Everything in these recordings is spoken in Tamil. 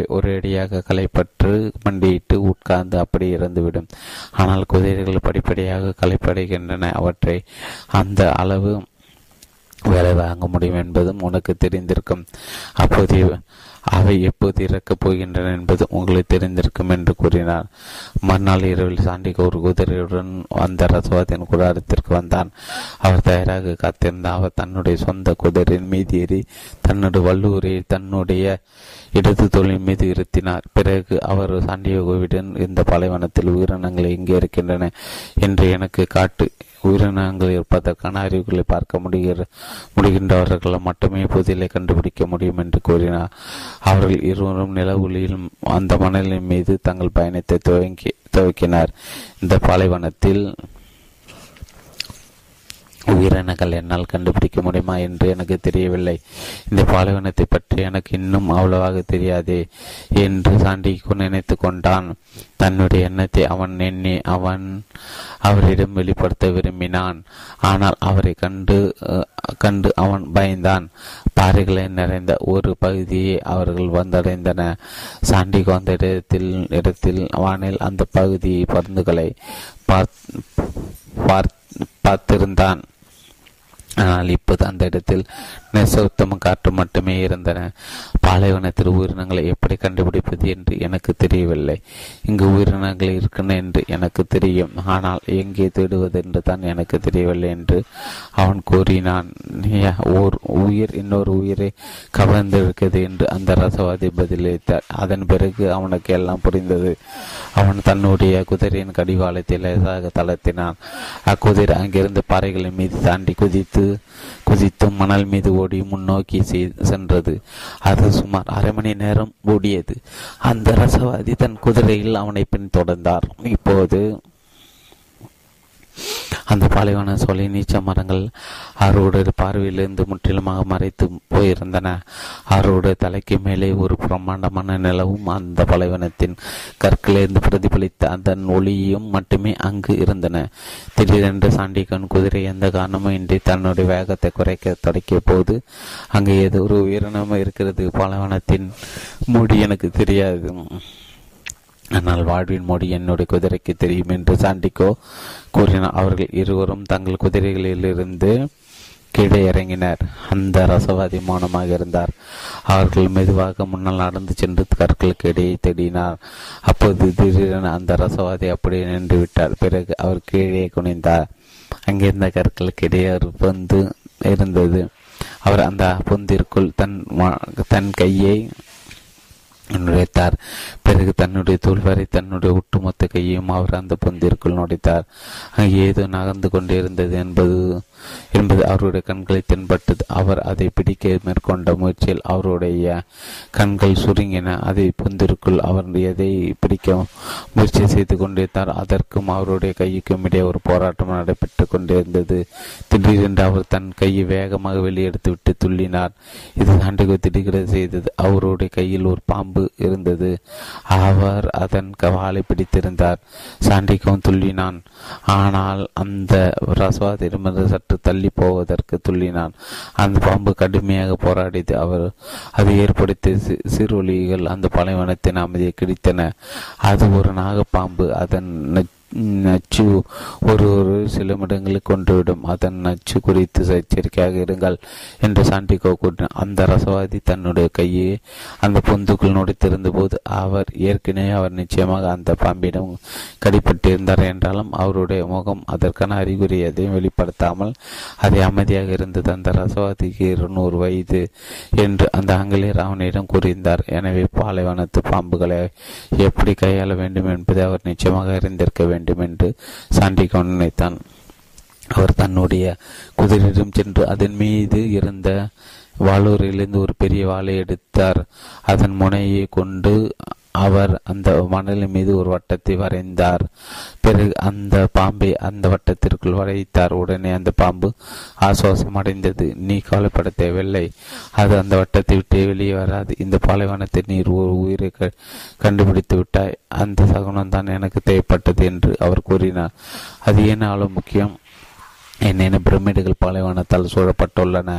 அவை ஒரேடியாக களைப்பற்று மண்டியிட்டு உட்கார்ந்து அப்படி இறந்துவிடும். ஆனால் குதிரைகள் படிப்படியாக களைப்படைகின்றன. அவற்றை அந்த அளவு வேலை வாங்க முடியும் என்பதும் உனக்கு தெரிந்திருக்கும். அப்போது அவை எப்போது இறக்கப் போகின்றன என்பது உங்களுக்கு தெரிந்திருக்கும் என்று கூறினார் மறுநாள் இரவில் சாண்டிக்கு ஒரு குதிரையுடன் அந்த ரசவாதியின் கூடாரத்திற்கு வந்தான். அவர் தயாராக காத்திருந்த அவர் தன்னுடைய சொந்த குதிரையின் மீது ஏறி தன்னுடைய வல்லூரை தன்னுடைய இடது தொழில் மீது இருத்தினார். பிறகு அவர் சாண்டியோகோவிடன் இந்த பாலைவனத்தில் உயிரினங்கள் எங்கே இருக்கின்றன? என்று எனக்கு காட்டு. உயிரினங்கள் இருப்பதற்கான அறிவுகளை பார்க்க முடிகிற முடிகின்றவர்கள் மட்டுமே புதிலை கண்டுபிடிக்க முடியும் என்று கூறினார். அவர்கள் இருவரும் நில ஒளியிலும் அந்த மணலின் மீது தங்கள் பயணத்தை துவங்கி துவக்கினார். இந்த பாலைவனத்தில் உயிரினங்கள் என்னால் கண்டுபிடிக்க முடியுமா என்று எனக்கு தெரியவில்லை. இந்த பாலைவனத்தை பற்றி எனக்கு இன்னும் அவ்வளவாக தெரியாது என்று சாண்டிக்கு நினைத்து கொண்டான். தன்னுடைய எண்ணத்தை அவன் எண்ணி அவன் அவரிடம் வெளிப்படுத்த விரும்பினான். ஆனால் அவரை கண்டு கண்டு அவன் பயந்தான். பாறைகளை நிறைந்த ஒரு பகுதியை அவர்கள் வந்தடைந்தன. சாண்டிகோ அந்த இடத்தில் இடத்தில் வானில் அந்த பகுதி பருந்துகளை பார்த்திருந்தான். ஆனால் இப்போது அந்த இடத்தில் நிசப்தம் காற்று மட்டுமே இருந்தன. பாலைவனத்தில் உயிரினங்களை எப்படி கண்டுபிடிப்பது என்று எனக்கு தெரியவில்லை. இங்கு உயிரினங்கள் இருக்கின்றன என்று எனக்கு தெரியும். ஆனால் எங்கே தேடுவது என்று தான் எனக்கு தெரியவில்லை என்று அவன் கூறினான். ஓர் உயிர் இன்னொரு உயிரை கவர்ந்திருக்கிறது என்று அந்த ரசவாதி பதிலளித்தார். அதன் பிறகு அவனுக்கு எல்லாம் புரிந்தது. அவன் தன்னுடைய குதிரையின் கடிவாளத்தை லேசாக தளர்த்தினான். அக்குதிரை அங்கிருந்து பாறைகளின் மீது தாண்டி குதித்து குதித்து மணல் மீது ஓடி முன்னோக்கி சென்றது. அது சுமார் அரை மணி நேரம் ஓடியது. அந்த ரசவாதி தன் குதிரையில் அவனை பின்தொடர்ந்தார். இப்போது அந்த பாலைவன சோலை நீச்ச மரங்கள் அவருடைய பார்வையிலிருந்து முற்றிலுமாக மறைத்து போயிருந்தன. அவருடைய தலைக்கு மேலே ஒரு பிரம்மாண்டமான நிலவும் அந்த பாலைவனத்தின் கற்களிலிருந்து பிரதிபலித்த அதன் ஒளியும் மட்டுமே அங்கு இருந்தன. திடீரென்று சாண்டிகன் குதிரை எந்த காரணமும் இன்றி தன்னுடைய வேகத்தை குறைக்க தொடக்கிய போது அங்கு ஏதோ ஒரு உயிரினம் இருக்கிறது. பாலைவனத்தின் மூடி எனக்கு தெரியாது. ஆனால் வாழ்வின் மொழி என்னுடைய குதிரைக்கு தெரியும் என்று சாண்டிகோ கூறினார் அவர்கள் இருவரும் தங்கள் குதிரைகளிலிருந்து கீழே இறங்கினர். அந்த ரசவாதி மௌனமாக இருந்தார். அவர்கள் மெதுவாக முன்னால் நடந்து சென்று கற்களுக்கு இடையே தேடினார். அப்போது திடீரென அந்த ரசவாதி அப்படியே நின்று விட்டார் பிறகு அவர் கீழே குனிந்தார். அங்கிருந்த கற்களுக்கு இடையே ஒரு இருந்தது. அவர் அந்த பொந்திற்குள் தன் தன் கையை நுழைத்தார் பிறகு தன்னுடைய தோல்வரை தன்னுடைய ஒட்டுமொத்த கையையும் அவர் அந்த பொந்திற்குள் நுழைத்தார் அங்கே ஏதோ நகர்ந்து கொண்டிருந்தது என்பது என்பது அவருடைய கண்களை தென்பட்டது. அவர் அதை பிடிக்க மேற்கொண்ட முயற்சியில் அவருடைய கண்கள் சுருங்கின. அதை பொந்திற்குள் அவர் எதை பிடிக்க முயற்சி செய்து கொண்டிருந்தார் அதற்கும் அவருடைய கைக்கும் இடையே ஒரு போராட்டம் நடைபெற்று கொண்டிருந்தது. திடீரென்று அவர் தன் கையை வேகமாக வெளியெடுத்துவிட்டு துள்ளினார். இது சாண்டுகோ திடுகிட செய்தது. அவருடைய கையில் ஒரு பாம்பு இருந்தது. அவர் அதன் வாளை பிடித்திருந்தார். சாண்டிகவும் துள்ளினான். ஆனால் அந்த ரசவாதிடமிருந்து சற்று தள்ளி போவதற்கு துள்ளினான். அந்த பாம்பு கடுமையாக போராடியது அவர். அது ஏற்படுத்திய சிறுவொலிகள் அந்த பாலைவனத்தின் அமைதியை கிடைத்தன அது ஒரு நாகப்பாம்பு. அதன் நச்சு ஒரு ஒரு சில நிமிடங்களில் கொண்டுவிடும் அதன் நச்சு குறித்து எச்சரிக்கையாக இருங்கள் என்று சாண்டிகோ கூறினார் அந்த ரசவாதி தன்னுடைய கையை அந்த பொந்துக்குள் நுடைத்திருந்த போது அவர் ஏற்கனவே அவர் நிச்சயமாக அந்த பாம்பிடம் கடிப்பட்டிருந்தார் என்றாலும் அவருடைய முகம் அதற்கான அறிகுறி எதையும் வெளிப்படுத்தாமல் அதை அமைதியாக இருந்தது. அந்த ரசவாதிக்கு இருநூறு வயது என்று அந்த ஆங்கிலேயர் அவனிடம் கூறியிருந்தார். எனவே பாலைவனத்து பாம்புகளை எப்படி கையாள வேண்டும் என்பதை அவர் நிச்சயமாக அறிந்திருக்க வேண்டும். வேண்டும் என்று சாண்டிகோன் நினைத்தான். அவர் தன்னுடைய குதிரையிடம் சென்று அதன் மீது இருந்த வாளூரிலிருந்து ஒரு பெரிய வாளை எடுத்தார். அதன் முனையை கொண்டு அவர் அந்த மணலின் மீது ஒரு வட்டத்தை வரைந்தார். பிறகு அந்த பாம்பை அந்த வட்டத்திற்குள் வரைத்தார். உடனே அந்த பாம்பு ஆசுவாசம் அடைந்தது நீ கவலைப்பட தேவையில்லை. அது அந்த வட்டத்தை விட்டு வெளியே வராது. இந்த பாலைவனத்தில் நீர் ஒரு உயிரை கண்டுபிடித்து விட்டாய். அந்த சகுனம் தான் எனக்கு தேவைப்பட்டது என்று அவர் கூறினார். அது ஏனாலும் முக்கியம்? என்னென்ன பிரமிடுகள் பாலைவனத்தால் சூழப்பட்டுள்ளன?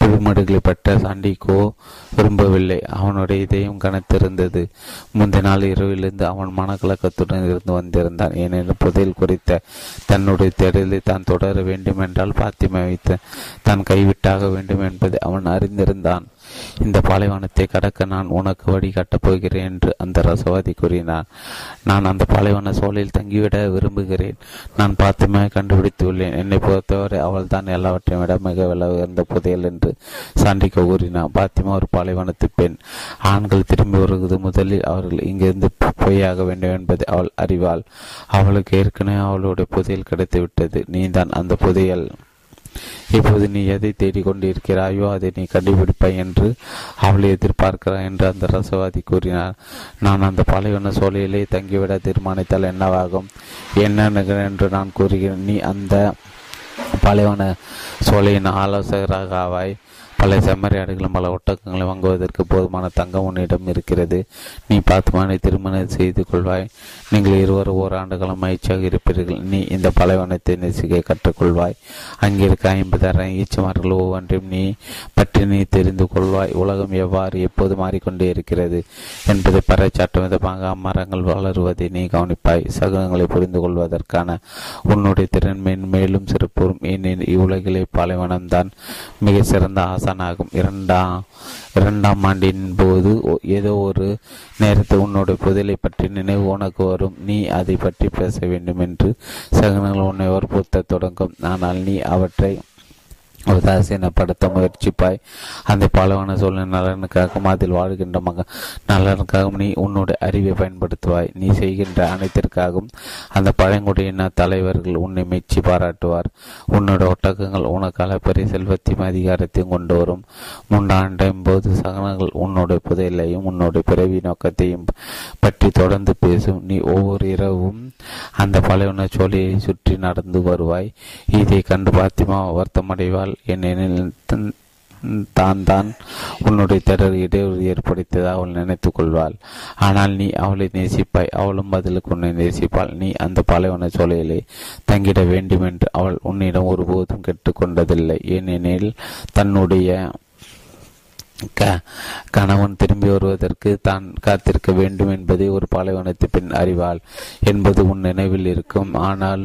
பிரமிடுகளை பெற்ற சாண்டிகோ விரும்பவில்லை. அவனுடைய இதயம் கனத்திருந்தது. முந்தைய நாள் இரவிலிருந்து அவன் மனக்கலக்கத்துடன் இருந்து வந்திருந்தான். ஏனெனில் புதையல் குறித்த தன்னுடைய தேடலை தான் தொடர வேண்டும் என்றால் பாத்திமை வைத்த தான் கைவிட்டாக வேண்டும் என்பதை அவன் அறிந்திருந்தான். இந்த பாலைவனத்தை கடக்க நான் உனக்கு வழி கட்டப் போகிறேன் என்று அந்த ரசவாதி கூறினார். நான் அந்த பாலைவன சோழில் தங்கிவிட விரும்புகிறேன். நான் பாத்திமாவை கண்டுபிடித்துள்ளேன். என்னை பொறுத்தவரை அவள் தான் எல்லாவற்றையும் விட மிக விலை உயர்ந்த புதையல் என்று சாண்டிக்க கூறினார் பாத்திமா ஒரு பாலைவனத்து பெண். ஆண்கள் திரும்பி வருவது முதலில் அவர்கள் இங்கிருந்து பொய்யாக வேண்டும் என்பதை அவள் அறிவாள். அவளுக்கு ஏற்கனவே அவளுடைய புதையல் கிடைத்துவிட்டது. நீதான் அந்த புதையல் இப்போது நீ எதை தேடிக்கொண்டிருக்கிறாயோ அதை நீ கண்டுபிடிப்பாய் என்று அவளை எதிர்பார்க்கிறாய் என்று அந்த ரசவாதி கூறினார். நான் அந்த பாலைவன சோலையிலே தங்கிவிட தீர்மானித்தால் என்னவாகும்? என்ன என்று நான் கூறுகிறேன். நீ அந்த பாலைவன சோலையின் ஆலோசகராக ஆவாய். பல செம்மறியாடுகளும் பல ஒட்டகங்களை வாங்குவதற்கு போதுமான தங்கம் உன்னிடம் இருக்கிறது. நீ பாத்துமானை திருமணம் செய்து கொள்வாய். நீங்கள் இருவரும் ஓராண்டுகளும் மகிழ்ச்சியாக இருப்பீர்கள். நீ இந்த பலவனத்தை நேசிக்க கற்றுக்கொள்வாய். அங்கிருக்க ஐம்பதாயிரம் ஈச்சமார்கள் ஒவ்வொன்றையும் நீ பற்றி நீ தெரிந்து கொள்வாய். உலகம் எவ்வாறு எப்போது மாறிக்கொண்டே இருக்கிறது என்பதை பறைச்சாட்டும் விதமாக அம்மரங்கள் வளருவதை நீ கவனிப்பாய். சகங்களை புரிந்து கொள்வதற்கான உன்னுடைய திறன் மேலும் சிறப்பும் ஏனெனில் இவ்வுலகிலே பாலைவனம்தான் மிக சிறந்த ஆகும் இரண்டாம் இரண்டாம் ஆண்டின் போது ஏதோ ஒரு நேரத்தில் உன்னுடைய புதலை பற்றி நினைவு உனக்கு வரும். நீ அதை பற்றி பேச வேண்டும் என்று சகனங்கள் உன்னை வற்புறுத்த தொடங்கும் ஆனால் நீ அவற்றை உதாசீனப்படுத்த முயற்சிப்பாய். அந்த பாலவான சூழ்நிலை நலனுக்காகவும் அதில் வாழ்கின்ற மக நலனுக்காகவும் நீ உன்னுடைய அறிவை பயன்படுத்துவாய். நீ செய்கின்ற அனைத்திற்காகவும் அந்த பழங்குடியின தலைவர்கள் உன்னை மெச்சி பாராட்டுவார். உன்னோட ஒட்டகங்கள் உனக்கு அளப்பரிய செல்வத்தையும் அதிகாரத்தையும் கொண்டு வரும். முன்னாண்டையும் போது சகனங்கள் உன்னுடைய புதையலையும் உன்னுடைய பிறவி நோக்கத்தையும் பற்றி தொடர்ந்து பேசும். நீ ஒவ்வொரு இரவும் அந்த பழையன சோழியை சுற்றி நடந்து வருவாய். இதை கண்டு பாத்திமா வருத்தமடைவாள். ஏனெனில் தான் தான் உன்னுடைய தொடர் இடையூறு ஏற்படுத்தியதாக அவள் நினைத்து கொள்வாள். ஆனால் நீ அவளை நேசிப்பாய் அவளும் பதிலுக்கு உன்னை நேசிப்பாள். நீ அந்த பாலைவன சோலையிலே தங்கிட வேண்டும் என்று அவள் உன்னிடம் ஒருபோதும் கேட்டுக்கொண்டதில்லை. ஏனெனில் தன்னுடைய கணவன் திரும்பி வருவதற்கு தான் காத்திருக்க வேண்டும் என்பதை ஒரு பாலைவனத்து பெண் அறிவாள் என்பது உன் நினைவில் இருக்கும். ஆனால்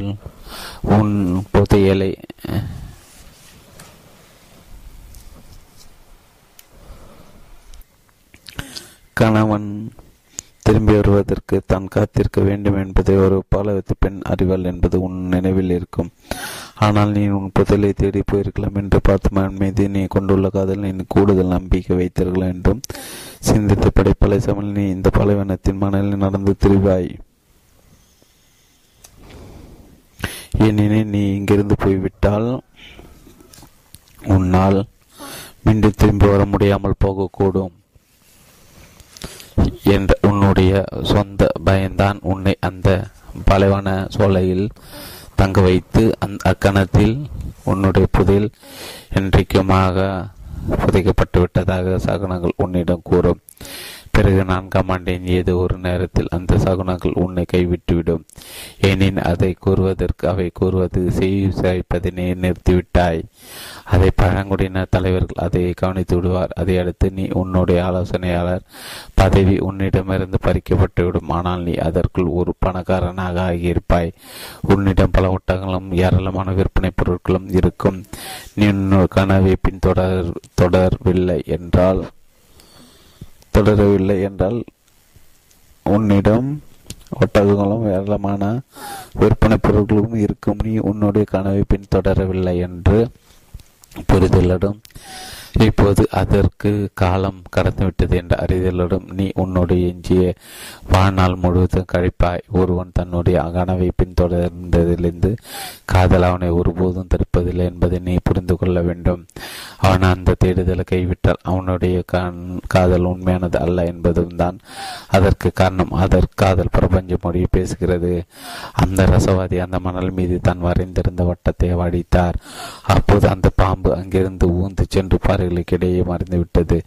உன் புதையலை கணவன் திரும்பி வருவதற்கு தான் காத்திருக்க வேண்டும் என்பதை ஒரு பாலவத்து பெண் அறிவாள் என்பது உன் நினைவில் இருக்கும். ஆனால் நீ உன் புதலை தேடி போயிருக்கலாம் என்று பார்த்து மீது நீ கொண்டுள்ள காதல் நீ கூடுதல் நம்பிக்கை வைத்தீர்கள் என்றும் சிந்தித்த படைப்பலை சமையல் நீ இந்த பாலைவனத்தின் மணலில் நடந்து திரிவாய். ஏனெனில் நீ இங்கிருந்து போய்விட்டால் உன்னால் மீண்டும் திரும்பி வர முடியாமல் போகக்கூடும். உன்னுடைய சொந்த பயம்தான் உன்னை அந்த பலவன சோலையில் தங்க வைத்து அந் அக்கணத்தில் உன்னுடைய புதையில் என்றைக்குமாக புதைக்கப்பட்டு விட்டதாக சகனங்கள் உன்னிடம் கூறும். பிறகு நான் கமாண்டேன் ஏதோ ஒரு நேரத்தில் அந்த சகுனங்கள் உன்னை கைவிட்டுவிடும். ஏனின் அதை கூறுவதற்கு அவை கூறுவது செய்விப்பதை நிறுத்திவிட்டாய். அதை பழங்குடியின தலைவர்கள் அதை கவனித்து விடுவார். அதை அடுத்து நீ உன்னுடைய ஆலோசனையாளர். பதவி உன்னிடமிருந்து பறிக்கப்பட்டுவிடும். ஆனால் நீ அதற்குள் ஒரு பணக்காரனாக ஆகியிருப்பாய். உன்னிடம் பல ஒட்டங்களும் ஏராளமான விற்பனை பொருட்களும் இருக்கும். நீ கனவை பின்தொடர் தொடரவில்லை என்றால் தொடரவில்லை என்றால் உன்னிடம் ஒட்டகங்களும் ஏராளமான விற்பனை பொருட்களும் இருக்கும். நீ உன்னுடைய கனவை பின்தொடரவில்லை என்று புரிதலுடன் இப்போது அதற்கு காலம் கடந்துவிட்டது என்ற அறிதலுடன் நீ உன்னுடைய எஞ்சிய வாழ்நாள் முழுவதும் கழிப்பாய். ஒருவன் தன்னுடைய கனவை பின்தொடர்ந்ததிலிருந்து காதல் அவனை ஒருபோதும் தடுப்பதில்லை என்பதை நீ புரிந்து கொள்ள வேண்டும். அவன் அந்த தேடுதலை கைவிட்டால் அவனுடைய காதல் உண்மையானது அல்ல என்பதும் தான் அதற்கு காரணம். அதற்கு காதல் பிரபஞ்ச மொழி பேசுகிறது. அந்த ரசவாதி அந்த மணல் மீது தான் வரைந்திருந்த வட்டத்தை வடித்தார். அப்போது அந்த பாம்பு அங்கிருந்து ஊந்து சென்று பாறைகளுக்கு இடையே மறைந்துவிட்டது.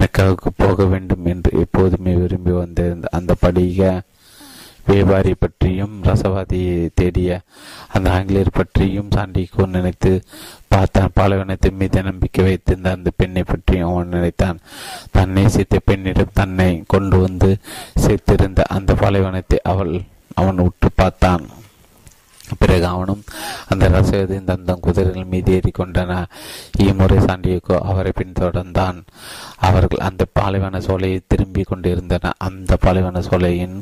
மெக்காவுக்கு போக வேண்டும் என்று எப்போதுமே விரும்பி வந்திருந்த அந்த படிக வியாபாரி பற்றியும் ரசவாதியை தேடிய அந்த ஆங்கிலேயர் பற்றியும் சாண்டிகோ நினைத்து பார்த்தான். பாலைவனத்தின் மீது நம்பிக்கை வைத்திருந்த அந்த பெண்ணை பற்றியும் அவன் நினைத்தான். தன்னை நேசித்த பெண்ணிடம் தன்னை கொண்டு வந்து சேர்த்திருந்த அந்த பாலைவனத்தை அவள் அவன் உற்று பார்த்தான். பிறகு அவனும் அந்த ரசகத்தின் தந்தம் குதிரைகள் மீது ஏறிக்கொண்டன. இம்முறை சாண்டியகோ அவரை பின்தொடர்ந்தான். அவர்கள் அந்த பாலைவன சோலையை திரும்பி கொண்டிருந்தன. அந்த பாலைவன சோலையின்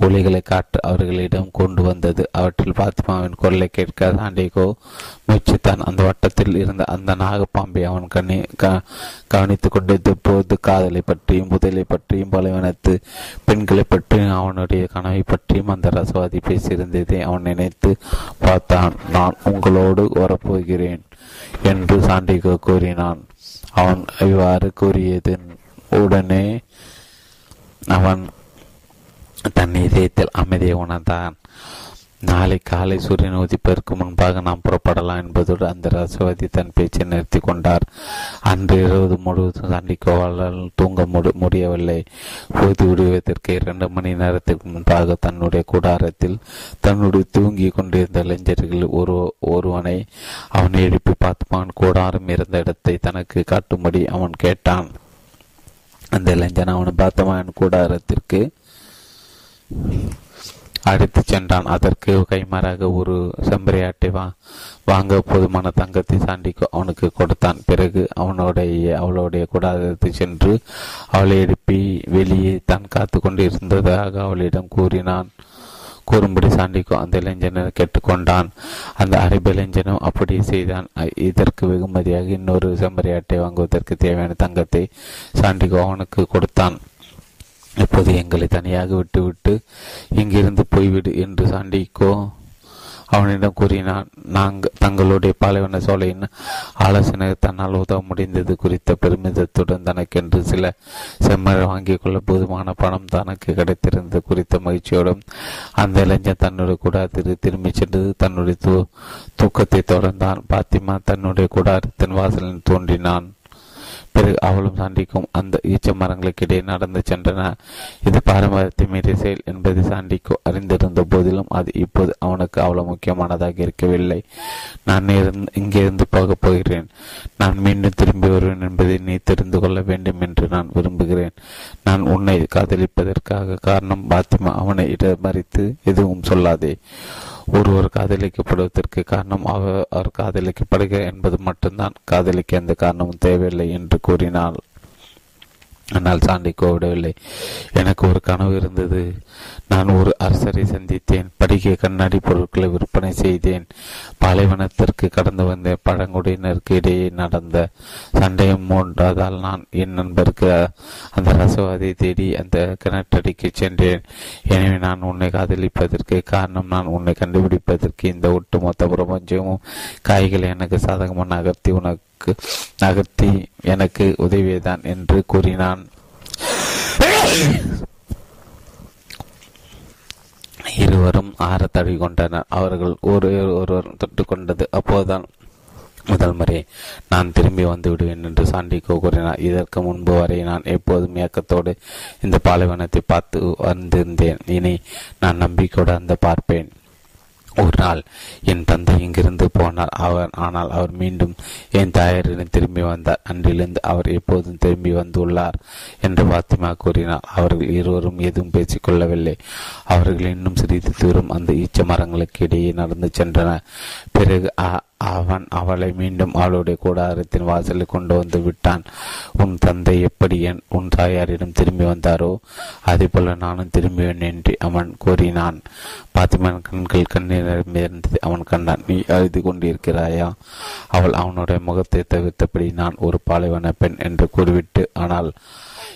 ஒளிகளை காற்று அவர்களிடம் கொண்டு வந்தது. அவற்றில் பாத்திமாவின் குரலை கேட்க சாண்டியகோ முயற்சித்தான். அந்த வட்டத்தில் இருந்த அந்த நாகப்பாம்பை அவன் கண்ணி கவனித்துக் கொண்டிருந்த போது காதலை பற்றியும் புதலை பற்றியும் பாலைவனத்து பெண்களை பற்றியும் அவனுடைய கனவை பற்றியும் அந்த ரசவாதி பேசியிருந்ததை அவன் நினைத்து பார்த்தான். நான் உங்களோடு வரப்போகிறேன் என்று சாண்டிகோ கூறினான். அவன் இவ்வாறு கூறியதன் உடனே அவன் தன் இதயத்தில் அமைதியை உணர்ந்தான். நாளை காலை சூரியன் உதிப்பதற்கு முன்பாக நாம் புறப்படலாம் என்பதோடு அந்த ரசவதி தன் பேச்சை நிறுத்தி கொண்டார். அன்று இருபது முழுவதும் சண்டிக்கோவாளால் தூங்க முடி முடியவில்லை. ஓதி விடுவதற்கு இரண்டு மணி நேரத்திற்கு முன்பாக தன்னுடைய கூடாரத்தில் தன்னுடைய தூங்கி கொண்டிருந்த இளைஞர்கள் ஒரு ஒருவனை அவனை எழுப்பி பார்த்துமான் கூடாரம் இருந்த இடத்தை தனக்கு காட்டும்படி அவன் கேட்டான். அந்த இளைஞன் அவனை பார்த்தமான் கூடாரத்திற்கு அழைத்து சென்றான். அதற்கு கைமாறாக ஒரு செம்பரியாட்டை வா வாங்க போதுமான தங்கத்தை சாண்டிக்கு அவனுக்கு கொடுத்தான். பிறகு அவனுடைய அவளுடைய கூடாரத்தை சென்று அவளை எழுப்பி வெளியே தான் காத்து கொண்டு இருந்ததாக அவளிடம் கூறினான். கூறும்படி சாண்டிக்கோ அந்த இளைஞனை கேட்டுக்கொண்டான். அந்த அரபு இளைஞனும் அப்படியே செய்தான். இதற்கு வெகுமதியாக இன்னொரு செம்பரியாட்டை வாங்குவதற்கு தேவையான தங்கத்தை சாண்டிகோ அவனுக்கு கொடுத்தான். இப்போது எங்களை தனியாக விட்டுவிட்டு இங்கிருந்து போய்விடு என்று சாண்டிக்கோ அவனிடம் கூறினான். நாங்கள் தங்களுடைய பாலைவன சோலையின் ஆலோசனை தன்னால் உதவ முடிந்தது குறித்த பெருமிதத்துடன் தனக்கென்று சில செம்மரை வாங்கிக் கொள்ள போதுமான பணம் தனக்கு கிடைத்திருந்தது குறித்த மகிழ்ச்சியோடும் அந்த இளைஞன் தன்னுடைய கூடாரத்தில் திரும்பிச் சென்று தன்னுடைய தூ தூக்கத்தை தொடர்ந்தான். பாத்திமா தன்னுடைய குடாரத்தின் வாசலில் தோன்றினான். பிறகு அவளும் சாண்டிக்கும். அந்த ஈச்ச மரங்களுக்கு இடையே நடந்து சென்றன. இது பாரம்பரியத்தை மீறிய செயல் என்பதை சாண்டிக்கோ அறிந்திருந்த போதிலும் அது இப்போது அவனுக்கு அவ்வளவு முக்கியமானதாக இருக்கவில்லை. நான் இருந்து இங்கிருந்து போகப் போகிறேன். நான் மீண்டும் திரும்பி வருவேன் என்பதை நீ தெரிந்து கொள்ள வேண்டும் என்று நான் விரும்புகிறேன். நான் உன்னை காதலிப்பதற்காக காரணம் பாத்திமா. அவனை இடமறித்து எதுவும் சொல்லாதே. ஒருவர் காதலிக்கப்படுவதற்கு காரணம் அவர் காதலிக்கப்படுகிறார் என்பது மட்டும்தான். காதலிக்க எந்த காரணமும் தேவையில்லை என்று கூறினாள். ஆனால் சாண்டி கோவிடவில்லை. எனக்கு ஒரு கனவு இருந்தது. நான் ஒரு அரசரை சந்தித்தேன். படிக்க கண்ணாடி பொருட்களை விற்பனை செய்தேன். பாலைவனத்திற்கு கடந்து வந்த பழங்குடியினருக்கு இடையே நடந்த சண்டையும் மூன்றதால் நான் என் நண்பருக்கு அந்த ரசவாதியை தேடி அந்த கிணற்றடிக்கு சென்றேன். எனவே நான் உன்னை காதலிப்பதற்கு காரணம் நான் உன்னை கண்டுபிடிப்பதற்கு இந்த ஒட்டுமொத்த பிரபஞ்சமும் காய்களை எனக்கு சாதகமாக நகர்த்தி உனக்கு நகர்த்தி எனக்கு உதவியதான் என்று கூறினான். இருவரும் ஆற தழுவி கொண்டனர். அவர்கள் ஒரு ஒருவர் தொட்டுக்கொண்டது அப்போதுதான் முதல் முறை நான் திரும்பி வந்து விடுவேன் என்று சாண்டிகோ கூறினார். இதற்கு முன்பு வரை நான் எப்போதும் இயக்கத்தோடு இந்த பாலைவனத்தை பார்த்து வந்திருந்தேன். இனி நான் நம்பிக்கையோடு அந்த பார்ப்பேன். ஒரு நாள் என் தந்தை இங்கிருந்து போனார். அவர் ஆனால் அவர் மீண்டும் என் தாயாரிடம் திரும்பி வந்தார். அன்றிலிருந்து அவர் எப்போதும் திரும்பி வந்துள்ளார் என்று பாத்திமா கூறினார். அவர்கள் இருவரும் எதுவும் பேசிக்கொள்ளவில்லை அவர்கள் இன்னும் சிறிது தூரம் அந்த ஈச்ச மரங்களுக்கு இடையே நடந்து சென்றனர். பிறகு அவன் அவளை மீண்டும் அவளுடைய கூடாரத்தின் வாசலில் கொண்டு வந்து விட்டான். உன் தந்தை எப்படி என் உன் தாயாரிடம் திரும்பி வந்தாரோ அதே போல நானும் திரும்புவேன் என்று அவன் கூறினான். பாத்திமன் கண்கள் கண்ணீர் நிரம்பியிருந்தது அவன் கண்டான் நீ அழுது கொண்டிருக்கிறாயா? அவள் அவனுடைய முகத்தை தவிர்த்தபடி நான் ஒரு பாலைவன பெண் என்று கூறிவிட்டு ஆனால்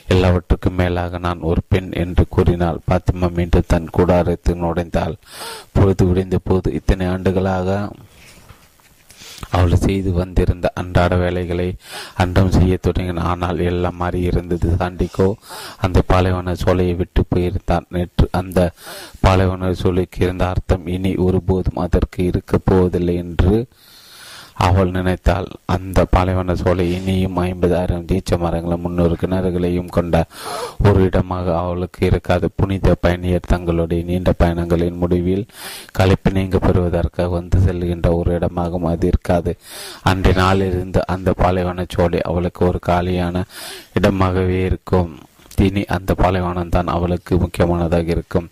எல்லாவற்றுக்கும் மேலாக நான் ஒரு பெண் என்று கூறினாள். பாத்திமா மீண்டும் தன் கூடாரத்தில் நுழைந்தாள். பொழுது விடிந்த போது இத்தனை ஆண்டுகளாக அவள் செய்து வந்திருந்த அன்றாட வேலைகளை அன்றம் செய்ய தொடங்கின. ஆனால் எல்லாம் மாறி இருந்தது. சாண்டிக்கோ அந்த பாலைவன சோலையை விட்டு போயிருந்தான். நேற்று அந்த பாலைவன சோலைக்கு இருந்த அர்த்தம் இனி ஒருபோதும் அதற்கு இருக்கப் போவதில்லை என்று அவள் நினைத்தாள் அந்த பாலைவன சோலை இனியும் ஐம்பதாயிரம் தீச்ச மரங்களும் முன்னூறு கிணறுகளையும் கொண்ட ஒரு இடமாக அவளுக்கு இருக்காது. புனித பயணியர் தங்களுடைய நீண்ட பயணங்களின் முடிவில் களைப்பு நீங்க பெறுவதற்காக வந்து செல்கின்ற ஒரு இடமாகவும் அது இருக்காது. அன்றைய நாளிலிருந்து அந்த பாலைவன சோலை அவளுக்கு ஒரு காலியான இடமாகவே இருக்கும். தினி அந்த பாலைவனம் தான் அவளுக்கு முக்கியமானதாக இருக்கும்.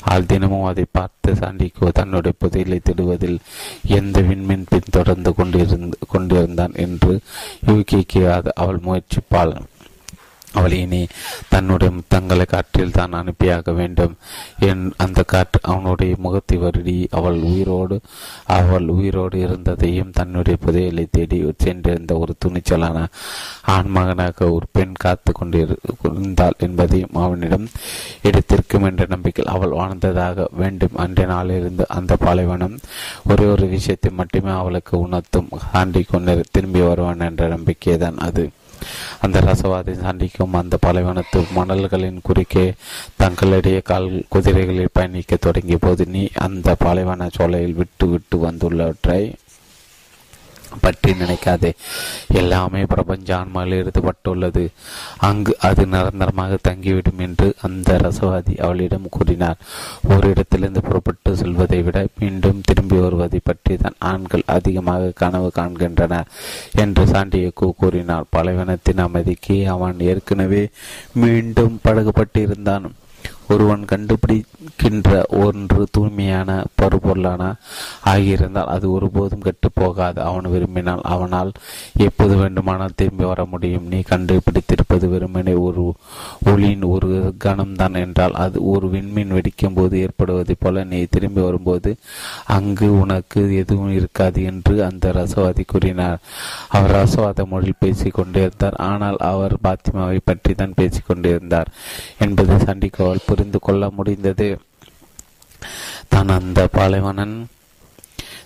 அவள் தினமும் அதை பார்த்து சாண்டிக்கோ தன்னுடைய புதையலை திடுவதில் எந்த விண்மீன் பின்தொடர்ந்து கொண்டிருந்து கொண்டிருந்தான் என்று யூகிக்கு அவள் முயற்சிப்பாள். அவள் இனி தன்னுடைய முத்தங்களை காற்றில் தான் அனுப்பியாக வேண்டும். என் அந்த காற்று அவனுடைய முகத்தை வருடி. அவள் உயிரோடு அவள் உயிரோடு இருந்ததையும் தன்னுடைய புதையலை தேடி சென்றிருந்த ஒரு துணிச்சலான ஆண்மகனாக ஒரு பெண் காத்து கொண்டிருந்தாள் என்பதையும் அவனிடம் எடுத்திருக்கும் என்ற நம்பிக்கையில் அவள் வாழ்ந்ததாக வேண்டும். அன்றைய நாளிலிருந்து அந்த பாலைவனம் ஒரே ஒரு விஷயத்தை மட்டுமே அவளுக்கு உணர்த்தும். ஆண்டிக் கொண்டு திரும்பி வருவான் என்ற நம்பிக்கை தான் அது. அந்த ரசவாதி சண்டிக்கும் அந்த பாலைவனத்து மணல்களின் குறுக்கே தங்களிடையே கால் குதிரைகளில் பயணிக்க தொடங்கிய போது நீ அந்த பாலைவன சோலையில் விட்டு விட்டு வந்துள்ளவற்றை பற்றி நினைக்காதே. எல்லாமே பிரபஞ்ச ஆன்மாவில் எழுதப்பட்டுள்ளது. அங்கு அது நிரந்தரமாக தங்கிவிடும் என்று அந்த ரசவாதி அவளிடம் கூறினார். ஒரு இடத்திலிருந்து புறப்பட்டு செல்வதை விட மீண்டும் திரும்பி வருவதை பற்றி தான் ஆண்கள் அதிகமாக கனவு காண்கின்றனர் என்று சாண்டியக்கு கூறினார். பலவீனத்தின் அமைதிக்கு அவன் ஏற்கனவே மீண்டும் பழகப்பட்டிருந்தான். ஒருவன் கண்டுபிடிக்கின்ற ஒன்று தூய்மையான பருப்பொருளான ஆகியிருந்தால் அது ஒருபோதும் கெட்டு போகாது அவன் விரும்பினால் அவனால் எப்போது வேண்டுமானால் திரும்பி வர முடியும். நீ கண்டுபிடித்திருப்பது வெறுமனே ஒரு ஒளியின் ஒரு கணம்தான் என்றால் அது ஒரு விண்மீன் வெடிக்கும் போது ஏற்படுவதைப் போல நீ திரும்பி வரும்போது அங்கு உனக்கு எதுவும் இருக்காது என்று அந்த ரசவாதி கூறினார். அவர் ரசவாத மொழியில் பேசிக்கொண்டிருந்தார் ஆனால் அவர் பாத்திமாவை பற்றி தான் பேசிக்கொண்டிருந்தார் என்பது சண்டிகோவால் புரிந்து கொள்ள முடிந்தது. தான் அந்த பாலைவனன்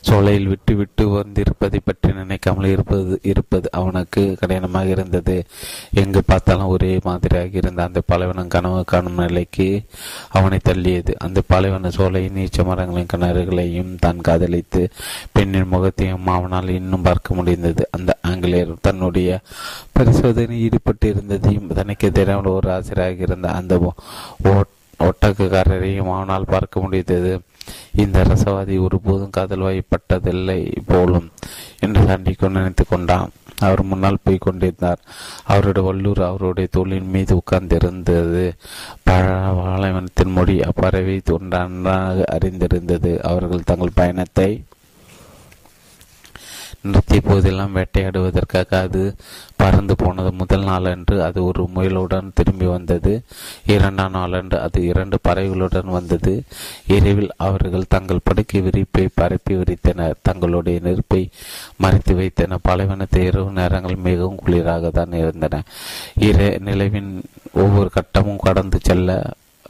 சோலையில் விட்டு விட்டு வந்திருப்பதை பற்றி நினைக்காமல் இருப்பது இருப்பது அவனுக்கு கடினமாக இருந்தது. எங்கு பார்த்தாலும் ஒரே மாதிரியாக இருந்த அந்த பாலைவனம் கனவு காணும் நிலைக்கு அவனை தள்ளியது. அந்த பாலைவன சோலையின் நீச்ச மரங்களின் கிணறுகளையும் தான் காதலித்து பெண்ணின் முகத்தையும் அவனால் இன்னும் பார்க்க முடிந்தது. அந்த ஆங்கிலேயர் தன்னுடைய பரிசோதனை ஈடுபட்டு இருந்ததையும் தனக்கு தெரியாமல் ஒரு ஆசிரியராக இருந்த அந்த ஒட்டக்குக்காரரையும் அவனால் பார்க்க முடிந்தது. இந்த ரசவாதி ஒருபோதும் காதல் வாய்ப்பட்டதில்லை போலும் என்று சாண்டிக்கோ நினைத்து கொண்டான். அவர் முன்னால் போய் கொண்டிருந்தார். அவருடைய வல்லூர் அவருடைய தோளின் மீது உட்கார்ந்திருந்தது. பாலைவனத்தின் மொழி அப்பறவை நன்றாக அறிந்திருந்தது. அவர்கள் தங்கள் பயணத்தை நிறுத்திய போதெல்லாம் வேட்டையாடுவதற்காக அது பறந்து போனது முதல் நாளன்று அது ஒரு முயலுடன் திரும்பி வந்தது. இரண்டாம் நாளன்று அது இரண்டு பறவைகளுடன் வந்தது. இரவில் அவர்கள் தங்கள் படுக்கை விரிப்பை பரப்பி விரித்தனர். தங்களுடைய நெருப்பை மறைத்து வைத்தனர் பாலைவனத்தை இரவு நேரங்கள் மிகவும் குளிராக தான் இருந்தன. இர நிலவின் ஒவ்வொரு கட்டமும் கடந்து செல்ல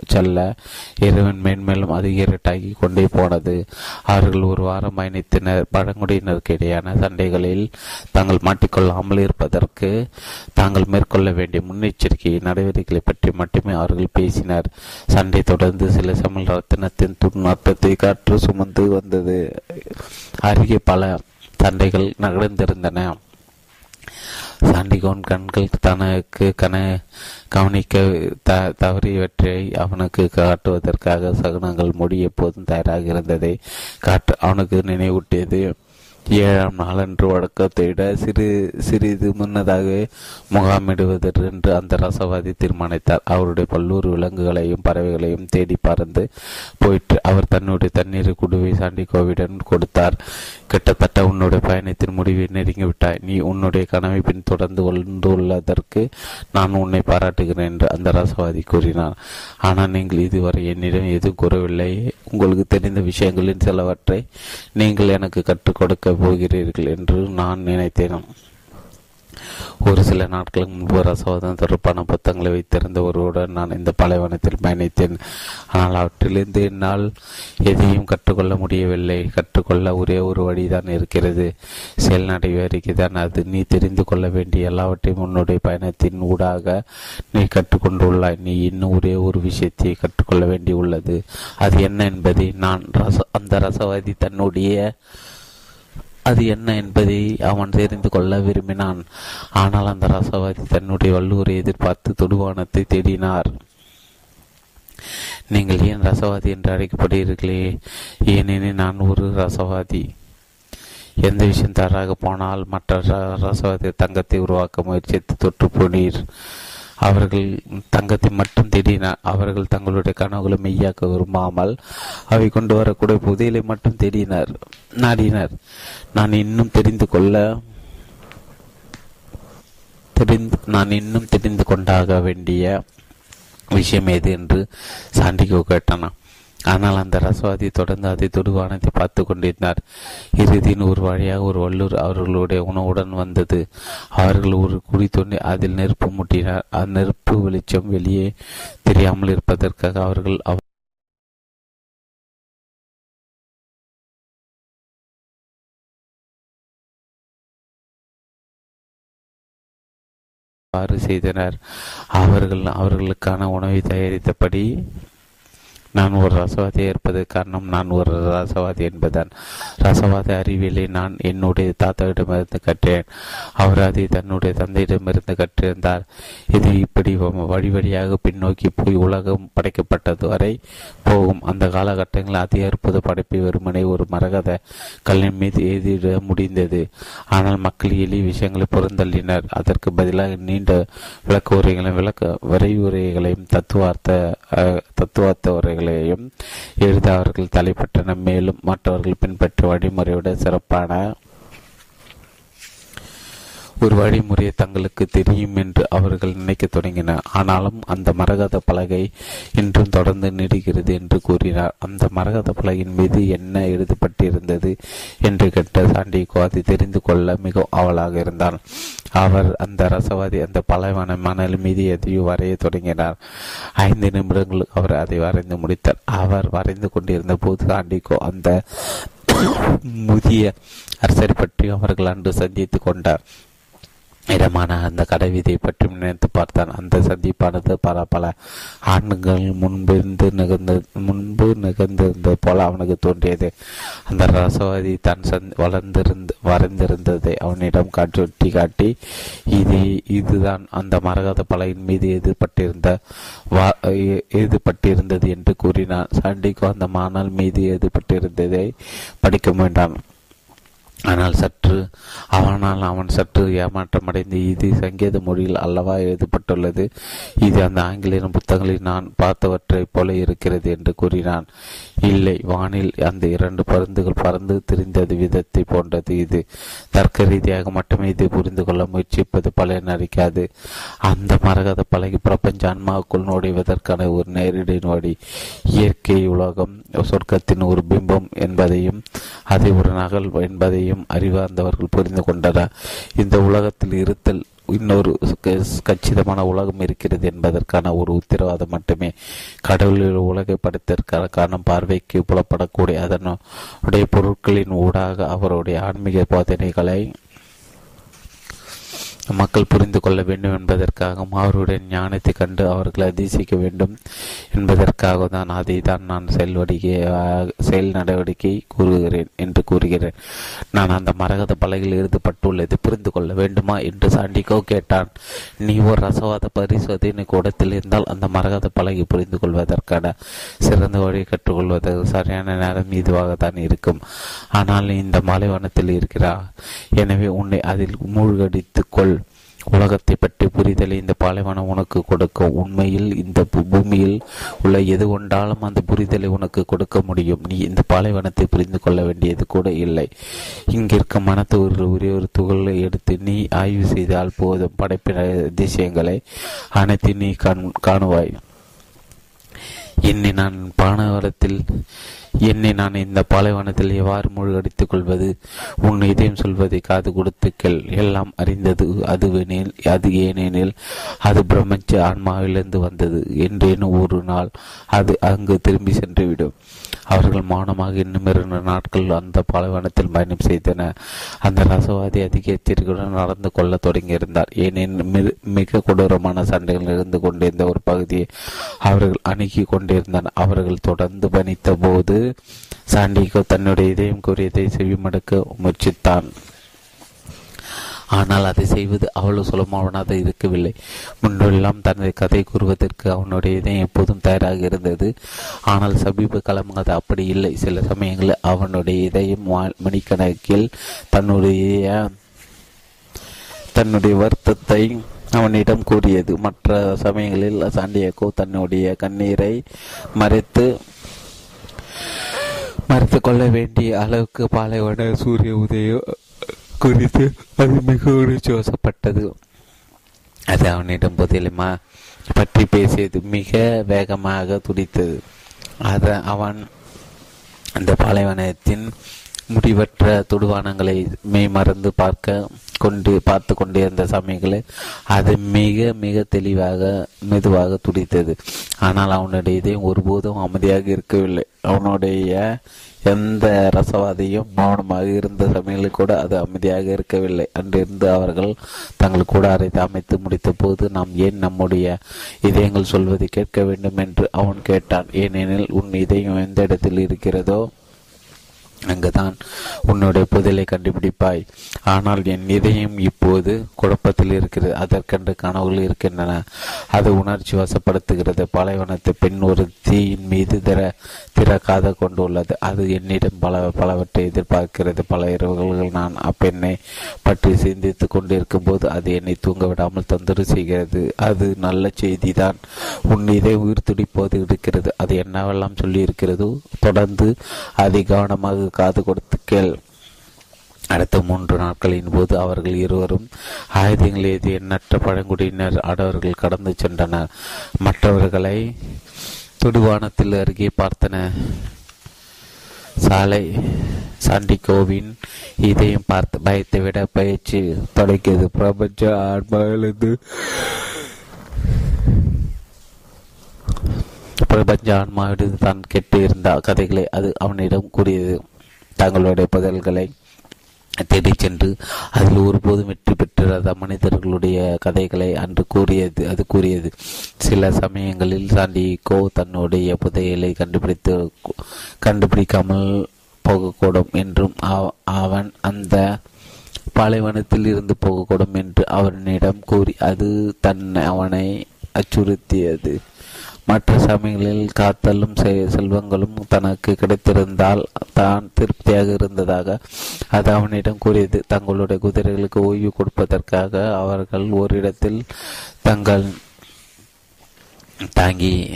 செல்ல. இறைவன் மேன்மேலும் அதிக இருட்டாகி கொண்டே போனது. அவர்கள் ஒரு வாரம் பயணித்தனர். பழங்குடியினருக்கு இடையான சண்டைகளில் தாங்கள் மாட்டிக்கொள்ளாமல் இருப்பதற்கு தாங்கள் மேற்கொள்ள வேண்டிய முன்னெச்சரிக்கை நடவடிக்கைகளை பற்றி மட்டுமே அவர்கள் பேசினர். சண்டை தொடர்ந்து சில சமல் ரத்தினத்தின் துர்நாற்றத்தை காற்று சுமந்து வந்தது. அருகே பல சண்டைகள் நகர்ந்திருந்தன. சாண்டிகோன் கண்கள் தனக்கு கன கவனிக்க த தவறியவற்றை அவனுக்கு காட்டுவதற்காக சகுனங்கள் முடி எப்போதும் தயாராக இருந்ததை காட்டு அவனுக்கு நினைவூட்டியது. ஏழாம் நாளன்று வழக்கத்தை விட சிறு சிறிது முன்னதாக முகாமிடுவதென்று அந்த ரசவாதி தீர்மானித்தார். அவருடைய பல்லூர் விலங்குகளையும் பறவைகளையும் தேடி பறந்து போயிற்று. அவர் தன்னுடைய தண்ணீர் குடுவை சாண்டிகோவிடன் கொடுத்தார். கிட்டத்தட்ட உன்னுடைய பயணத்தின் முடிவை நெருங்கிவிட்டாய் நீ உன்னுடைய கனவை பின் தொடர்ந்து வந்துள்ளதற்கு நான் உன்னை பாராட்டுகிறேன் என்று அந்த ரசவாதி கூறினார். ஆனால் நீங்கள் இதுவரை என்னிடம் எதுவும் கூறவில்லை உங்களுக்கு தெரிந்த விஷயங்களின் சிலவற்றை நீங்கள் எனக்கு கற்றுக் கொடுக்க போகிறீர்கள் என்று நான் நினைத்தேன் ஒரு சில நாட்களுக்கு முன்பு ரசவாதம் தொடர்பான புத்தகங்களை வைத்திருந்த ஒருவருடன் நான் இந்த பலைவனத்தில் பயணித்தேன். ஆனால் அவற்றிலிருந்து என்னால் எதையும் கற்றுக்கொள்ள முடியவில்லை. கற்றுக்கொள்ள ஒரே ஒரு வழிதான் இருக்கிறது. செயல் நடைபெறுகிறதான் அது. நீ தெரிந்து கொள்ள வேண்டிய எல்லாவற்றையும் உன்னுடைய பயணத்தின் ஊடாக நீ கற்றுக்கொண்டுள்ளாய். நீ இன்னும் ஒரே ஒரு விஷயத்தை கற்றுக்கொள்ள வேண்டியுள்ளது. அது என்ன என்பதை நான் ரச அந்த ரசவாதி தன்னுடைய அது என்ன என்பதை அவன் தெரிந்து கொள்ள விரும்பினான். ஆனால் அந்த ரசவாதி தன்னுடைய வல்லூரை எதிர்பார்த்து தொடுவானத்தை தேடினார். நீங்கள் ஏன் ரசவாதி என்று அழைக்கப்படுகிறீர்களே? ஏனெனில் நான் ஒரு ரசவாதி. எந்த விஷயம் தராக போனால் மற்ற ரசவாதி தங்கத்தை உருவாக்க முயற்சித்து தொற்று போனீர். அவர்கள் தங்கத்தை மட்டும் தேடினார் அவர்கள் தங்களுடைய கனவுகளை மெய்யாக்க விரும்பாமல் அவை கொண்டு வரக்கூடிய புதையலை மட்டும் தேடினார் நாடினர். நான் இன்னும் தெரிந்து கொள்ள தெரிந்து நான் இன்னும் தெரிந்து கொண்டாக வேண்டிய விஷயம் எது என்று சாண்டிகோ கேட்டானா ஆனால் அந்த ரசவாதி தொடர்ந்து அதை தொடுவானத்தை பார்த்து கொண்டிருந்தார் இறுதியின் ஒரு வழியாக ஒரு வல்லூர் அவர்களுடைய உணவுடன் வந்தது. அவர்கள் ஒரு குடி தோண்டி அதில் நெருப்பு முட்டினார். அந்த நெருப்பு வெளிச்சம் வெளியே தெரியாமல் இருப்பதற்காக அவர்கள் அவ்வாறு செய்தனர். அவர்கள் அவர்களுக்கான உணவை தயாரித்தபடி நான் ஒரு ரசவாதியாக இருப்பது காரணம் நான் ஒரு ரசவாதி என்பதான் ரசவாத அறிவியலை நான் என்னுடைய தாத்தாவிடமிருந்து கற்றேன். அவர் அதை தன்னுடைய தந்தையிடமிருந்து கற்றிருந்தார். இது இப்படி வழி வழியாக பின்னோக்கி போய் உலகம் படைக்கப்பட்டது வரை போகும். அந்த காலகட்டங்களில் அதி அற்புத படைப்பை வெறுமனை ஒரு மரகத கல்லின் மீது எழுதிட முடிந்தது. ஆனால் மக்கள் எளிய விஷயங்களை புறந்தள்ளினர் அதற்கு பதிலாக நீண்ட விளக்க உரைகளையும் விளக்க விரைவுரைகளையும் தத்துவார்த்த தத்துவார்த்த உரைகளை வழிமுறைகளையும் எழுத அவர்கள் தலைப்பட்டனர். மேலும் மற்றவர்கள் பின்பற்ற வழிமுறையோட சிறப்பான ஒரு வழிமுறையை தங்களுக்கு தெரியும் என்று அவர்கள் நினைக்க தொடங்கினர். ஆனாலும் அந்த மரகத பலகை இன்றும் தொடர்ந்து நீடுகிறது என்று கூறினார். அந்த மரகத பலகையின் மீது என்ன எழுதப்பட்டிருந்தது என்று கேட்ட சாண்டிகோ அதை தெரிந்து கொள்ள மிகவும் அவளாக இருந்தார் அவர் அந்த ரசவாதி அந்த பலவான மணல் மீது எதையோ வரைய தொடங்கினார். ஐந்து நிமிடங்கள் அவர் அதை வரைந்து முடித்தார். அவர் வரைந்து கொண்டிருந்த போது சாண்டிகோ அந்த முதிய அரசரை பற்றி அவர்கள் அன்று சந்தித்து கொண்டார். இடமான அந்த கடைவீதியை பற்றி நினைத்து பார்த்தான். அந்த சந்திப்பானது பல பல ஆண்டுகள் முன்பிருந்து நிகழ்ந்த முன்பு நிகழ்ந்திருந்தது போல அவனுக்கு தோன்றியது. அந்த ரசவாதி தான் சந் வளர்ந்திருந்து வரைந்திருந்ததை அவனிடம் காட்டி காட்டி இது இதுதான் அந்த மரகத பலையின் மீது எதிர்பட்டிருந்த வா எதிர்பட்டிருந்தது என்று கூறினான். சாண்டிகோ அந்த மானால் மீது எதிர்பட்டிருந்ததை படிக்க வேண்டாம். ஆனால் சற்று அவனால் அவன் சற்று ஏமாற்றமடைந்து இது சங்கீத மொழியில் அல்லவா எழுதப்பட்டுள்ளது? இது அந்த ஆங்கிலேயன் புத்தகங்களில் நான் பார்த்தவற்றைப் போல இருக்கிறது என்று கூறினான். இல்லை வானில் அந்த இரண்டு பருந்துகள் பறந்து திரிந்தது விதத்தை போன்றது இது. தர்க்க ரீதியாக மட்டுமே இது புரிந்து கொள்ள முயற்சிப்பது பலனளிக்காது அந்த மரகத பழகி பிரபஞ்ச ஆன்மாவுக்குள் நுழைவதற்கான ஒரு நேரடியின் வழி. இயற்கை உலகம் சொர்க்கத்தின் ஒரு பிம்பம் என்பதையும் அதை ஒரு நகல் என்பதையும் அறிவார்ந்தவர்கள் புரிந்து கொண்டனர் இந்த உலகத்தில் இருத்தல் இன்னொரு கச்சிதமான உலகம் இருக்கிறது என்பதற்கான ஒரு உத்தரவாதம் மட்டுமே. கடவுளில் உலகை படைத்ததற்கான காரணம் பார்வைக்கு புலப்படக்கூடிய அதனுடைய பொருட்களின் ஊடாக அவருடைய ஆன்மீக போதனைகளை மக்கள் புரிந்து கொள்ள வேண்டும் என்பதற்காகவும் அவருடைய ஞானத்தை கண்டு அவர்கள் அதிசயிக்க வேண்டும் என்பதற்காக தான் அதை தான் நான் செயல்வடிக்கை செயல் நடவடிக்கை கூறுகிறேன் என்று கூறுகிறேன் நான் அந்த மரகத பலகையில் எழுதப்பட்டுள்ளது புரிந்து கொள்ள வேண்டுமா என்று சாண்டிகோ கேட்டான். நீ ஒரு ரசவாத பரிசோதனை கூடத்தில் இருந்தால் அந்த மரகத பலகை புரிந்து கொள்வதற்கான சிறந்த வழியை கற்றுக்கொள்வதற்கு சரியான நேரம் இதுவாக தான் இருக்கும். ஆனால் இந்த மலைவனத்தில் இருக்கிறா எனவே உன்னை அதில் மூழ்கடித்துக் கொள். உலகத்தை பற்றி புரிதலை இந்த பாலைவனம் உனக்கு கொடுக்கும் உண்மையில் இந்த பூமியில் உள்ள எது கொண்டாலும் அந்த புரிதலை உனக்கு கொடுக்க முடியும். நீ இந்த பாலைவனத்தை புரிந்து கொள்ள வேண்டியது கூட இல்லை. இங்கிருக்கும் மனத்து ஒரு ஒரே ஒரு துகளை எடுத்து நீ ஆய்வு செய்தால் போதும். படைப்பின அதிசயங்களை அனைத்து நீ காணுவாய். என்னை நான் பானவரத்தில் என்னை நான் இந்த பாலைவனத்தில் எவ்வாறு மூழ்கடித்துக் கொள்வது உன் இதயம் சொல்வதை காது கொடுத்து கேள். எல்லாம் அறிந்தது அதுவெனில் அது ஏனெனில் அது பிரம்மச்ச ஆன்மாவிலிருந்து வந்தது என்றேனும் ஒரு நாள் அது அங்கு திரும்பி சென்றுவிடும். அவர்கள் மௌனமாக இன்னும் இரண்டு நாட்கள் அந்த பாலைவனத்தில் பயணம் செய்தனர் அந்த ரசவாதி அதிக எச்சரிக்கையுடன் நடந்து கொள்ள தொடங்கியிருந்தார். ஏனெனில் மிக கொடூரமான சண்டைகள் இருந்து கொண்டிருந்த ஒரு பகுதியை அவர்கள் அணுகி கொண்டிருந்தனர். அவர்கள் தொடர்ந்து பணித்த போது சாண்டிகோ தன்னுடைய இதயம் கூறியதை செவிமடுக்க முயற்சித்தான். ஆனால் அதை செய்வது அவ்வளவு சுலபமானதாக இருக்கவில்லை. முன்பெல்லாம் தனது கதை கூறுவதற்கு அவனுடைய இதயம் எப்போதும் தயாராக இருந்தது. ஆனால் சமீப காலமாக அது அப்படி இல்லை. சில சமயங்களில் அவனுடைய இதயம் மணிக்கணக்கில் தன்னுடைய தன்னுடைய வருத்தத்தை அவனிடம் கூறியது. மற்ற சமயங்களில் சாண்டியாக்கோ தன்னுடைய கண்ணீரை மறைத்து மறைத்து கொள்ள வேண்டிய அளவுக்கு பாலைவன சூரிய உதயம் குறித்து அது மிக உணர்ச்சி அது அவனிடம் புதியலிமா பற்றி பேசியது மிக வேகமாக துடித்தது. அத அவன் அந்த பாலைவனத்தின் முடிவற்ற துடுவானங்களை மெய்மறந்து பார்க்க கொண்டு பார்த்து கொண்டிருந்த சமயங்களில் அது மிக மிக தெளிவாக மெதுவாக துடித்தது. ஆனால் அவனுடைய இதயம் ஒருபோதும் அமைதியாக இருக்கவில்லை. அவனுடைய எந்த ரசவாதியும் மௌனமாக இருந்த சமயங்களில் கூட அது அமைதியாக இருக்கவில்லை. அன்றிருந்து அவர்கள் தங்கள் கூடாரை அமைத்து முடித்த போது நாம் ஏன் நம்முடைய இதயங்கள் சொல்வதை கேட்க வேண்டும் என்று அவன் கேட்டான். ஏனெனில் உன் இதயம் எந்த இடத்தில் இருக்கிறதோ அங்குதான் உன்னுடைய புதலை கண்டுபிடிப்பாய். ஆனால் என் இதயம் இப்போது குழப்பத்தில் இருக்கிறது. அதற்கென்று கனவுகள் இருக்கின்றன. அது உணர்ச்சி வசப்படுத்துகிறது. பாலைவனத்து பெண் ஒரு தீயின் மீது திற திறக்காத கொண்டுள்ளது அது என்னிடம் பல பலவற்றை எதிர்பார்க்கிறது. பல இரவுகள் நான் அப்பெண்ணை பற்றி சிந்தித்து கொண்டிருக்கும் போது அது என்னை தூங்க விடாமல் தொந்தரவு செய்கிறது. அது நல்ல செய்திதான். உன் இதை உயிர் துடிப்போது இருக்கிறது. அது என்னவெல்லாம் சொல்லியிருக்கிறதோ தொடர்ந்து அதை கவனமாக காது கொடுத்து கேள். அடுத்த மூன்று நாட்களின் போது அவர்கள் இருவரும் ஆயுதங்கள் எது எண்ணற்ற பழங்குடியினர் ஆடவர்கள் கடந்து சென்றனர். மற்றவர்களை தொடுவானத்தில் அருகே பார்த்தன. சாலை சாண்டிகோவின் இதையும் பார்த்து பயத்தை விட பயிற்சி தொடங்கியது. பிரபஞ்ச ஆன்மாவிலிருந்து பிரபஞ்ச ஆன்மாவிடம் தான் கெட்டு இருந்த கதைகளை அது அவனிடம் கூறியது. தங்களுடைய பதில்களை தேடிச் சென்று அதில் ஒருபோதும் வெற்றி பெற்றிராத மனிதர்களுடைய கதைகளை அன்று கூறியது அது கூறியது. சில சமயங்களில் சாண்டிகோ தன்னுடைய புதையலை கண்டுபிடித்து கண்டுபிடிக்காமல் போகக்கூடும் என்றும் அவன் அந்த பாலைவனத்தில் இருந்து போகக்கூடும் என்று அவனிடம் கூறி அது தன் அவனை அச்சுறுத்தியது. மற்ற சமயங்களில் காத்தலும் செல்வங்களும் தனக்கு கிடைத்திருந்தால் தான் திருப்தியாக இருந்ததாக அது அவனிடம் கூறியது. தங்களுடைய குதிரைகளுக்கு ஓய்வு கொடுப்பதற்காக அவர்கள் ஓரிடத்தில் தங்கள் தாங்கி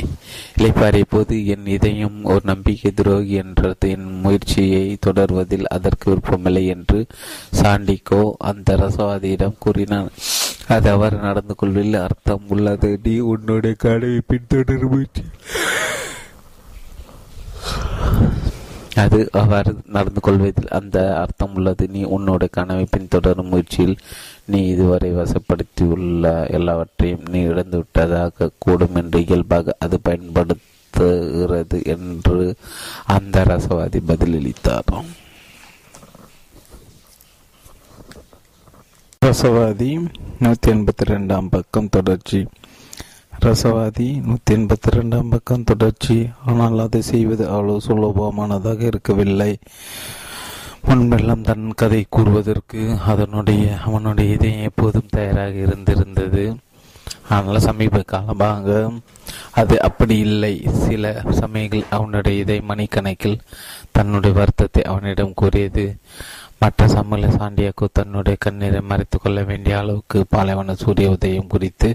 இழைப்பாரிய போது என் இதயம் ஒரு நம்பிக்கை துரோகி என்றது. என் முயற்சியை தொடர்வதில் அதற்கு விருப்பமில்லை என்று சாண்டிகோ அந்த ரசவாதியிடம் கூறினான். அது அவர் நடந்து கொள்வதில் அர்த்தம் உள்ளது. நீ உன்னுடைய கடவை பின்தொடர் முயற்சி. அது அவர் நடந்து கொள்வதில் அந்த அர்த்தம் உள்ளது. நீ உன்னோட கனவை பின்தொடரும் முயற்சியில் நீ இதுவரை வசப்படுத்தியுள்ள எல்லாவற்றையும் நீ இழந்து விட்டதாக கூடும் என்று இயல்பாக அது பயன்படுத்துகிறது என்று அந்த ரசவாதி பதிலளித்தார். ரசவாதி நூற்றி எண்பத்தி ரெண்டாம் பக்கம் தொடர்ச்சி. ரசவாதி நூற்றி எண்பத்தி ரெண்டாம் பக்கம் தொடர்ச்சி. ஆனால் அதை செய்வது அவ்வளவு சுலபமானதாக இருக்கவில்லை. முன்பெல்லாம் தன் கதை கூறுவதற்கு அதனுடைய அவனுடைய இதயம் எப்போதும் தயாராக இருந்திருந்தது. ஆனால் சமீப காலமாக அது அப்படி இல்லை. சில சமயங்கள் அவனுடைய இதை மணிக்கணக்கில் தன்னுடைய வருத்தத்தை அவனிடம் கூறியது. மற்ற சமூக சாண்டியாக்கு தன்னுடைய கண்ணீரை மறைத்து கொள்ள வேண்டிய அளவுக்கு பாலைவன சூரிய உதயம் குறித்து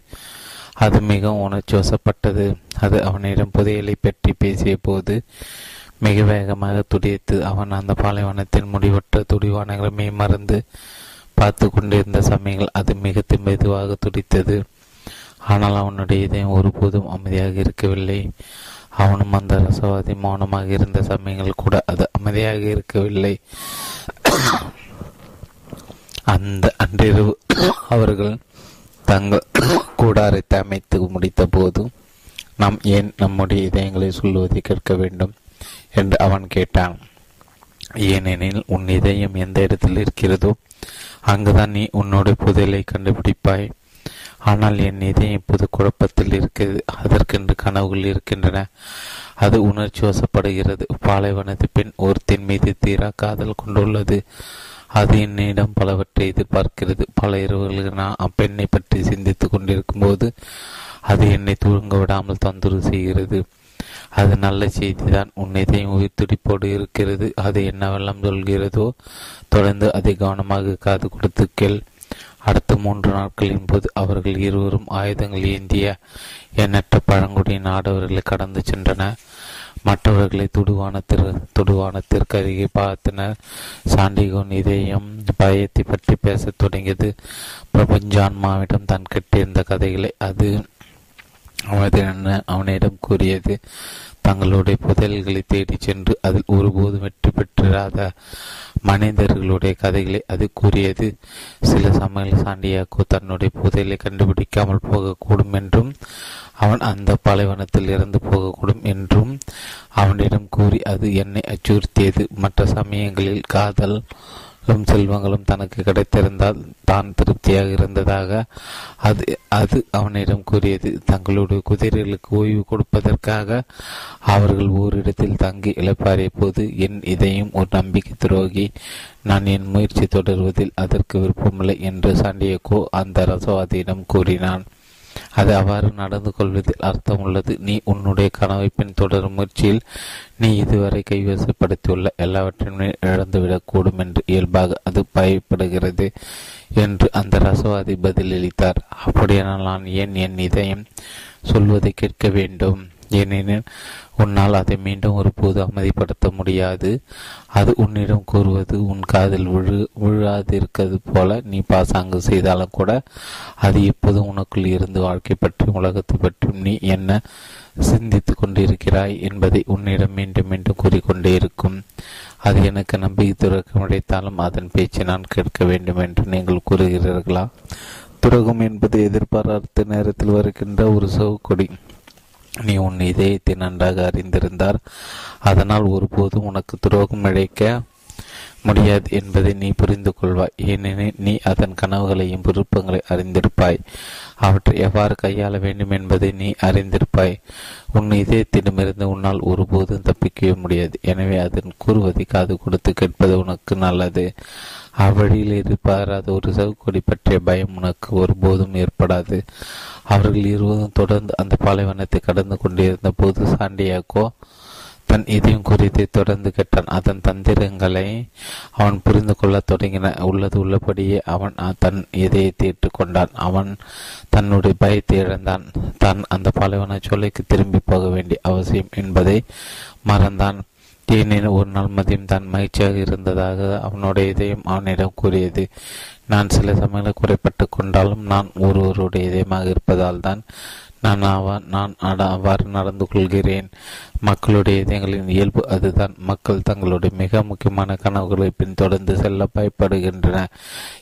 அது மிகவும் உணர்ச்சி வசப்பட்டது அது அவனிடம் புதையலை பற்றி பேசிய போது மிக வேகமாக துடித்து அவன் அந்த பாலைவனத்தின் முடிவற்ற துடிவானங்களை மறந்து பார்த்து கொண்டிருந்த சமயங்கள் அது மிக மெதுவாக துடித்தது. ஆனால் அவனுடைய இதயம் ஒருபோதும் அமைதியாக இருக்கவில்லை. அவனும் அந்த ரசவாதி மௌனமாக இருந்த சமயங்கள் கூட அது அமைதியாக இருக்கவில்லை. அந்த அன்றிரவு அவர்கள் தங்கள் கூடாரத்தை அமைத்து முடித்த போது நாம் ஏன் நம்முடைய இதயங்களை சொல்லுவதை கேட்க வேண்டும்? என்று அவன் கேட்டான். ஏனெனில் உன் இதயம் எந்த இடத்தில் இருக்கிறதோ அங்குதான் நீ உன்னோட புதலை கண்டுபிடிப்பாய். ஆனால் என் இதயம் இப்போது குழப்பத்தில் இருக்கிறது. அதற்கென்று கனவுகள் இருக்கின்றன. அது உணர்ச்சி வசப்படுகிறது. பாலைவனது பெண் ஒருத்தின் மீது தீரா காதல் கொண்டுள்ளது. அது என்னிடம் பலவற்றை எதிர்பார்க்கிறது. பல இரவுகளுக்கு நான் அப்பெண்ணை பற்றி சிந்தித்துக் கொண்டிருக்கும் போது அது என்னை தூங்க விடாமல் தொந்தரவு செய்கிறது. அது நல்ல செய்திதான். உன் இதயம் உயிர் துடிப்போடு இருக்கிறது. அது என்னவெல்லாம் சொல்கிறதோ தொடர்ந்து அதை கவனமாக காது கொடுத்து கேள். அடுத்த மூன்று நாட்களின் போது அவர்கள் இருவரும் ஆயுதங்கள் ஏந்திய எண்ணற்ற பழங்குடி நாடவர்களை கடந்து சென்றன. மற்றவர்களை துடுவானத்திற்கு துடுவானத்திற்கு அருகே பார்த்தனர். சாண்டிகோன் இதயம் பயத்தை பற்றி பேசத் தொடங்கியது. பிரபஞ்சான்மாவிடம் தான் கட்டியிருந்த கதைகளை. அது அவனது அவனிடம் கூறியது? தங்களுடைய புதையல்களை தேடிச் சென்று அதில் ஒருபோதும் வெற்றி பெற்றிராத மனிதர்களுடைய கதைகளை அது கூறியது. சில சமயங்கள் சாண்டியாக்கோ தன்னுடைய புதையலை கண்டுபிடிக்காமல் போகக்கூடும் என்றும் அவன் அந்த பாலைவனத்தில் இறந்து போகக்கூடும் என்றும் அவனிடம் கூறி அது என்னை அச்சுறுத்தியது. மற்ற சமயங்களில் காதல் செல்வங்களும் தனக்கு கிடைத்திருந்தால் தான் திருப்தியாக இருந்ததாக அது அது அவனிடம் கூறியது. தங்களுடைய குதிரைகளுக்கு ஓய்வு கொடுப்பதற்காக அவர்கள் ஓரிடத்தில் தங்கி இழப்பாரிய போது என் இதையும் ஒரு நம்பிக்கை துரோகி. நான் என் முயற்சி தொடர்வதில் அதற்கு விருப்பமில்லை என்று சாண்டியகோ அந்த ரசவாதியிடம் கூறினான். அது அவ்வாறு நடந்து கொள்வதில் அர்த்தம் உள்ளது நீ உன்னுடைய கனவை பின் தொடரும் முயற்சியில் நீ இதுவரை கைவசப்படுத்தியுள்ள எல்லாவற்றையும் இழந்துவிடக்கூடும் என்று இயல்பாக அது பயப்படுகிறது என்று அந்த ரசவாதி பதிலளித்தார். அப்படியானால் நான் ஏன் என் இதயம் சொல்வதை கேட்க வேண்டும்? ஏனெனில் உன்னால் அதை மீண்டும் ஒருபோது அமைதிப்படுத்த முடியாது. அது உன்னிடம் கூறுவது உன் காதில் விழு விழாதிருக்கிறது போல நீ பாசாங்கு செய்தாலும் கூட அது எப்போதும் உனக்குள் இருந்து வாழ்க்கை பற்றியும் உலகத்தை பற்றியும் நீ என்ன சிந்தித்து கொண்டிருக்கிறாய் என்பதை உன்னிடம் மீண்டும் மீண்டும் கூறிக்கொண்டே இருக்கும். அது எனக்கு நம்பிக்கை துறக்கம் கிடைத்தாலும் அதன் பேச்சை நான் கேட்க வேண்டும் என்று நீங்கள் கூறுகிறீர்களா? துறகம் என்பது எதிர்பாராத நேரத்தில் வருகின்ற ஒரு சவுக்கொடி. நீ உன் இதயத்தை நன்றாக அறிந்திருந்தார். அதனால் ஒருபோதும் உனக்கு துரோகம் இழைக்க முடியாது என்பதை நீ புரிந்து கொள்வாய். ஏனெனில் நீ அதன் கனவுகளையும் விருப்பங்களை அறிந்திருப்பாய். அவற்றை எவ்வாறு கையாள வேண்டும் என்பதை நீ அறிந்திருப்பாய். உன் இதயத்திடமிருந்து உன்னால் ஒருபோதும் தப்பிக்கவே முடியாது. எனவே அதன் கூறுவதை காது கொடுத்து கேட்பது உனக்கு நல்லது. அவ்வழியில் இருப்பாராத ஒரு சவுக்கொடி பற்றிய பயம். உனக்கு ஒருபோதும் ஏற்படாது. அவர்கள் இருவரும் தொடர்ந்து அந்த பாலைவனத்தை கடந்து கொண்டிருந்த போது சாண்டியாக்கோ தன் இதயம் குறித்து தொடர்ந்து கேட்டான். அதன் தந்திரங்களை அவன் புரிந்து கொள்ள தொடங்கின உள்ளது உள்ளபடியே அவன் தன் இதயத்தை கொண்டான். அவன் தன்னுடைய பயத்தை இழந்தான். தான் அந்த பாலைவன சோலைக்கு திரும்பி போக வேண்டிய அவசியம் என்பதை மறந்தான். ஏனெனில் ஒரு நாள் மதியம் தான் மகிழ்ச்சியாக இருந்ததாக அவனுடைய இதயம் அவனிடம் கூறியது. நான் சில சமயங்களில் குறைப்பட்டு கொண்டாலும் நான் ஒருவருடைய இதயமாக இருப்பதால் தான் நான் அவர் நான் அவ்வாறு நடந்து கொள்கிறேன். மக்களுடைய இதயங்களின் இயல்பு அதுதான். மக்கள் தங்களுடைய மிக முக்கியமான கனவுகளை பின்தொடர்ந்து செல்ல பயப்படுகின்றன.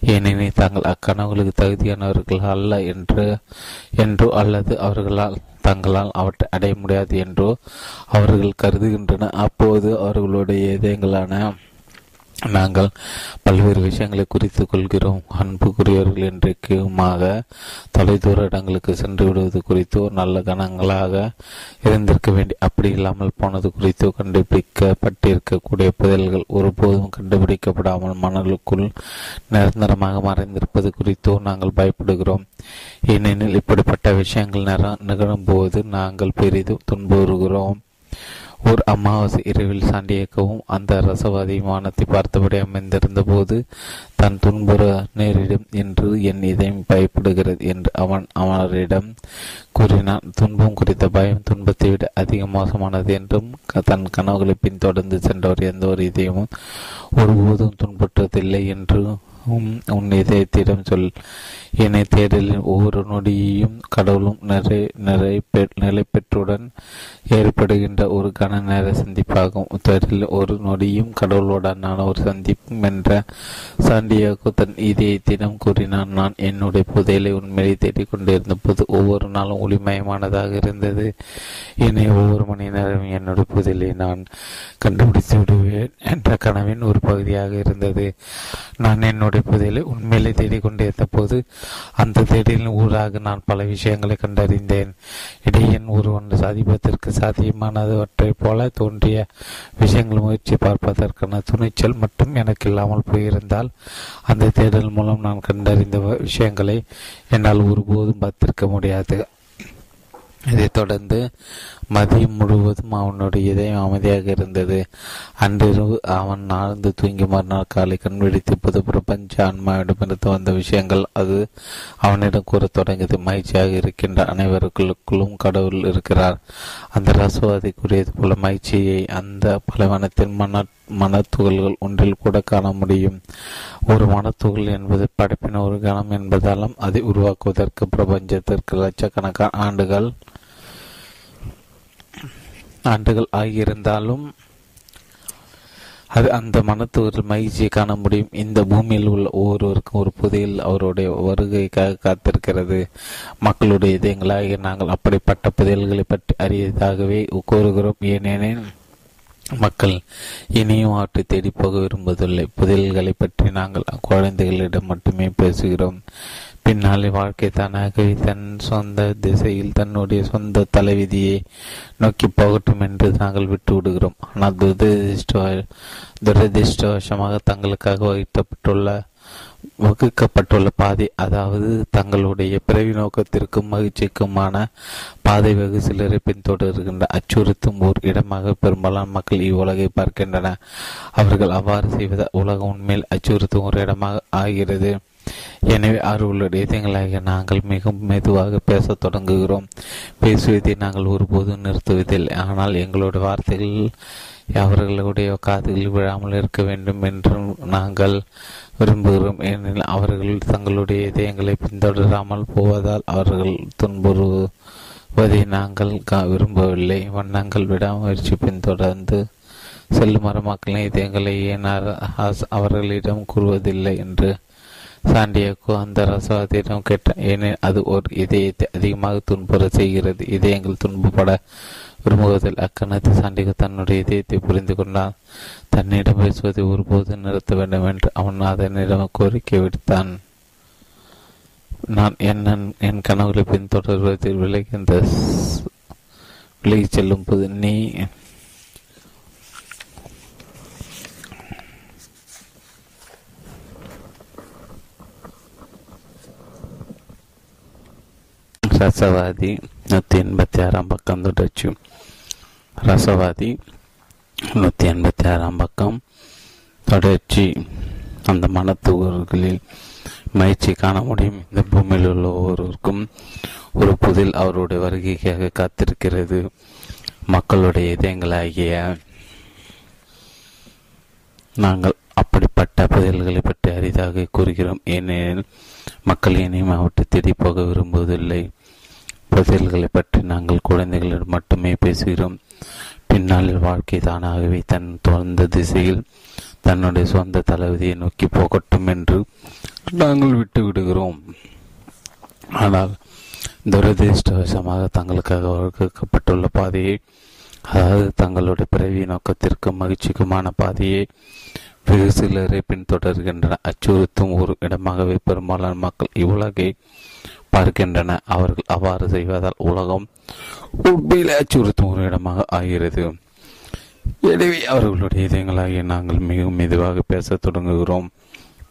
ஏனெனில் தாங்கள் அக்கனவுகளுக்கு தகுதியானவர்கள் அல்ல என்று என்றோ அல்லது அவர்களால் தங்களால் அவற்றை அடைய முடியாது என்றோ அவர்கள் கருதுகின்றன. அப்போது அவர்களுடைய இதயங்களான நாங்கள் பல்வேறு விஷயங்களை குறித்து கொள்கிறோம். அன்புக்குரியவர்கள் இன்றைக்குமாக தொலைதூர இடங்களுக்கு சென்று விடுவது குறித்தோ நல்ல கணங்களாக இருந்திருக்க வேண்டி அப்படி இல்லாமல் போனது குறித்தோ கண்டுபிடிக்கப்பட்டிருக்கக்கூடிய புதல்கள் ஒருபோதும் கண்டுபிடிக்கப்படாமல் மணலுக்குள் நிரந்தரமாக மறைந்திருப்பது குறித்தோ நாங்கள் பயப்படுகிறோம். ஏனெனில் இப்படிப்பட்ட விஷயங்கள் நிகழும்போது நாங்கள் பெரிதும் துன்புறுகிறோம். ஒரு அமாவாசை இரவில் சாண்டியக்கவும் அந்த ரசவாதி வானத்தை பார்த்தபடி அமைந்திருந்த போது தன் துன்புற நேரிடும் என்று என் இதயம் பயப்படுகிறது என்று அவன் அவரிடம் கூறினான். துன்பம் குறித்த பயம் துன்பத்தை விட அதிக மோசமானது என்றும் தன் கனவுகளை பின்தொடர்ந்து சென்றவர் எந்த ஒரு இதயமும் ஒருபோதும் துன்பற்றதில்லை என்றும் உன் இதயத்திடம் சொல் என்னை தேடலின் ஒவ்வொரு நொடியையும் கடவுளும் நிறை நிறை நிலை பெற்றுடன் ஏற்படுகின்ற ஒரு கன நேர சந்திப்பாகும். தேடலில் ஒரு நொடியும் கடவுளுடனான ஒரு சந்திப்பும் என்ற சாண்டியாகோ தன் இதயத்திடம் கூறினான் நான் என்னுடைய புதையலை உண்மையை தேடிக் கொண்டிருந்த போது ஒவ்வொரு நாளும் ஒளிமயமானதாக இருந்தது. என்னை ஒவ்வொரு மணி நேரம் என்னுடைய புதையலை நான் கண்டுபிடித்து விடுவேன் என்ற கனவின் ஒரு பகுதியாக இருந்தது. நான் என்னுடைய புதையலை உண்மையிலே தேடிக்கொண்டிருந்த போது அந்த தேடலின் ஊராக நான் பல விஷயங்களை கண்டறிந்தேன். இடையன் ஒருவன் சாதிப்பதற்கு சாத்தியமானவற்றைப் போல தோன்றிய விஷயங்கள் முயற்சி பார்ப்பதற்கான துணிச்சல் மட்டும் எனக்கு இல்லாமல் போயிருந்தால் அந்த தேடல் மூலம் நான் கண்டறிந்த விஷயங்களை என்னால் ஒருபோதும் பார்த்திருக்க முடியாது. இதைத் தொடர்ந்து மதியம் முழுவதும் அவனுடைய இதயம் அமைதியாக இருந்தது. அன்றிரவு அவன் ஆழ்ந்து தூங்கி மறுநாள் காலை கண்விழித்து புது பிரபஞ்ச ஆன்மாவிடமிருந்து வந்த விஷயங்கள் அது அவனிடம் கூற தொடங்கியது. மகிழ்ச்சியாக இருக்கின்ற அனைவருக்குள்ளும் கடவுள் இருக்கிறார். அந்த ரசவாதி கூறியது போல மகிழ்ச்சியை அந்த பலவனத்தின் மன மனத்துகள்கள் ஒன்றில் கூட காண முடியும். ஒரு மனத்துகள் என்பது படைப்பின் ஒரு கணம் என்பதாலும் அதை உருவாக்குவதற்கு பிரபஞ்சத்திற்கு லட்சக்கணக்கான ஆண்டுகள் ஆண்டுகள் ஆகியிருந்தாலும் அது அந்த மனத்துவரில் மகிழ்ச்சியை காண முடியும். இந்த பூமியில் உள்ள ஒவ்வொருவருக்கும் ஒரு புதையில் அவருடைய வருகைக்காக காத்திருக்கிறது. மக்களுடைய இதயங்களாகிய நாங்கள் அப்படிப்பட்ட புதையல்களை பற்றி அறியதாகவே கூறுகிறோம். ஏனெனில் மக்கள் இனியும் அவற்றை தேடி போக விரும்புவதில்லை. புதையல்களை பற்றி நாங்கள் குழந்தைகளிடம் மட்டுமே பேசுகிறோம். பின்னாலே வாழ்க்கை தானாகவே தன் சொந்த திசையில் தன்னுடைய சொந்த தலைவிதியை நோக்கி போகட்டும் என்று நாங்கள் விட்டு விடுகிறோம் ஆனால் துரதிருஷ்ட துரதிருஷ்டவசமாக தங்களுக்காக வகிக்கப்பட்டுள்ள வகுக்கப்பட்டுள்ள பாதை அதாவது தங்களுடைய பிறவி நோக்கத்திற்கும் மகிழ்ச்சிக்குமான பாதை வெகு சிலரை பின்தொடர்கின்ற அச்சுறுத்தும் ஓர் இடமாக பெரும்பாலான மக்கள் இவ்வுலகை பார்க்கின்றன அவர்கள் அவ்வாறு செய்வதால் உலகம் உண்மையில் அச்சுறுத்தும் ஒரு இடமாக ஆகிறது. எனவே அவர்களுடைய இதயங்களாக நாங்கள் மிகவும் மெதுவாக பேசத் தொடங்குகிறோம். பேசுவதை நாங்கள் ஒருபோதும் நிறுத்துவதில்லை. ஆனால் எங்களுடைய வார்த்தைகள் அவர்களுடைய காதுகளில் விழாமல் இருக்க வேண்டும் என்று நாங்கள் விரும்புகிறோம். ஏனெனில் அவர்கள் தங்களுடைய இதயங்களை பின்தொடராமல் போவதால் அவர்கள் துன்புறுவதை நாங்கள் விரும்பவில்லை. வண்ணங்கள் விடாமுயற்சி பின்தொடர்ந்து செல்லும் மரமக்களின் இதயங்களை ஏன் அவர்களிடம் கூறுவதில்லை என்று சாண்டியாக்கோ அந்த ரசவாதியிடம் கேட்டான் ஏனெனில் அது ஒரு இதயத்தை அதிகமாக துன்புற செய்கிறது. இதயங்கள் துன்பப்பட விரும்புவதில் அக்கணத்தில் சாண்டிகோ தன்னுடைய இதயத்தை புரிந்து கொண்டான். தன்னிடம் பேசுவதை ஒருபோது நிறுத்த வேண்டும் என்று அவன் அதனிடம் கோரிக்கை விடுத்தான். நான் என்ன என் கனவுகளை பின்தொடர்வதில் விலகின்ற விலகிச் செல்லும் போது நீ ரசவாதி நூற்றி எண்பத்தி ஆறாம் பக்கம் தொடர்ச்சி. ரசவாதி நூற்றி எண்பத்தி ஆறாம் பக்கம் தொடர்ச்சி. அந்த மனத்துவர்களில் மகிழ்ச்சி காண முடியும். இந்த பூமியில் உள்ள ஒவ்வொருவருக்கும் ஒரு புதில் அவருடைய வருகைக்காக காத்திருக்கிறது. மக்களுடைய இதயங்களாகிய நாங்கள் அப்படிப்பட்ட புதையல்களை பற்றி அரிதாக கூறுகிறோம். ஏனெனில் மக்கள் இனியும் அவற்றை தேடி போக விரும்புவதில்லை. புதையல்களை பற்றி நாங்கள் குழந்தைகளிடம் மட்டுமே பேசுகிறோம். பின்னாளில் வாழ்க்கை தானாகவே தன் தொடர்ந்த திசையில் தன்னுடைய சொந்த தளபதியை நோக்கி போகட்டும் என்று நாங்கள் விட்டு விடுகிறோம். ஆனால் துரதிருஷ்டவசமாக தங்களுக்காக வகுக்கப்பட்டுள்ள பாதையை அதாவது தங்களுடைய பிறவி நோக்கத்திற்கும் மகிழ்ச்சிக்குமான பாதையை வெகு சிலரை பின்தொடர்கின்றன. அச்சுறுத்தும் ஒரு இடமாகவே பெரும்பாலான மக்கள் இவ்வுலகை பார்க்கின்றன. அவர்கள் அவ்வாறு செய்வதால் உலகம் உண்மையில் அச்சுறுத்தும் ஒரு இடமாக ஆகிறது. எனவே அவர்களுடைய இதயங்களாகிய நாங்கள் மிகவும் மெதுவாக பேசத் தொடங்குகிறோம்.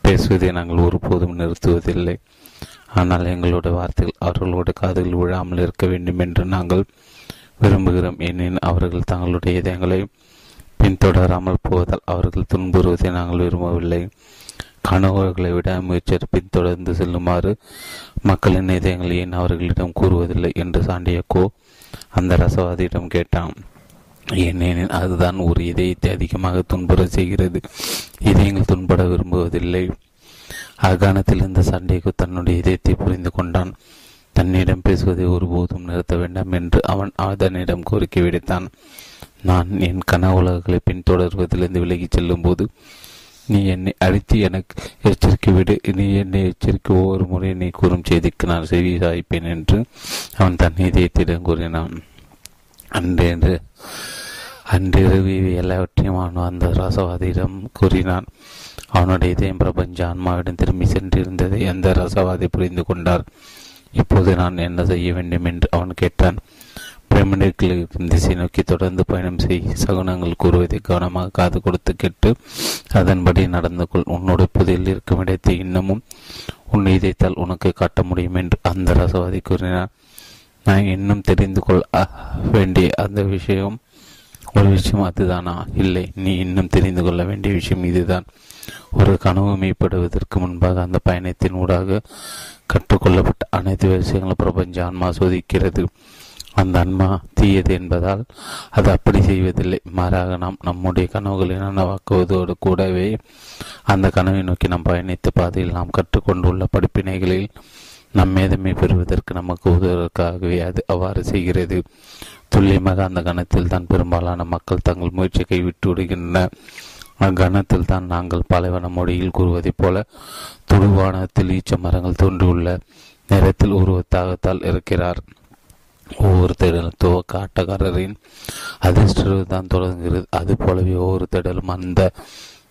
பேசுவதை நாங்கள் ஒருபோதும் நிறுத்துவதில்லை. ஆனால் எங்களுடைய வார்த்தைகள் அவர்களோட காதுகள் விழாமல் இருக்க வேண்டும் என்று நாங்கள் விரும்புகிறோம். ஏனெனில் அவர்கள் தங்களுடைய இதயங்களை பின்தொடராமல் போவதால் அவர்கள் துன்புறுவதை நாங்கள் விரும்பவில்லை. கனவுகளை விட முயற்சியை பின்தொடர்ந்து செல்லுமாறு மக்களின் இதயங்கள் ஏன் அவர்களிடம் கூறுவதில்லை என்று சாண்டியக்கோ அந்த ரசவாதியிடம் கேட்டான். ஏனெனில் அதுதான் ஒரு இதயத்தை அதிகமாக துன்புற செய்கிறது. இதயங்கள் துன்பட விரும்புவதில்லை. அகாணத்தில் இருந்த சாண்டியக்கோ தன்னுடைய இதயத்தை புரிந்து கொண்டான். தன்னிடம் பேசுவதை ஒருபோதும் நிறுத்த வேண்டாம் என்று அவன் அதனிடம் கோரிக்கை விடுத்தான். நான் என் கனவுலகளை பின்தொடர்வதிலிருந்து விலகிச் செல்லும் போது நீ என்னை அழித்து எனக்கு எச்சரிக்கை விடு. நீ என்னை எச்சரிக்கை ஒவ்வொரு முறை நீ கூறும் செய்திக்கு நான் செவி சாய்ப்பேன் என்று அவன் தன் இதயத்திடம் கூறினான். அன்றென்று அன்றிரவு எல்லாவற்றையும் அவன் அந்த ரசவாதியிடம் கூறினான். அவனுடைய இதயம் பிரபஞ்ச ஆன்மாவிடம் திரும்பி சென்றிருந்ததை அந்த ரசவாதி புரிந்து கொண்டார். இப்போது நான் என்ன செய்ய வேண்டும் என்று அவன் கேட்டான். பிரமிடுகளின் திசை நோக்கி தொடர்ந்து பயணம் செய். சகுனங்கள் கூறுவதை கவனமாக காது கொடுத்து கேட்டு அதன்படி நடந்து கொள். உன்னோட புதையில் இருக்கும் இடத்தை இன்னமும் உன் இதைத்தால் உனக்கு காட்ட முடியும் என்று அந்த ரசவாதி கூறினார். நான் இன்னும் தெரிந்து கொள்ள வேண்டிய அந்த விஷயம் ஒரு விஷயம் அதுதானா? இல்லை நீ இன்னும் தெரிந்து கொள்ள வேண்டிய விஷயம் இதுதான். ஒரு கனவு மெய்ப்படுவதற்கு முன்பாக அந்த பயணத்தின் ஊடாக கற்றுக்கொள்ளப்பட்ட அனைத்து விஷயங்களும் பிரபஞ்ச ஆன்மா சோதிக்கிறது. அந்த அன்மா தீயது என்பதால் அது அப்படி செய்வதில்லை. மாறாக நாம் நம்முடைய கனவுகளை நனவாக்குவதோடு கூடவே அந்த கனவை நோக்கி நாம் பயணித்த பாதையில் நாம் கற்றுக்கொண்டுள்ள படிப்பினைகளில் நம் மேதமை பெறுவதற்கு நமக்கு உதவுவதற்காகவே அது அவ்வாறு செய்கிறது. துல்லியமாக அந்த கணத்தில் தான் பெரும்பாலான மக்கள் தங்கள் முயற்சியை கைவிட்டு விடுகின்றனர் அக்கணத்தில் தான் நாங்கள் பாலைவன மொழியில் கூறுவதைப் போல துடுவானத்தில் ஈச்ச மரங்கள் தோன்றியுள்ள நேரத்தில் உருவத்தாகத்தால் இருக்கிறார். ஒவ்வொரு தேடலும் துவக்க ஆட்டக்காரரின் அதிர்ஷ்டம் தான் தொடங்குகிறது. அது போலவே ஒவ்வொரு தேடலும் அந்த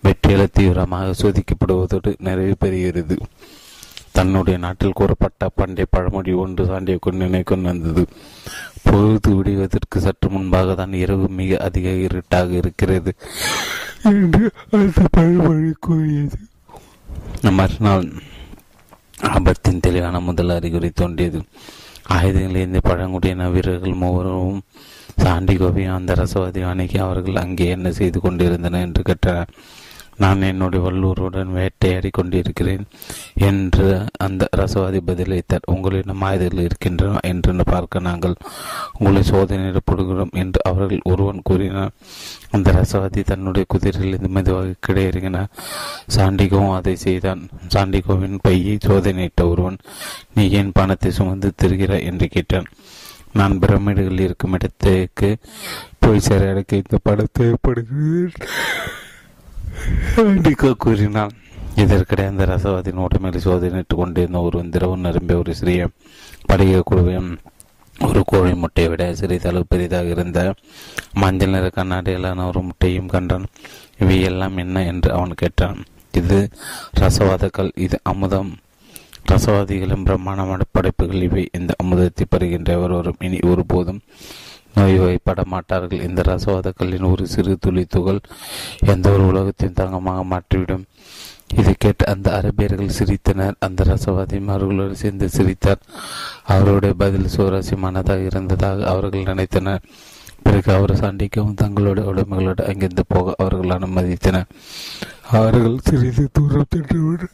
வெற்றியில தீவிரமாக சோதிக்கப்படுவதோடு நிறைவு பெறுகிறது. தன்னுடைய நாட்டில் கூறப்பட்ட பண்டைய பழமொழி ஒன்று சாண்டிய கொண்டு கொண்டு வந்தது. பொழுது விடுவதற்கு சற்று முன்பாக தான் இரவு மிக அதிக இருட்டாக இருக்கிறது. என்று அந்த பழமொழி கூறியது. மறுநாள் ஆபத்தின் தெளிவான முதல் அறிகுறி தோன்றியது. ஆயுதங்களிலிருந்து பழங்குடியின வீரர்கள் மூவரும் சாண்டிகோவையும் அந்த ரசவாதி அணுகி அவர்கள் அங்கே என்ன செய்து கொண்டிருந்தனர் என்று கேட்டனர் நான் என்னுடைய வல்லூருடன் வேட்டையாடி கொண்டிருக்கிறேன் என்று அந்த ரசவாதி பதிலளித்தார் உங்களிடம் ஆயுதங்கள் இருக்கின்றன என்று பார்க்க நாங்கள் உங்களை சோதனையிடப்படுகிறோம் என்று அவர்கள் ஒருவன் கூறினார். அந்த ரசவாதி தன்னுடைய குதிரையிலிருந்து மெதுவாக கிடையிறங்கினார் சாண்டிகோவும் அதை செய்தான். சாண்டிகோவின் பையை சோதனையிட்ட ஒருவன் நீ ஏன் பணத்தை சுமந்து திருகிறாய்? என்று கேட்டான். நான் பிரமிடுகள் இருக்கும் இடத்துக்கு போய் சேர எனக்கு இந்த படம் தேவைப்படுகிறது கூறினான். இதற்கிடையே அந்த ரசவாதியின் உடமையில் சோதனையிட்டுக் கொண்டிருந்த ஒரு திரவ நிரம்பிய ஒரு சிறிய படிக குழுவையும் ஒரு கோழி முட்டையை விட சிறிதளவு பெரிதாக இருந்த மஞ்சள் நிற கண்ணாடியிலான ஒரு முட்டையும் கண்டான். இவை எல்லாம் என்ன? என்று அவன் கேட்டான். இது ரசவாதக்கள் இது அமுதம். ரசவாதிகளின் பிரம்மாண்டமான படைப்புகள். இவை இந்த அமுதத்தை பெறுகின்றவர் ஒரு இனி ஒருபோதும் நோய்வாய்ப்பட மாட்டார்கள் இந்த ரசவாத கல்லின் ஒரு சிறு துளி துகள் எந்த ஒரு உலகத்தையும் தங்கமாக மாற்றிவிடும். இதை கேட்டு அந்த அரபியர்கள் சிரித்தனர். அந்த ரசவாதி அவர்களோடு சேர்ந்து சிரித்தார். அவருடைய பதில் சுவாரஸ்யமானதாக இருந்ததாக அவர்கள் நினைத்தனர். பிறகு அவர் சண்டிக்கவும் தங்களுடைய உடைமைகளோடு அங்கிருந்து போக அவர்கள் அனுமதித்தனர். அவர்கள் சிறிது தூரம் சென்று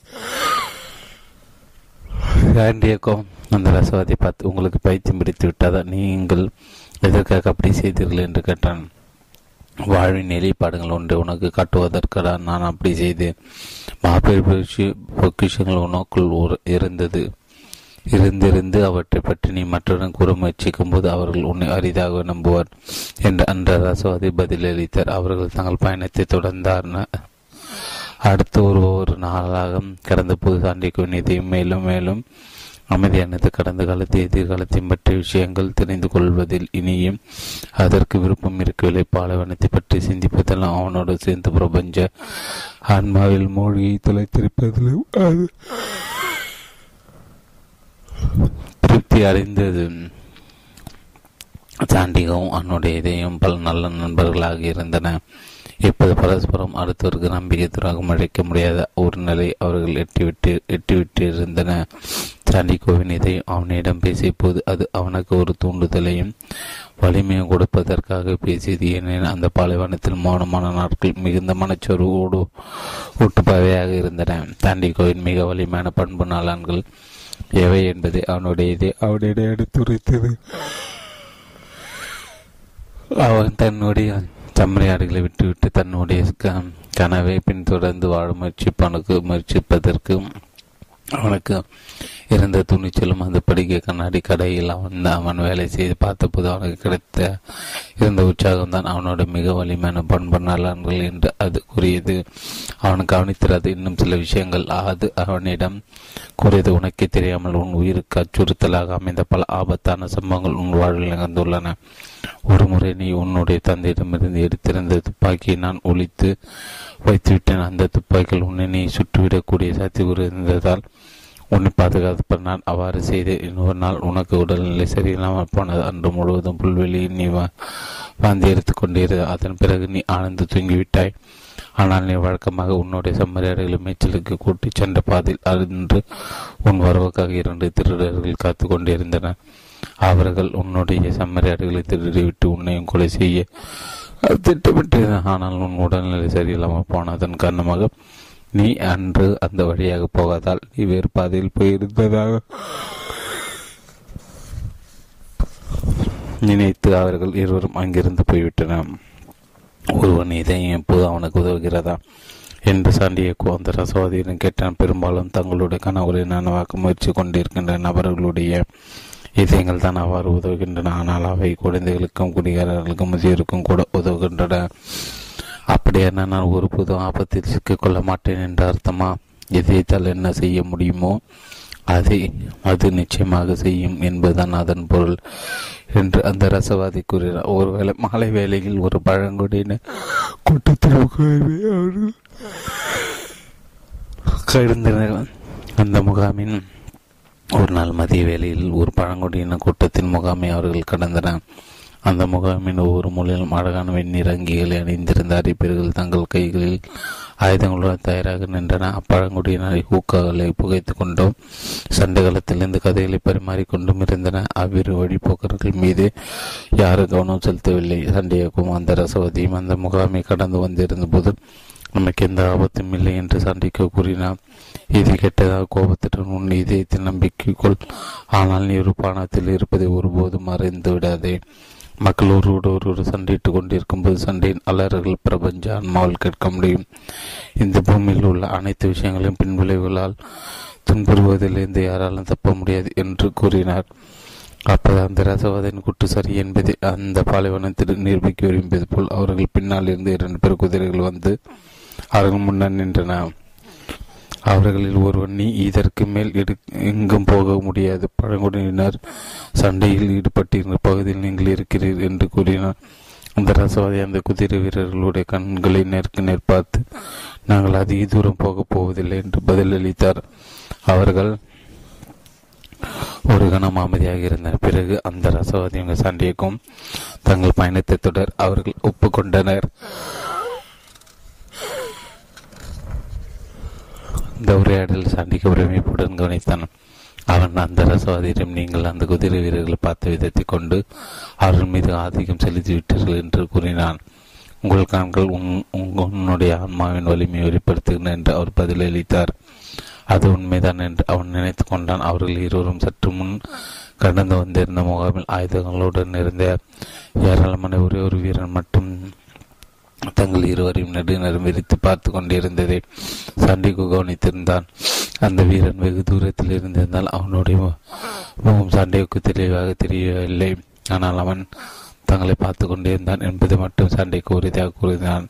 சாண்டியக்கோம் அந்த ரசவாதி பார்த்து உங்களுக்கு பைத்தியம் பிடித்து விட்டதா நீங்கள் எதற்காக அப்படி செய்தீர்கள் என்று கேட்டான். வாழ்வின் நிலைப்பாடுகள் ஒன்றை உனக்கு காட்டுவதற்கு நான் அப்படி செய்தேன். மாபெரும் பொக்கிஷங்கள் உனக்குள் இருந்தது. இருந்திருந்து அவற்றை பற்றி நீ மற்றவர்கள் கூற முயற்சிக்கும் போது அவர்கள் உன்னை அரிதாக நம்புவார் என்று அன்ற ரசவாதி பதிலளித்தார். அவர்கள் தங்கள் பயணத்தை தொடர்ந்தார் அடுத்த ஒரு ஒரு நாளாக கடந்த போது சாண்டிக்கு இதையும் மேலும் மேலும் அமைதியானது கடந்த காலத்தை எதிர்காலத்தையும் பற்றிய விஷயங்கள் தெரிந்து கொள்வதில் இனியும் அதற்கு விருப்பம் இருக்கவில்லை பாலைவனத்தை பற்றி சிந்திப்பதெல்லாம் அவனோடு சேர்ந்து பிரபஞ்ச ஆன்மாவில் மூழ்கி தொலைத்திருப்பதிலும் அது திருப்தி அடைந்தது. சாண்டிகவும் அவனுடைய இதயம் பல நல்ல நண்பர்களாக இருந்தன. இப்போது பரஸ்பரம் அடுத்தவருக்கு நம்பிக்கை துறாக அழைக்க முடியாத ஒரு நிலை அவர்கள் எட்டிவிட்டு எட்டிவிட்டு இருந்தன சாண்டிகோவின் இதை அவனிடம் பேசிய போது அது அவனுக்கு ஒரு தூண்டுதலையும் வலிமையும் கொடுப்பதற்காக பேசியது. ஏனெனில் அந்த பாலைவனத்தில் மௌனமான நாட்கள் மிகுந்த மனச்சோர்வோடு ஊட்டுப்பவையாக இருந்தன. சாண்டிகோவின் மிக வலிமையான பண்பு நலன்கள் எவை என்பதை அவனுடைய இதை அவனிடம் எடுத்துரைத்தது. அவன் தன்னுடைய சம்மரியாடுகளை விட்டுவிட்டு தன்னுடைய கனவை பின்தொடர்ந்து வாழ முயற்சிப்பனுக்கு முயற்சிப்பதற்கு அவனுக்கு இருந்த துணிச்சலும் அந்த படிக்க கண்ணாடி கடையில் அவன் அவன் வேலை செய்து பார்த்தபோது அவனுக்கு கிடைத்த இருந்த உற்சாகம் தான் அவனோட மிக வலிமையான பண்பு நலன்கள் என்று அது கூறியது. அவன் கவனித்திராது இன்னும் சில விஷயங்கள். அது அவனிடம் கூறியது உனக்கே தெரியாமல் உன் உயிருக்கு அச்சுறுத்தலாக அமைந்த பல ஆபத்தான சம்பவங்கள் உன் வாழ்வில் நிகழ்ந்துள்ளன. ஒருமுறை நீ உன்னுடைய தந்தையிடமிருந்து எடுத்திருந்த துப்பாக்கியை நான் ஒழித்து வைத்துவிட்டேன். அந்த துப்பாக்கியில் உன்னை நீ சுட்டுவிடக்கூடிய சாத்தியக்கூறு இருந்ததால் உன்னை பாதுகாப்பு நான் அவ்வாறு செய்து இன்னொரு நாள் உனக்கு உடல்நிலை சரியில்லாமல் போனது. அன்று முழுவதும் புல்வெளியில் நீ வாந்தி எடுத்து கொண்டிரு அதன் பிறகு நீ ஆனந்து தூங்கிவிட்டாய். ஆனால் நீ வழக்கமாக உன்னுடைய செம்மறியாடுகளை மேய்ச்சலுக்கு கூட்டிச் சென்ற பாதையில் அன்று உன் வரவுக்காக இரண்டு திருடர்கள் காத்து கொண்டிருந்தனர். அவர்கள் உன்னுடைய செம்மறியாடுகளை திருடிவிட்டு உன்னையும் கொலை செய்ய திட்டமிட்டது ஆனால் உன் உடல்நிலை சரியில்லாமல் போனதன் காரணமாக நீ அன்று அந்த வழியாக போகாதால் நீ வேறு பாதையில் போயிருந்ததாக நினைத்து அவர்கள் இருவரும் அங்கிருந்து போய்விட்டனர். ஒருவன் இதை எப்போது அவனுக்கு உதவுகிறதா என்று சாண்டியக்கோ அந்த ரசவாதியிடம் கேட்டான். பெரும்பாலும் தங்களுடைய கனவுகளை நனவாக்க முயற்சி கொண்டிருக்கின்ற நபர்களுடைய இதயங்கள் தான் அவ்வாறு உதவுகின்றன. ஆனால் அவை குழந்தைகளுக்கும் குடிகாரர்களுக்கும் முதியோருக்கும் கூட உதவுகின்றன. அப்படியான நான் ஒரு புது ஆபத்தில் சிக்கிக்கொள்ள மாட்டேன் என்ற அர்த்தமா? இதயத்தால் என்ன செய்ய முடியுமோ? அதை அது நிச்சயமாக செய்யும் என்பதுதான் அதன் பொருள் என்று அந்த ரசவாதி கூறினார் ஒருவேளை மாலை வேளையில் ஒரு பழங்குடியின கூட்டத்தில் அவர்கள் அந்த முகாமின் ஒரு நாள் மதிய வேளையில் ஒரு பழங்குடியின கூட்டத்தின் முகாமை அவர்கள் கடந்தனர் அந்த முகாமின் ஒவ்வொரு மூலையிலும் அழகான வெந்நீர் அங்கிகளை அணிந்திருந்த அறிப்பீர்கள் தங்கள் கைகளில் ஆயுதங்களுடன் தயாராக நின்றன. அப்பழங்குடியினரை ஊக்கங்களை புகைத்து கொண்டும். சண்டை காலத்திலிருந்து கதைகளை பரிமாறிக்கொண்டும் இருந்தன. அவ்விரு வழிபோக்கர்கள் மீது யாரும் கவனம் செலுத்தவில்லை. சண்டையக்கும் அந்த ரசவதியும் அந்த முகாமை கடந்து வந்திருந்த போது நமக்கு எந்த ஆபத்தும் இல்லை என்று சண்டைக்கு கூறினார் இது கெட்டதாக கோபத்துடன் உன் இதயத்தில் நம்பிக்கைக்குள் ஆனால் நீ ஒரு பானத்தில் இருப்பதை ஒருபோதும் மறைந்து விடாதே. மக்கள் ஒருவோடு ஒருவர் சண்டையிட்டுக் கொண்டிருக்கும் போது சண்டையின் அலறுகள் பிரபஞ்ச ஆன்மாவில் கேட்க முடியும். இந்த பூமியில் உள்ள அனைத்து விஷயங்களையும் பின்விளைவுகளால் துன்புறுவதிலிருந்து யாராலும் தப்ப முடியாது என்று கூறினார். அப்போது அந்த ரசவாதன் குட்டு சரி என்பதை அந்த பாலைவனத்தில் நிரூபிக்க விரும்பியது போல் அவர்கள் பின்னால் இருந்து இரண்டு பேர் குதிரைகள் வந்து அவர்கள் முன்னர் நின்றன அவர்களில் ஒருவன் நீ இதற்கு மேல் எடு எங்கும் போக முடியாது. பழங்குடியினர் சண்டையில் ஈடுபட்டிருந்த பகுதியில் நீங்கள் இருக்கிறீர் என்று கூறினார் அந்த ரசவாதி அந்த குதிரை வீரர்களுடைய கண்களை நேருக்கு நேர் பார்த்து நாங்கள் அதிக தூரம் போகப் போவதில்லை என்று பதிலளித்தார். அவர்கள் ஒரு கணம் அமைதியாக இருந்தனர். பிறகு அந்த ரசவாதியங்க சண்டைக்கும் தங்கள் பயணத்தை தொடர் அவர்கள் ஒப்புக்கொண்டனர். இந்த உரையாடல் சண்டிக்க உரிமைப்புடன் கவனித்தான். அவன் அந்த ரசவாதியிடம் நீங்கள் அந்த குதிரை வீரர்களை பார்த்த விதத்தை கொண்டு அவர்கள் மீது ஆதிக்கம் செலுத்திவிட்டீர்கள் என்று கூறினான். உங்கள் கண்கள் உன் உன்னுடைய ஆன்மாவின் வலிமையை வெளிப்படுத்துகின்றன என்று அவர் பதிலளித்தார். அது உண்மைதான் என்று அவன் நினைத்து கொண்டான். அவர்கள் இருவரும் சற்று முன் கடந்து வந்திருந்த முகாமில் ஆயுதங்களுடன் இருந்த ஏராளமான ஒரே ஒரு வீரன் மட்டும் தங்கள் இருவரையும் நடுநரும் விரித்து பார்த்து கொண்டிருந்ததை சண்டைக்கு கவனித்திருந்தான். அந்த வீரன் வெகு தூரத்தில் இருந்திருந்தால் அவனுடைய முகம் சண்டைக்கு தெளிவாக தெரியவில்லை. ஆனால் அவன் தங்களை பார்த்து கொண்டிருந்தான் என்பது மட்டும் சண்டைக்கு உறுதியாக கூறினான்.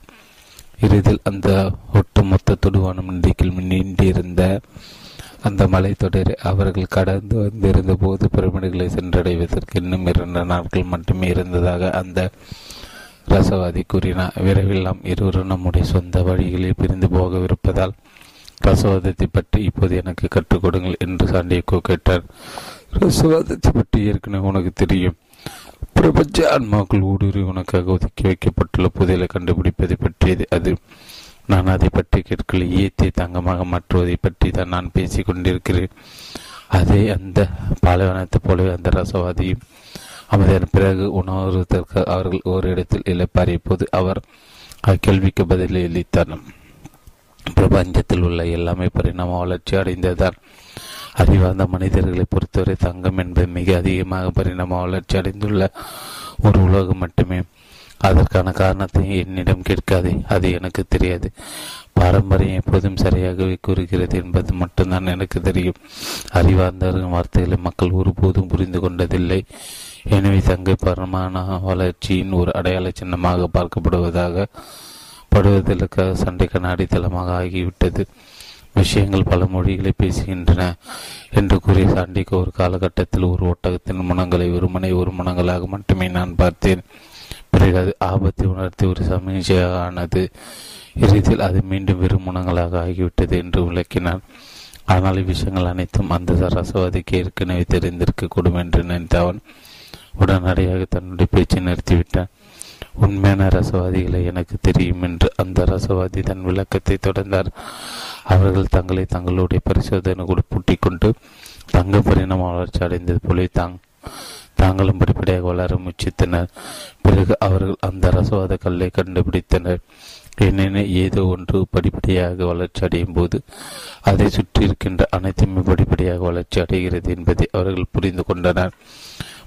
இறுதியில் அந்த ஒட்டுமொத்த தொடுவானம் நதிக்கில் நீண்டிருந்த அந்த மலைத்தொடரை அவர்கள் கடந்து வந்திருந்த போது பிரமிடுகளை சென்றடைவதற்கு இன்னும் இரண்டு நாட்கள் மட்டுமே இருந்ததாக அந்த ரசவாதி கூறினார் விரைவில் நாம் இருவரும் நம்முடைய சொந்த வழிகளில் பிரிந்து போகவிருப்பதால் ரசவாதத்தை பற்றி இப்போது எனக்கு கற்றுக் கொடுங்கள் என்று சாண்டியக்கோ கேட்டார். ரசவாதத்தை பற்றி ஏற்கனவே உனக்கு தெரியும். பிரபஞ்ச ஆன்மாக்கள் ஊடுருவி உனக்காக ஒதுக்கி வைக்கப்பட்டுள்ள புதையலை கண்டுபிடிப்பதை பற்றியது அது. நான் அதை பற்றி கேட்கல. ஈயத்தை தங்கமாக மாற்றுவதை பற்றி தான் நான் பேசிக் கொண்டிருக்கிறேன். அதே அந்த பாலைவனத்தை போலவே அந்த ரசவாதியும் அமைதியான பிறகு உணவுவதற்கு அவர்கள் ஒரு இடத்தில் இழப்பாரிய போது அவர் அக்கேள்விக்கு பதிலளித்தார் பிரபஞ்சத்தில் உள்ள எல்லாமே பரிணாம வளர்ச்சி அடைந்ததால் அறிவார்ந்த மனிதர்களை பொறுத்தவரை தங்கம் என்பது மிக அதிகமாக பரிணாம வளர்ச்சி அடைந்துள்ள ஒரு உலகம் மட்டுமே. அதற்கான காரணத்தை என்னிடம் கேட்காதே அது எனக்கு தெரியாது. பாரம்பரியம் எப்போதும் சரியாகவே கூறுகிறது என்பது மட்டும்தான் எனக்கு தெரியும். அறிவார்ந்த வார்த்தைகளை மக்கள் ஒருபோதும் புரிந்து கொண்டதில்லை. எனவே தங்கை பரமான வளர்ச்சியின் ஒரு அடையாள சின்னமாக பார்க்கப்படுவதாக படுவதற்கு சண்டைக்கான அடித்தளமாக ஆகிவிட்டது. விஷயங்கள் பல மொழிகளை பேசுகின்றன என்று கூறிய சாண்டிக்கு ஒரு காலகட்டத்தில் ஒரு ஒட்டகத்தின் முனங்களை வெறுமனை ஒரு முனங்களாக மட்டுமே நான் பார்த்தேன். பிறகு அது ஆபத்தை உணர்த்தி ஒரு சமீட்சையாக ஆனது இறுதியில் அது மீண்டும் வெறும் முனங்களாக ஆகிவிட்டது என்று விளக்கினார் ஆனால் இவ்விஷயங்கள் அனைத்தும் அந்த ரசவாதிக்கு ஏற்கனவே தெரிந்திருக்கக்கூடும் என்று நினைத்தவன். உடனடியாக தன்னுடைய பேச்சை நிறுத்திவிட்டார். உண்மையான ரசவாதிகளை எனக்கு தெரியும் என்று அந்த ரசவாதி தன் விளக்கத்தை தொடர்ந்தார். அவர்கள் தங்களை தங்களுடைய பரிசோதனை பூட்டிக் கொண்டு தங்க பரிணாம வளர்ச்சி அடைந்தது போல தாங் தாங்களும் படிப்படியாக வளர முயற்சித்தனர். பிறகு அவர்கள் அந்த ரசவாத கல்லை கண்டுபிடித்தனர். ஏனெனில் ஏதோ ஒன்று படிப்படியாக வளர்ச்சி அடையும் போது அதை சுற்றி இருக்கின்ற அனைத்துமே படிப்படியாக வளர்ச்சி அடைகிறது என்பதை அவர்கள் புரிந்து கொண்டனர்.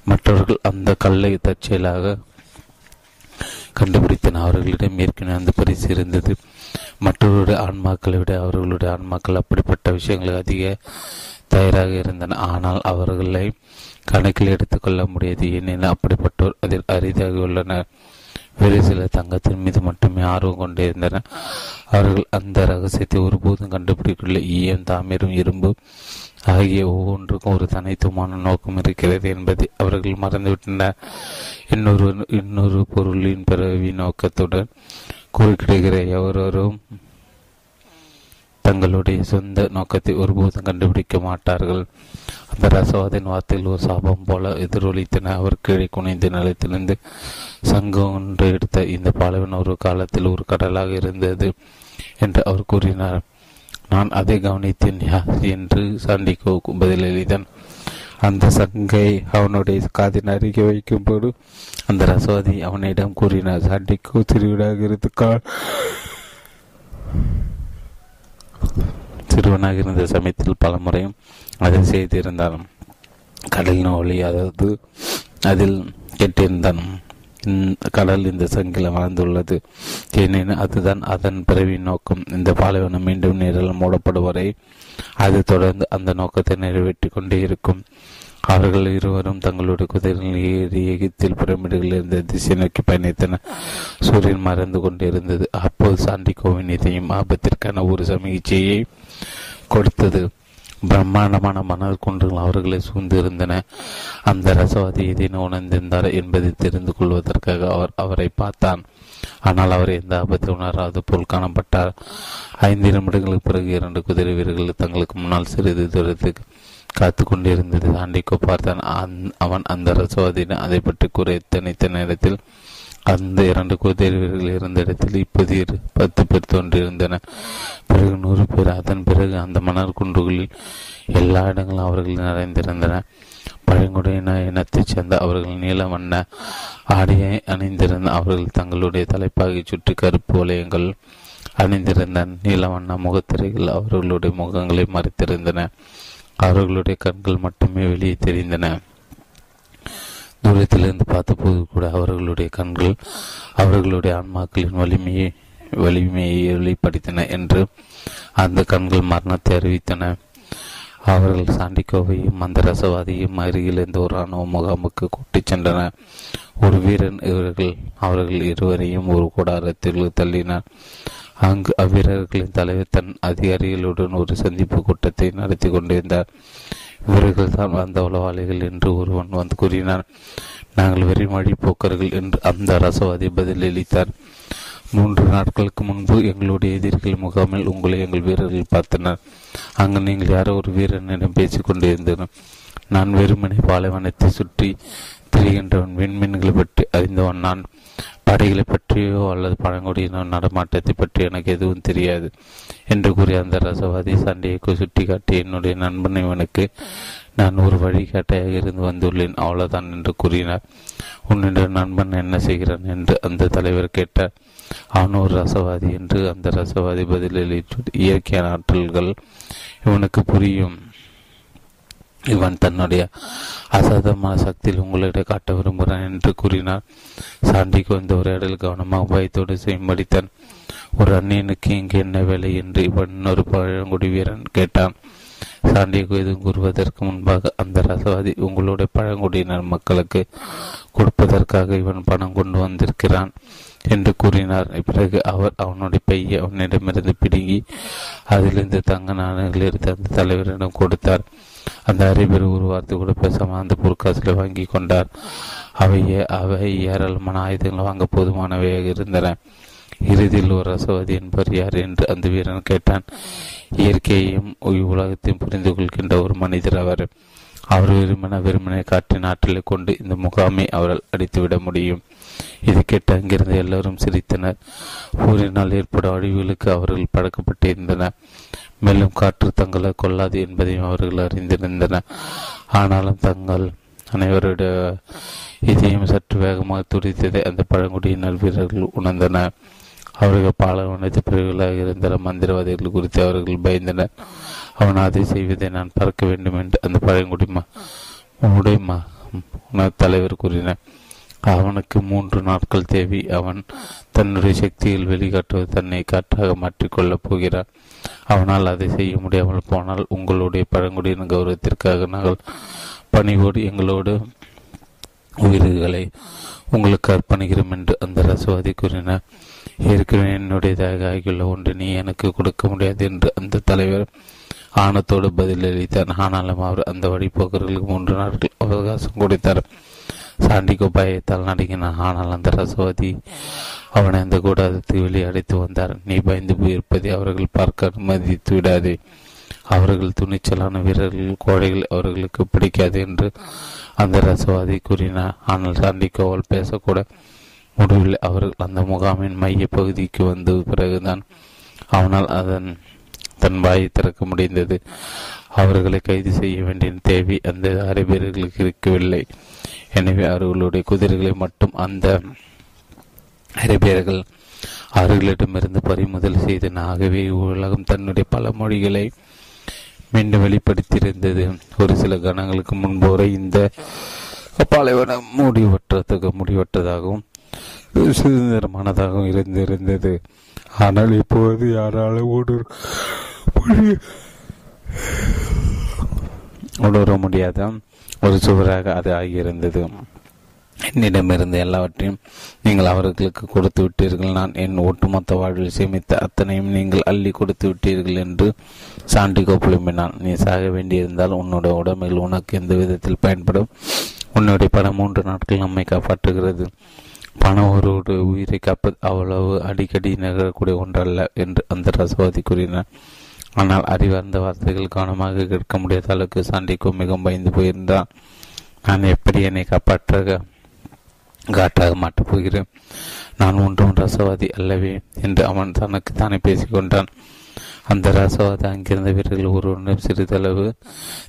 மற்றவர்கள் அந்த கல்லை தற்செயலாக கண்டுபிடித்தன. அவர்களிடம் ஏற்கனவே அந்த பரிசு இருந்தது. மற்றவருடைய ஆன்மாக்களை விட அவர்களுடைய ஆன்மாக்கள் அப்படிப்பட்ட விஷயங்களுக்கு அதிக தயாராக இருந்தன. ஆனால் அவர்களை கணக்கில் எடுத்துக்கொள்ள முடியாது. ஏனெனில் அப்படிப்பட்டோர் அதில் அரிதாக உள்ளனர். வேறு சில தங்கத்தின் மீது மட்டுமே ஆர்வம் கொண்டிருந்தனர் அவர்கள் அந்த ரகசியத்தை ஒருபோதும் கண்டுபிடிக்கவில்லை. ஈயம் தாமிரம் இரும்பு ஆகிய ஒவ்வொன்றுக்கும் ஒரு தனித்துவமான நோக்கம் இருக்கிறது என்பதை அவர்கள் மறந்துவிட்டனர் இன்னொரு இன்னொரு பொருளின் பிறவி நோக்கத்துடன் குறுக்கிடுகிற எவரும் தங்களுடைய சொந்த நோக்கத்தை ஒருபோதும் கண்டுபிடிக்க மாட்டார்கள். அந்த ரசவாதின் வார்த்தையில் ஒரு சாபம் போல எதிரொலித்தன. அவர் கீழே குனைந்து நிலத்திலிருந்து சங்கம் ஒன்று எடுத்த இந்த பாலைவன் ஒரு காலத்தில் ஒரு கடலாக இருந்தது என்று அவர் கூறினார். நான் அதை கவனித்தேன் என்று சாண்டிகோ பதிலளித்தான் அந்த சங்கை அவனுடைய காதின் அருகே வைக்கும்போது அந்த ரசவாதி அவனிடம் கூறினார் சாண்டிகோ திருவிழாக இருந்துக்கால் சிறுவனாக இருந்த சமயத்தில் பல முறையும் அதை செய்திருந்தான். கடலின் ஒளி அதாவது அதில் கெட்டிருந்தான். கடல் இந்த சங்கில வளர்ந்துள்ளது. ஏனெனில் அதுதான் அதன் பிறவி நோக்கம். இந்த பாலைவனம் மீண்டும் நீரில் மூடப்படுவரை அது தொடர்ந்து அந்த நோக்கத்தை நிறைவேற்றி கொண்டே இருக்கும். அவர்கள் இருவரும் தங்களுடைய குதிரைகள் ஏறி எகிப்தில் புறமிடுகளில் இருந்த திசை நோக்கி பயணித்தனர். சூரியன் மறந்து கொண்டிருந்தது. அப்போது சாண்டிகோவின் இதையும் ஆபத்திற்கான ஒரு சமீட்சையை கொடுத்தது. பிரம்மாண்டமான மணல் குன்றுகள் அவர்களை சூழ்ந்திருந்தன. அந்த ரசவாதி எதேனும் உணர்ந்திருந்தார் என்பதை தெரிந்து கொள்வதற்காக அவர் அவரை பார்த்தான். ஆனால் அவர் எந்த ஆபத்தை உணராது போல் காணப்பட்டார். ஐந்து நிமிடங்களுக்கு பிறகு இரண்டு குதிரை வீரர்கள் தங்களுக்கு முன்னால் சிறிது தூரத்துக்கு காத்து கொண்டிருந்தது தாண்டிக்கோ பார்த்தான் அவன் அந்த ரசவாதியிடம் அதை பற்றி கூற தனித்த நேரத்தில் அந்த இரண்டு குதிரை வீரர்கள் இருந்த இடத்தில் இப்போது பத்து பேர் தோன்றியிருந்தன. பிறகு நூறு பேர் அதன் பிறகு அந்த மணல் குன்றுகளில் எல்லா இடங்களும் அவர்கள் நிறைந்திருந்தன. பழங்குடியின இனத்தைச் சேர்ந்த அவர்கள் நீல வண்ண ஆடையை அணிந்திருந்த அவர்கள் தங்களுடைய தலைப்பாகை சுற்றி கருப்பு வளையங்கள் அணிந்திருந்த நீல வண்ண முகத்திரைகள் அவர்களுடைய முகங்களை மறைத்திருந்தன. அவர்களுடைய கண்கள் மட்டுமே வெளியே தெரிந்தன. தூரத்திலிருந்து பார்த்தபோது கூட அவர்களுடைய கண்கள் அவர்களுடைய ஆன்மாக்களின் வலிமையை வலிமையை வெளிப்படுத்தின என்று அந்த கண்கள் மரணத்தை அறிவித்தன. அவர்கள் சாண்டிகோவையும் மந்தரசவாதியும் அருகில் இருந்த ஒரு ராணுவ முகாமுக்கு கூட்டிச் சென்றனர் ஒரு வீரன் இவர்கள் அவர்கள் இருவரையும் ஒரு கூடாரத்தில் தள்ளினார். அங்கு அவ்வீரர்களின் தலைவர் தன் அதிகாரிகளுடன் ஒரு சந்திப்பு கூட்டத்தை நடத்தி கொண்டிருந்தார். இவர்கள் தான் வந்த உளவாளிகள் என்று ஒருவன் வந்து கூறினார் நாங்கள் வெறிமொழி போக்கர்கள் என்று அந்த ரசவாதி பதிலளித்தார் மூன்று நாட்களுக்கு முன்பு எங்களுடைய எதிரிகள் முகாமில் உங்களை எங்கள் வீரர்கள் பார்த்தனர். அங்கு நீங்கள் யாரோ ஒரு வீரனிடம் பேசிக் கொண்டிருந்தனர். நான் வெறுமனை பாலைவனத்தை சுற்றி திரிகின்றவன் விண்மீன்களை பற்றி அறிந்தவன் நான். படைகளை பற்றியோ அல்லது பழங்குடியின நடமாட்டத்தை பற்றி எனக்கு எதுவும் தெரியாது என்று கூறிய அந்த ரசவாதி சண்டையை சுட்டி காட்டி என்னுடைய நண்பன் இவனுக்கு நான் ஒரு வழிகாட்டையாக இருந்து வந்துள்ளேன் அவ்வளவுதான் என்று கூறினார். உன்னுடைய நண்பன் என்ன செய்கிறான் என்று அந்த தலைவர் கேட்டார். அவன் ஒரு ரசவாதி என்று அந்த ரசவாதி பதிலளித்து இயற்கையான ஆற்றல்கள் இவனுக்கு புரியும். இவன் தன்னுடைய அசாதமான சக்தியில் உங்களிடம் காட்ட விரும்புகிறான் என்று கூறினார் சாண்டிக்கு வந்த உரையாடல் கவனமாக பயத்தோடு செய்யும்படித்தான் ஒரு அந்நியனுக்கு இங்கே என்ன வேலை? என்று இவன் இன்னொரு பழங்குடி வீரன் கேட்டான். சாண்டியகு எதுவும் கூறுவதற்கு முன்பாக அந்த ரசவாதி உங்களுடைய பழங்குடியினர் மக்களுக்கு கொடுப்பதற்காக இவன் பணம் கொண்டு வந்திருக்கிறான் என்று கூறினார். பிறகு அவர் அவனுடைய பையை அவனிடமிருந்து பிடுங்கி அதிலிருந்து தங்க நாணயங்கள் எடுத்து அந்த தலைவரிடம் கொடுத்தார். அந்த அறிவியல் ஒரு வார்த்தை கூட பேசாமல் அந்த பொற்காசுகளை வாங்கி கொண்டார். அவையே அவை ஏராளமான ஆயுதங்கள் வாங்க போதுமானவையாக இருந்தன. இறுதியில் ஒரு ரசவாதி என்பவர் யார் என்று அந்த வீரன் கேட்டான். இயற்கையையும் உலகத்தையும் புரிந்து கொள்கின்ற ஒரு மனிதர் அவர். அவர் விரும்பின வெறுமனை காட்டின் ஆற்றலை கொண்டு இந்த முகாமை அவரால் அடித்துவிட முடியும். இது கேட்டு அங்கிருந்து எல்லோரும் சிரித்தனர். போரினால் ஏற்படும் அழிவுகளுக்கு அவர்கள் பழக்கப்பட்டிருந்தனர். மேலும் காற்று தங்களை கொள்ளாது என்பதையும் அவர்கள் அறிந்திருந்தனர் ஆனாலும் தங்கள் அனைவருடைய இதையும் சற்று வேகமாக துடித்ததை அந்த பழங்குடியினர் வீரர்கள் உணர்ந்தனர். அவர்கள் பாலவனத்து பிரிவுகளாக இருந்த மந்திரவாதிகள் குறித்து அவர்கள் பயந்தனர். அவன் அதை செய்வதை நான் பார்க்க வேண்டும் என்று அந்த பழங்குடி உடைய தலைவர் கூறினார். அவனுக்கு மூன்று நாட்கள் தேவை. அவன் தன்னுடைய சக்தியில் வெளிக்காட்டுவது தன்னை காற்றாக மாற்றிக்கொள்ளப் போகிறான் அவனால் அதை செய்ய முடியாமல் போனால் உங்களுடைய பழங்குடியின கௌரவத்திற்காக நாங்கள் பணிவோடு எங்களோடு உயிர்களை உங்களுக்கு அர்ப்பணிக்கிறோம் என்று அந்த ரசவாதி கூறினார். ஏற்கனவே என்னுடையதாக ஆகியுள்ள ஒன்று நீ எனக்கு கொடுக்க முடியாது என்று அந்த தலைவர் ஆணத்தோடு பதிலளித்தார். ஆனாலும் அவர் அந்த வழிபோக்கர்களுக்கு மூன்று நாட்கள் அவகாசம் கொடுத்தார். சாண்டிகோ பயத்தால் நடுங்கினான் ஆனால் அந்த ரசவாதி அவனை அந்த கூடாரத்துக்கு வெளியே அடைத்து வந்தார். நீ பயந்து போயிருப்பதை அவர்கள் பார்க்க அனுமதித்து விடாதே. அவர்கள் துணிச்சலான வீரர்கள் கோழைகள் அவர்களுக்கு பிடிக்காது என்று அந்த ரசவாதி கூறினார். ஆனால் சாண்டிகோவால் பேசக்கூட முடிவில் அவர்கள் அந்த முகாமின் மைய பகுதிக்கு வந்த பிறகுதான் அவனால் அதன் தன் வாயை திறக்க முடிந்தது. அவர்களை கைது செய்ய வேண்டிய தேவை அந்த அரேபியர்களுக்கு இருக்கவில்லை. எனவே அவர்களுடைய குதிரைகளை மட்டும் அந்த அரேபியர்கள் அவர்களிடமிருந்து பறிமுதல் செய்தன ஆகவே உலகம் தன்னுடைய பல மொழிகளை மீண்டும் வெளிப்படுத்தியிருந்தது. ஒரு சில கணங்களுக்கு முன்பு வரை இந்த பாலைவனம் முடிவற்றதுக்கு முடிவற்றதாகவும் சுதந்திரமானதாகவும் இருந்திருந்தது. ஆனால் இப்போது யாராலும் ஊடுருவ உணர முடியாத ஒரு சுவராக அது ஆகியிருந்தது. என்னிடமிருந்து எல்லாவற்றையும் நீங்கள் அவர்களுக்கு கொடுத்து விட்டீர்கள். நான் என் ஒட்டுமொத்த வாழ்வில் சேமித்த அத்தனையும் நீங்கள் அள்ளி கொடுத்து விட்டீர்கள் என்று சாண்டிகோ புலம்பினான். நீ சாக வேண்டியிருந்தால் உன்னுடைய உடம்பில் உனக்கு எந்த விதத்தில் பயன்படும்? உன்னுடைய படம் மூன்று நாட்கள் நம்மை காப்பாற்றுகிறது. பணம் ஒரு உயிரை காப்பது அவ்வளவு அடிக்கடி நிகழக்கூடிய ஒன்றல்ல என்று அந்த ரசவாதி கூறினார் ஆனால் அறிவார்ந்த வார்த்தைகள் கவனமாக கேட்க முடியாத அளவுக்கு சாண்டிக்கோ மிகவும் பயந்து போயிருந்தான். நான் எப்படி என்னை காப்பாற்ற காட்டாக மாட்டப் போகிறேன்? நான் ஒன்றும் ரசவாதி அல்லவே என்று அவன் தனக்கு தானே பேசிக்கொண்டான் அந்த ரசவாதி அங்கிருந்த வீரர்கள் ஒருவனும் சிறிதளவு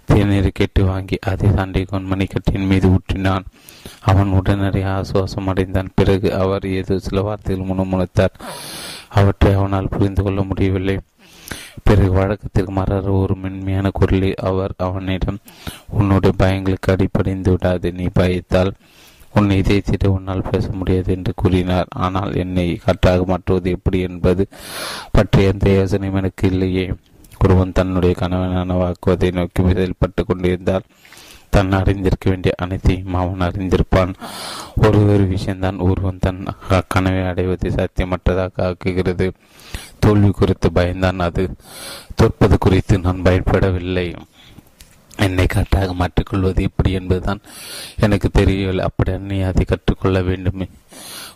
தேநீரை கேட்டு வாங்கி அதை தாண்டி மணிக்கட்டின் மீது ஊற்றினான். அவன் உடனடியாக ஆசுவாசம் அடைந்தான். பிறகு அவர் ஏதோ சில வார்த்தைகள் முணுமுணுத்தார். அவற்றை அவனால் புரிந்து கொள்ள முடியவில்லை. பிறகு வழக்கத்திற்கு மாறாத ஒரு மென்மையான குரலில் அவர் அவனிடம் உன்னுடைய பயங்களுக்கு அடிப்படைந்து விடாது நீ பயத்தால் உன் இதயத்திட உன்னால் பேச முடியாது என்று கூறினார். ஆனால் என்னை காற்றாக மாற்றுவது எப்படி என்பது பற்றிய எந்த யோசனையும் எனக்கு இல்லையே. ஒருவன் தன்னுடைய கணவனான வாக்குவதை நோக்கி செயல்பட்டு கொண்டிருந்தால் தன் அறிந்திருக்க வேண்டிய அனைத்தையும் அவன் அறிந்திருப்பான். ஒரு ஒரு விஷயம்தான் ஒருவன் தன் கனவை அடைவதை சாத்தியமற்றதாக ஆக்குகிறது. தோல்வி குறித்து பயந்தான் அது. தோற்பது குறித்து நான் பயப்படவில்லை. என்னை கரெக்டாக மாற்றிக்கொள்வது எப்படி என்பதுதான் எனக்கு தெரியவில்லை. அப்படி நீ அதை கற்றுக்கொள்ள வேண்டுமே.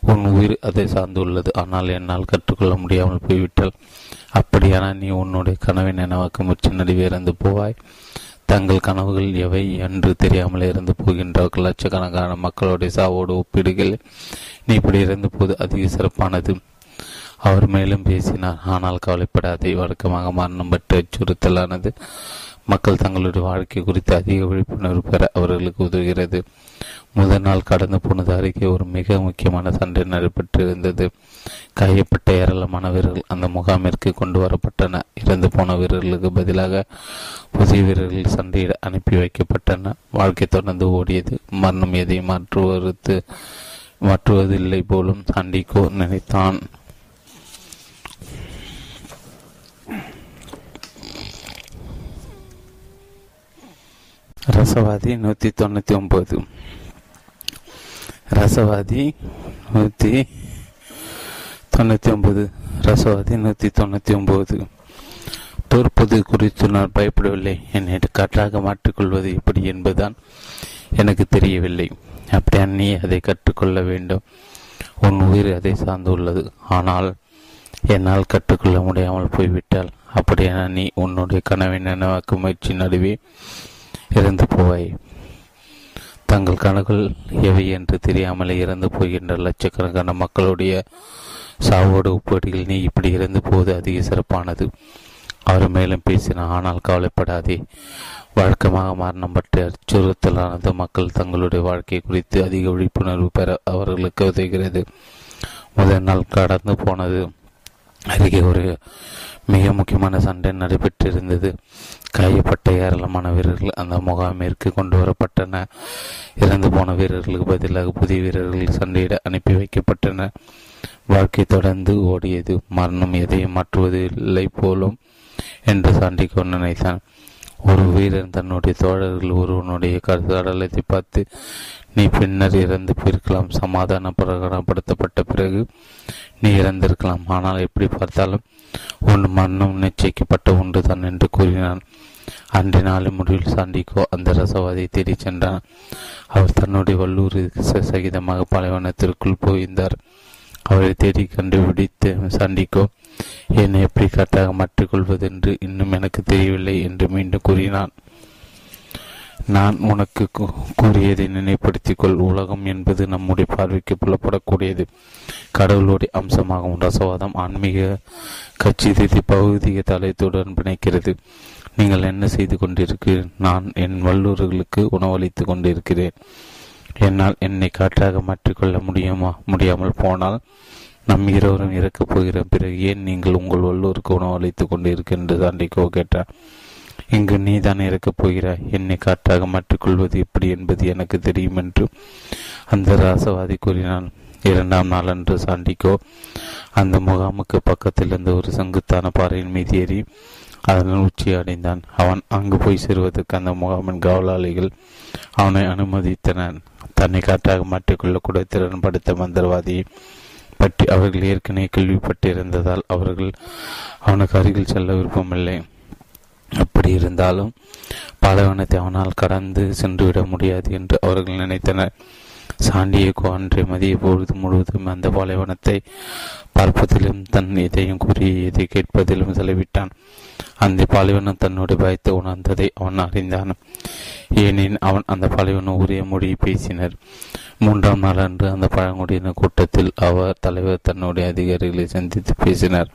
உன் உயிர் அதை சார்ந்துள்ளது. ஆனால் என்னால் கற்றுக்கொள்ள முடியாமல் போய்விட்டால் அப்படியானால் நீ உன்னுடைய கனவை நினைவாக்க முச்சு நடுவே இறந்து போவாய். தங்கள் கனவுகள் எவை என்று தெரியாமல் இருந்து போகின்ற லட்சக்கணக்கான மக்களுடைய சாவோடு ஒப்பிடுகள் நீ இப்படி இருந்த போது அதிக சிறப்பானது. அவர் மேலும் பேசினார். ஆனால் கவலைப்படாதே வழக்கமாக மரணம் பற்றி அச்சுறுத்தலானது மக்கள் தங்களுடைய வாழ்க்கை குறித்து அதிக விழிப்புணர்வு பெற அவர்களுக்கு உதவுகிறது. முதல் நாள் கடந்து போனது அருகே ஒரு மிக முக்கியமான சண்டை நடைபெற்றிருந்தது. காயப்பட்ட ஏராளமான வீரர்கள் அந்த முகாமிற்கு கொண்டு வரப்பட்டன. இறந்து போன வீரர்களுக்கு பதிலாக புதிய வீரர்கள் சண்டையிட அனுப்பி வைக்கப்பட்டன. வாழ்க்கை தொடர்ந்து ஓடியது. மரணம் எதை மாற்றுவது மாற்றுவதில்லை போலும் சண்டிக்கோ நினைத்தான். ரசவாதி நூற்றி தொண்ணூற்றி ஒம்பது ரசவாதி நூற்றி தொண்ணூற்றி ஒன்பது ரசவாதி நூற்றி தொண்ணூற்றி ஒன்பது. தோற்பது குறித்து நான் பயப்படவில்லை. என்னை காற்றாக மாற்றிக்கொள்வது எப்படி என்பதுதான் எனக்கு தெரியவில்லை. அப்படியா நீ அதை கற்றுக்கொள்ள வேண்டும். உன் உயிர் அதை சார்ந்துள்ளது. ஆனால் என்னால் கற்றுக்கொள்ள முடியாமல் போய்விட்டால் அப்படியான நீ உன்னுடைய கனவை நினைவாக்க முயற்சி நடுவே இறந்து போவாய். தங்கள் கனவுகள் எவை என்று தெரியாமலே இறந்து போகின்ற லட்சக்கணக்கான மக்களுடைய சாவோடு ஒப்பீடுகள் நீ இப்படி இருந்த போது அதிக சிறப்பானது. அவர் மேலும் பேசினார் ஆனால் கவலைப்படாதே. வழக்கமாக மரணம் பற்றி அச்சுறுத்தலானது மக்கள் தங்களுடைய வாழ்க்கை குறித்து அதிக விழிப்புணர்வு பெற அவர்களுக்கு உதவுகிறது. முதல் நாள் கடந்து போனது அருகே ஒரு மிக முக்கியமான சண்டை நடைபெற்றிருந்தது. காயப்பட்ட ஏராளமான வீரர்கள் அந்த முகாமிற்கு கொண்டு வரப்பட்டன. இறந்து போன வீரர்களுக்கு பதிலாக புதிய வீரர்கள் சண்டையிட அனுப்பி வைக்கப்பட்டனர். வாழ்க்கை தொடர்ந்து ஓடியது. மரணம் எதையும் மாற்றுவது இல்லை போலும் என்று சாண்டிக்கோ நினைத்தான். ஒரு வீரன் தன்னுடைய தோழர்கள் ஒருவனுடைய கடலத்தை பார்த்து நீ பின்னர் இறந்து போயிருக்கலாம் சமாதான பிரகடனப்படுத்தப்பட்ட பிறகு நீ இறந்திருக்கலாம். ஆனால் எப்படி பார்த்தாலும் உன் மரணம் நிச்சயிக்கப்பட்ட ஒன்று தான் என்று கூறினான். அன்றைய நாளின் முடிவில் சாண்டிக்கோ அந்த ரசவாதியை தேடி சென்றான். அவர் தன்னுடைய வல்லூர் சகிதமாக பாலைவனத்திற்குள் போயிருந்தார். அவரை தேடி கண்டுபிடித்து சண்டிக்கோ என்னை எப்படி கரெக்டாக மாற்றிக்கொள்வதென்று இன்னும் எனக்கு தெரியவில்லை என்று மீண்டும் கூறினான். நான் உனக்கு கூறியதை நினைப்படுத்திக் உலகம் என்பது நம்முடைய பார்வைக்கு புலப்படக்கூடியது. கடவுளுடைய அம்சமாகும் ரசவாதம் ஆன்மீக கட்சி பகுதிய தளத்துடன் பிணைக்கிறது. நீங்கள் என்ன செய்து கொண்டிருக்கிறீர்கள் நான் என் வல்லூர்களுக்கு உணவளித்து கொண்டிருக்கிறேன். என்னால் என்னை காற்றாக மாற்றிக்கொள்ள முடியுமா? முடியாமல் போனால் நம் இருவரும் இறக்கப் போகிற பிறகு ஏன் நீங்கள் உங்கள் உள்ளூருக்கு உணவு அளித்துக் கொண்டு இருக்கின்ற சாண்டிக்கோ கேட்டார். இங்கு நீ தான் இறக்கப் போகிறாய். என்னை காற்றாக மாற்றிக்கொள்வது எப்படி என்பது எனக்கு தெரியும் என்று அந்த ராசவாதி கூறினான். இரண்டாம் நாளன்று சாண்டிக்கோ அந்த முகாமுக்கு பக்கத்தில் இருந்த ஒரு செங்குத்தான பாறையின் மீது ஏறி அதனால் உச்சி அடைந்தான் அவன் அங்கு போய் சேருவதற்கு அந்த முகாமின் காவலாளிகள் அவனை அனுமதித்தனர். தன்னை காற்றாக மாற்றிக்கொள்ளக்கூட திறன் படுத்த மந்திரவாதியை பற்றி அவர்கள் ஏற்கனவே கேள்விப்பட்டிருந்ததால் அவர்கள் அவனுக்கு அருகில் செல்ல விருப்பமில்லை. அப்படி இருந்தாலும் பாலைவனத்தை அவனால் கடந்து சென்றுவிட முடியாது என்று அவர்கள் நினைத்தனர். சாண்டியகோ அன்றைய மதிய பொழுது முழுவதும் அந்த பாலைவனத்தை பார்ப்பதிலும் தன் எதையும் கூறி இதை கேட்பதிலும் செலவிட்டான். அந்த பாலைவனம் தன்னுடைய பயத்தை உணர்ந்ததை அவன் அறிந்தான். ஏனெனில் அவன் அந்த பாலைவனம் உரிய மொழியை பேசினர். மூன்றாம் நாள் அன்று அந்த பழங்குடியின கூட்டத்தில் அவர் தலைவர் தன்னுடைய அதிகாரிகளை சந்தித்து பேசினார்.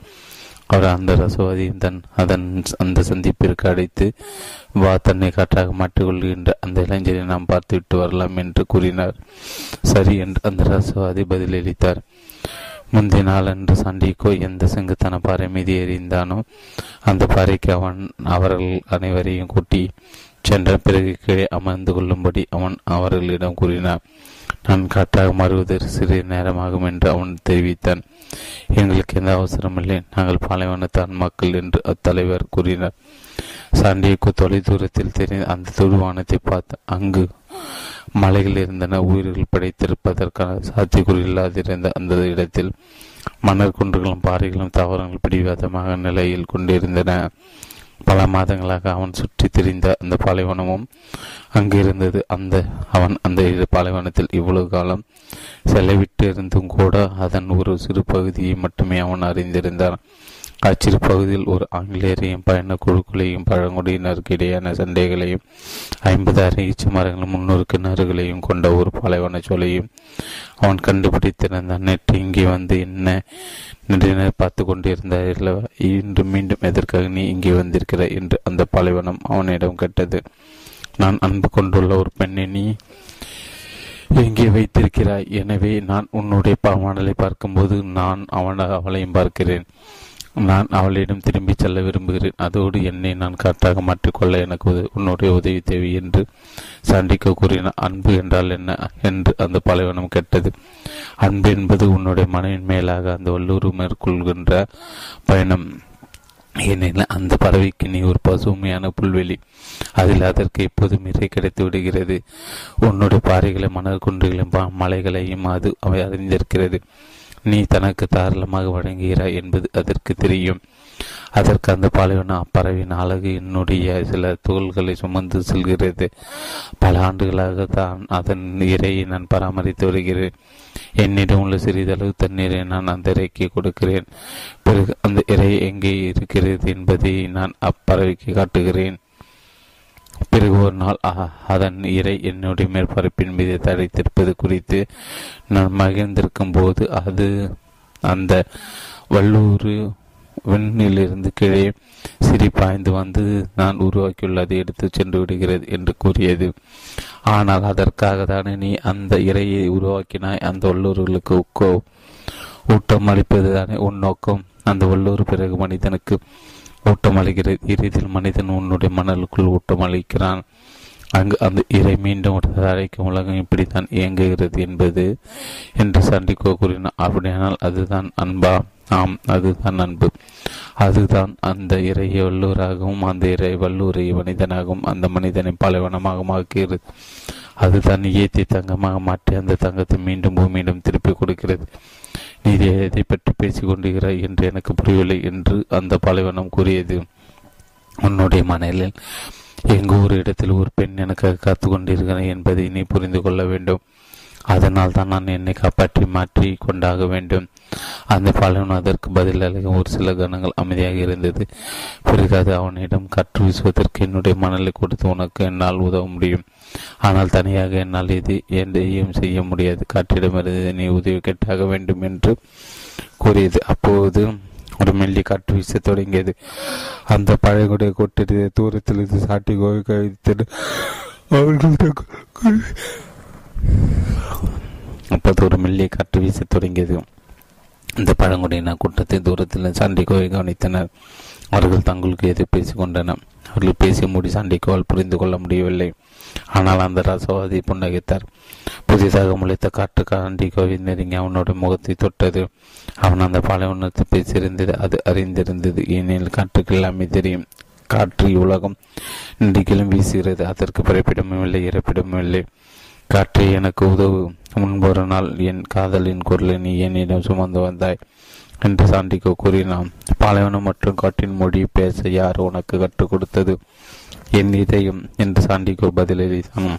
அவர் அந்த ரசவாதியும் தன் அதன் அந்த சந்திப்பிற்கு அடைத்து வா தன்னை காற்றாக மாற்றிக்கொள்கின்ற அந்த இளைஞரை நாம் பார்த்துவிட்டு வரலாம் என்று கூறினார். சரி என்று அந்த ரசவாதி பதிலளித்தார். முந்தைய நாளன்று சண்டிக்கோ எந்த செங்குத்தன பாறை மீது எறிந்தானோ அந்த பாறைக்கு அவன் அவர்கள் அனைவரையும் கூட்டி சென்ற பிறகு கீழே அமர்ந்து கொள்ளும்படி அவன் அவர்களிடம் கூறினார். நான் காற்றாக மாறுவதற்கு சிறிது நேரமாகும் என்று அவன் தெரிவித்தான். எங்களுக்கு எந்த அவசரமில்லை. நாங்கள் பாலைவனத்தான் மக்கள் என்று அத்தலைவர் கூறினார். சாண்டியக்கு தொலை தூரத்தில் தெரிந்த அந்த துருவானத்தை பார்த்து அங்கு மலைகள் இருந்தன. உயிர்கள் படைத்திருப்பதற்கான சாத்தியக்குறி இல்லாதிருந்த அந்த இடத்தில் மணற்குன்றுகளும் பாறைகளும் தாவரங்கள் பிடிவாதமாக நிலையில் கொண்டிருந்தன. பல மாதங்களாக அவன் சுற்றி திரிந்த அந்த பாலைவனமும் அங்கு இருந்தது அந்த அவன் அந்த பாலைவனத்தில் இவ்வளவு காலம் செலவிட்டு இருந்தும் கூட அதன் ஒரு சிறு பகுதியை மட்டுமே அவன் அறிந்திருந்தான். அச்சிறு பகுதியில் ஒரு ஆங்கிலேயரையும் பயண குழுக்களையும் பழங்குடியினருக்கு இடையான சண்டைகளையும் ஐம்பது அரையீச்சு மரங்களும் முன்னூறு கிணறுகளையும் கொண்ட ஒரு பாலைவன சோலையும் அவன் கண்டுபிடித்திருந்தான். நேற்று இங்கே வந்து என்ன நின்றினர் பார்த்து கொண்டிருந்தார்கள்? இன்று மீண்டும் எதற்காக நீ இங்கே வந்திருக்கிறாய் என்று அந்த பாலைவனம் அவனிடம் கேட்டது. நான் அன்பு கொண்டுள்ள ஒரு பெண்ணை நீ எங்கே வைத்திருக்கிறாய்? எனவே நான் உன்னுடைய பாவாடலை பார்க்கும்போது நான் அவன அவளையும் பார்க்கிறேன். நான் அவளிடம் திரும்பிச் செல்ல விரும்புகிறேன். அதோடு என்னை நான் கரெக்டாக மாற்றிக்கொள்ள எனக்கு உன்னுடைய உதவி தேவை என்று சாண்டிக்கோ கூறினார் அன்பு என்றால் என்ன? என்று அந்த பலவனம் கேட்டது. அன்பு என்பது உன்னுடைய மனைவின் மேலாக அந்த வல்லூர் மேற்கொள்கின்ற பயணம். ஏனெனில் அந்த பறவைக்கு நீ ஒரு பசுமையான புல்வெளி. அதில் அதற்கு எப்போதும் இறை கிடைத்து விடுகிறது. உன்னுடைய பாறைகளை மணல் குன்றுகளையும் மலைகளையும் அது அவை அறிந்திருக்கிறது. நீ தனக்கு தாராளமாக வழங்குகிறாய் என்பது அதற்கு தெரியும். அதற்கு அந்த பாலைவன அப்பறவின் அழகு என்னுடைய சில துகள்களை சுமந்து செல்கிறது. பல ஆண்டுகளாக தான் அதன் இறையை நான் பராமரித்து வருகிறேன். என்னிடம் உள்ள சிறிதளவு தண்ணீரை நான் அந்த இறைக்கு கொடுக்கிறேன். பிறகு அந்த இறை எங்கே இருக்கிறது என்பதை நான் அப்பறவைக்கு காட்டுகிறேன். பிறகு ஒரு நாள் அதன் இறை என்னுடைய மேற்பரப்பின் மீது தடைத்திருப்பது குறித்து நான் மகிழ்ந்திருக்கும் போது அது அந்த வல்லூர் விண்ணிலிருந்து கீழே சிரி பாய்ந்து வந்து நான் உருவாக்கியுள்ளதை எடுத்து சென்று விடுகிறது என்று கூறியது. ஆனால் அதற்காக தானே நீ அந்த இறையை உருவாக்கினாய்? அந்த வல்லூர்களுக்கு உக்கோ ஊட்டம் அளிப்பது தானே உன் நோக்கம்? அந்த வல்லூர் பிறகு மனிதனுக்கு ஊட்டம் அளிக்கிறது இறுதியில் மனிதன் உன்னுடைய மணலுக்குள் ஊட்டம் அளிக்கிறான் அங்கு அந்த இறை மீண்டும் அழைக்கும் உலகம் இப்படித்தான் இயங்குகிறது என்பது என்று சண்டிகோ கூறினார் அப்படியானால் அதுதான் அன்பா? ஆம் அதுதான் அன்பு. அதுதான் அந்த இறையை வல்லூராகவும் அந்த இறை வல்லூரை மனிதனாகவும் அந்த மனிதனை பாலைவனமாக ஆக்குகிறது. அதுதான் இயத்தி தங்கமாக மாற்றி அந்த தங்கத்தை மீண்டும் பூமியிடம் திருப்பி கொடுக்கிறது. நீ எதை பற்றி பேசிக்கொண்டிருக்கிறாய் என்று எனக்கு புரியவில்லை என்று அந்த பாலைவனம் கூறியது. உன்னுடைய மனையில் எங்கள் ஒரு இடத்தில் ஒரு பெண் எனக்கு காத்து கொண்டிருக்கிறேன் என்பதை நீ புரிந்து கொள்ள வேண்டும். அதனால் தான் நான் என்னை காப்பாற்றி மாற்றி கொண்டாக வேண்டும். அந்த பலன் அதற்கு பதிலளிக்க ஒரு சில கணங்கள் அமைதியாக இருந்தது. பிறகு அது அவனிடம் கற்று வீசுவதற்கு என்னுடைய மணலை கொடுத்து உனக்கு என்னால் உதவ முடியும். ஆனால் தனியாக என்னால் இது எதையும் செய்ய முடியாது. காற்றிடமிருந்து நீ உதவி கேட்டாக வேண்டும் என்று கூறியது. அப்போது ஒரு மெல்லி காற்று வீச தொடங்கியது. அந்த பழையகுடைய கொட்டியது தூரத்தில் இருந்து சாட்டி கோவி கழித்தது அவர்கள் அப்போது ஒரு மெல்லிய காற்று வீசத் தொடங்கியது. இந்த பழங்குடியின கூட்டத்தை தூரத்தில் சண்டைக்கோவை கவனித்தனர். அவர்கள் தங்களுக்கு எதிர் பேசிக் கொண்டனர். அவர்கள் பேசி மூடி சண்டைக்கோவால் புரிந்து கொள்ள முடியவில்லை. ஆனால் அந்த ரசவாதி புன்னகைத்தார். புதிதாக முளைத்த காற்று காண்டிகோவை நெருங்கி அவனோட முகத்தை தொட்டது. அவன் அந்த பாலைவனத்தை பேசியிருந்தது அது அறிந்திருந்தது. ஏனெனில் காற்றுக்கு எல்லாமே தெரியும். காற்று உலகம் இன்றைக்கிலும் வீசுகிறது. அதற்கு பிறப்பிடமும் இல்லை இறப்பிடமும் இல்லை. காற்றை எனக்கு உதவு. முன்பொரு நாள் என் காதலின் குரலை நீ என்னிடம் சுமந்து வந்தாய் என்று சாண்டிகோ கூறினான். பாலைவனம் மற்றும் காட்டின் மொழி பேச யார் உனக்கு கற்றுக் கொடுத்தது? என் இதயம் என்று சாண்டிகோ பதிலளித்தான்.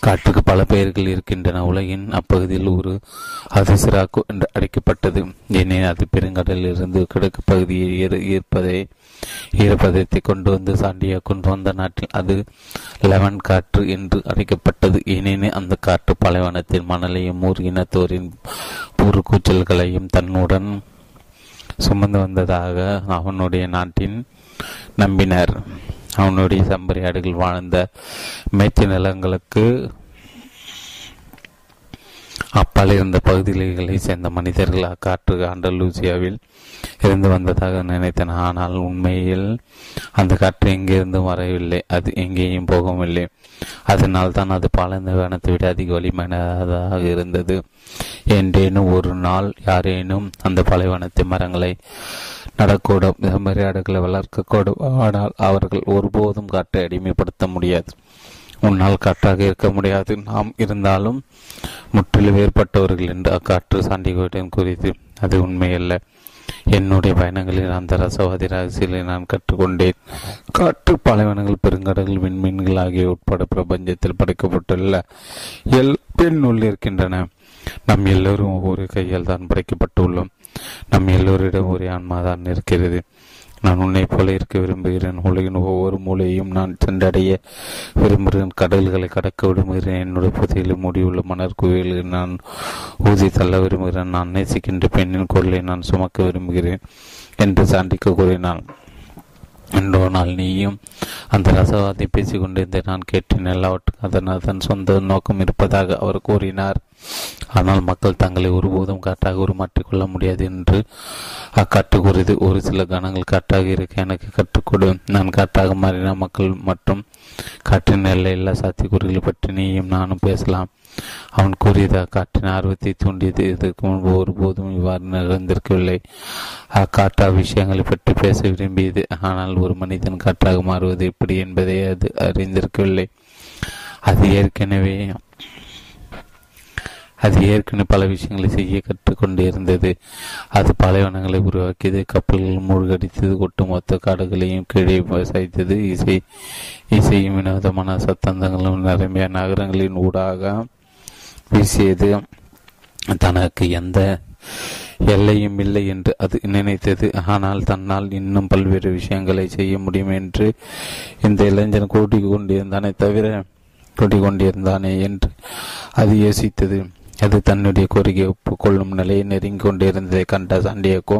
காற்றுக்கு பல பெயர்கள் இருக்கின்றன. உலகின் அப்பகுதியில் ஒரு அதிசிராக்கு என்று அழைக்கப்பட்டது. ஏனெனில் அது பெருங்கடலில் இருந்து கிழக்கு பகுதியை ஈர்ப்பதே ஈரப்பதத்தை கொண்டு வந்து சாண்டியாக்கும் கொண்டு வந்த நாட்டில் அது லெவன் காற்று என்று அழைக்கப்பட்டது. ஏனெனில் அந்த காற்று பாலைவனத்தின் மணலையும் ஊர் இனத்தோரின் கூச்சல்களையும் தன்னுடன் சுமந்து வந்ததாக அவனுடைய நாட்டின் நம்பினர். அவனுடைய சம்பரியாடுகள் வாழ்ந்த மேய்ச்சி நிலங்களுக்கு அப்பால் இருந்த பகுதிகளை சேர்ந்த மனிதர்கள் அக்காற்று ஆண்டலூசியாவில் இருந்து வந்ததாக நினைத்தன. ஆனால் உண்மையில் அந்த காற்று எங்கிருந்தும் வரவில்லை. அது எங்கேயும் போகவில்லை. அதனால் தான் அது பாலந்த வேணத்தை விட அதிக வலிமையானதாக இருந்தது. என்றேனும் ஒரு நாள் யாரேனும் அந்த பலைவனத்தை மரங்களை நடக்கூடும். செம்மறியாடுகளை வளர்க்கக்கூடும். ஆனால் அவர்கள் ஒருபோதும் காற்றை அடிமைப்படுத்த முடியாது. உன்னால் காற்றாக இருக்க முடியாது. நாம் இருந்தாலும் முற்றிலும் வேறுபட்டவர்கள் என்று அக்காற்று சாண்டிகோயிடம் கூறியது. அது உண்மையல்ல. என்னுடைய பயணங்களில் அந்த ரசவாதி ரகசியலை நான் கற்றுக்கொண்டேன். காற்று பாலைவனங்கள் பெருங்கடல்கள் விண்மீன்கள் ஆகிய உட்பட பிரபஞ்சத்தில் படைக்கப்பட்டுள்ள எல் பெண் இருக்கின்றன. நம் எல்லோரும் ஒவ்வொரு கையால் தான் படைக்கப்பட்டுள்ளோம். நம் எல்லோரிடம் ஒரே ஆன்மாதான் இருக்கிறது. நான் உன்னை போல இருக்க விரும்புகிறேன். உலகின் ஒவ்வொரு மூலையும் நான் சென்றடைய விரும்புகிறேன். கடல்களை கடக்க விரும்புகிறேன். என்னுடைய புதையில் மூடியுள்ள மணர் குவியலில் நான் ஊதி தள்ள விரும்புகிறேன். நான் நேசிக்கின்ற பெண்ணின் குரலை நான் சுமக்க விரும்புகிறேன் என்று சாண்டிக்க கூறினான் என்றோ நாள் நீயும் அந்த ரசவாதி பேசிக்கொண்டிருந்தே நான் கேட்டேன் எல்லாவற்றுக்கும் அதன் அதன் சொந்த நோக்கம் இருப்பதாக அவர் கூறினார். ஆனால் மக்கள் தங்களை ஒருபோதும் காட்டாக உருமாற்றிக் கொள்ள முடியாது என்று அக்காட்டு கூறியது. ஒரு சில கணங்கள் காட்டாக இருக்க எனக்கு கற்றுக்கொடு நான் காட்டாக மாறின மக்கள் மற்றும் காற்றின் எல்லையில்லா சாத்தியக்கூறுகளை பற்றி நீயும் நானும் பேசலாம். அவன் கூறியது அக்காற்றின் ஆர்வத்தை தூண்டியது. இதற்கு முன்பு ஒருபோதும் இவ்வாறு நிகழ்ந்திருக்கவில்லை அக்காற்றா விஷயங்களை பற்றி பேச விரும்பியது. ஆனால் ஒரு மனிதன் காற்றாக மாறுவது எப்படி என்பதை அது அறிந்திருக்கவில்லை. அது ஏற்கனவே அது ஏற்கனவே பல விஷயங்களை செய்ய கற்றுக்கொண்டு இருந்தது. அது பாலைவனங்களை உருவாக்கியது. கப்பல்கள் மூழ்கடித்தது. ஒட்டுமொத்த காடுகளையும் கீழே விவசாயித்தது இசை இசையும் வினோதமான சத்தந்தங்களும் நிரம்பிய நகரங்களின் ஊடாக வீசியது தனக்கு எந்த எல்லையும் இல்லை என்று அது நினைத்தது. ஆனால் தன்னால் இன்னும் பல்வேறு விஷயங்களை செய்ய முடியும் என்று இந்த இளைஞன் கூட்டிக் கொண்டிருந்தானே தவிர கூட்டிக் கொண்டிருந்தானே என்று அது யோசித்தது. அது தன்னுடைய கோரிக்கை ஒப்புக்கொள்ளும் நிலையை நெருங்கி கொண்டிருந்ததை கண்ட சாண்டியக்கோ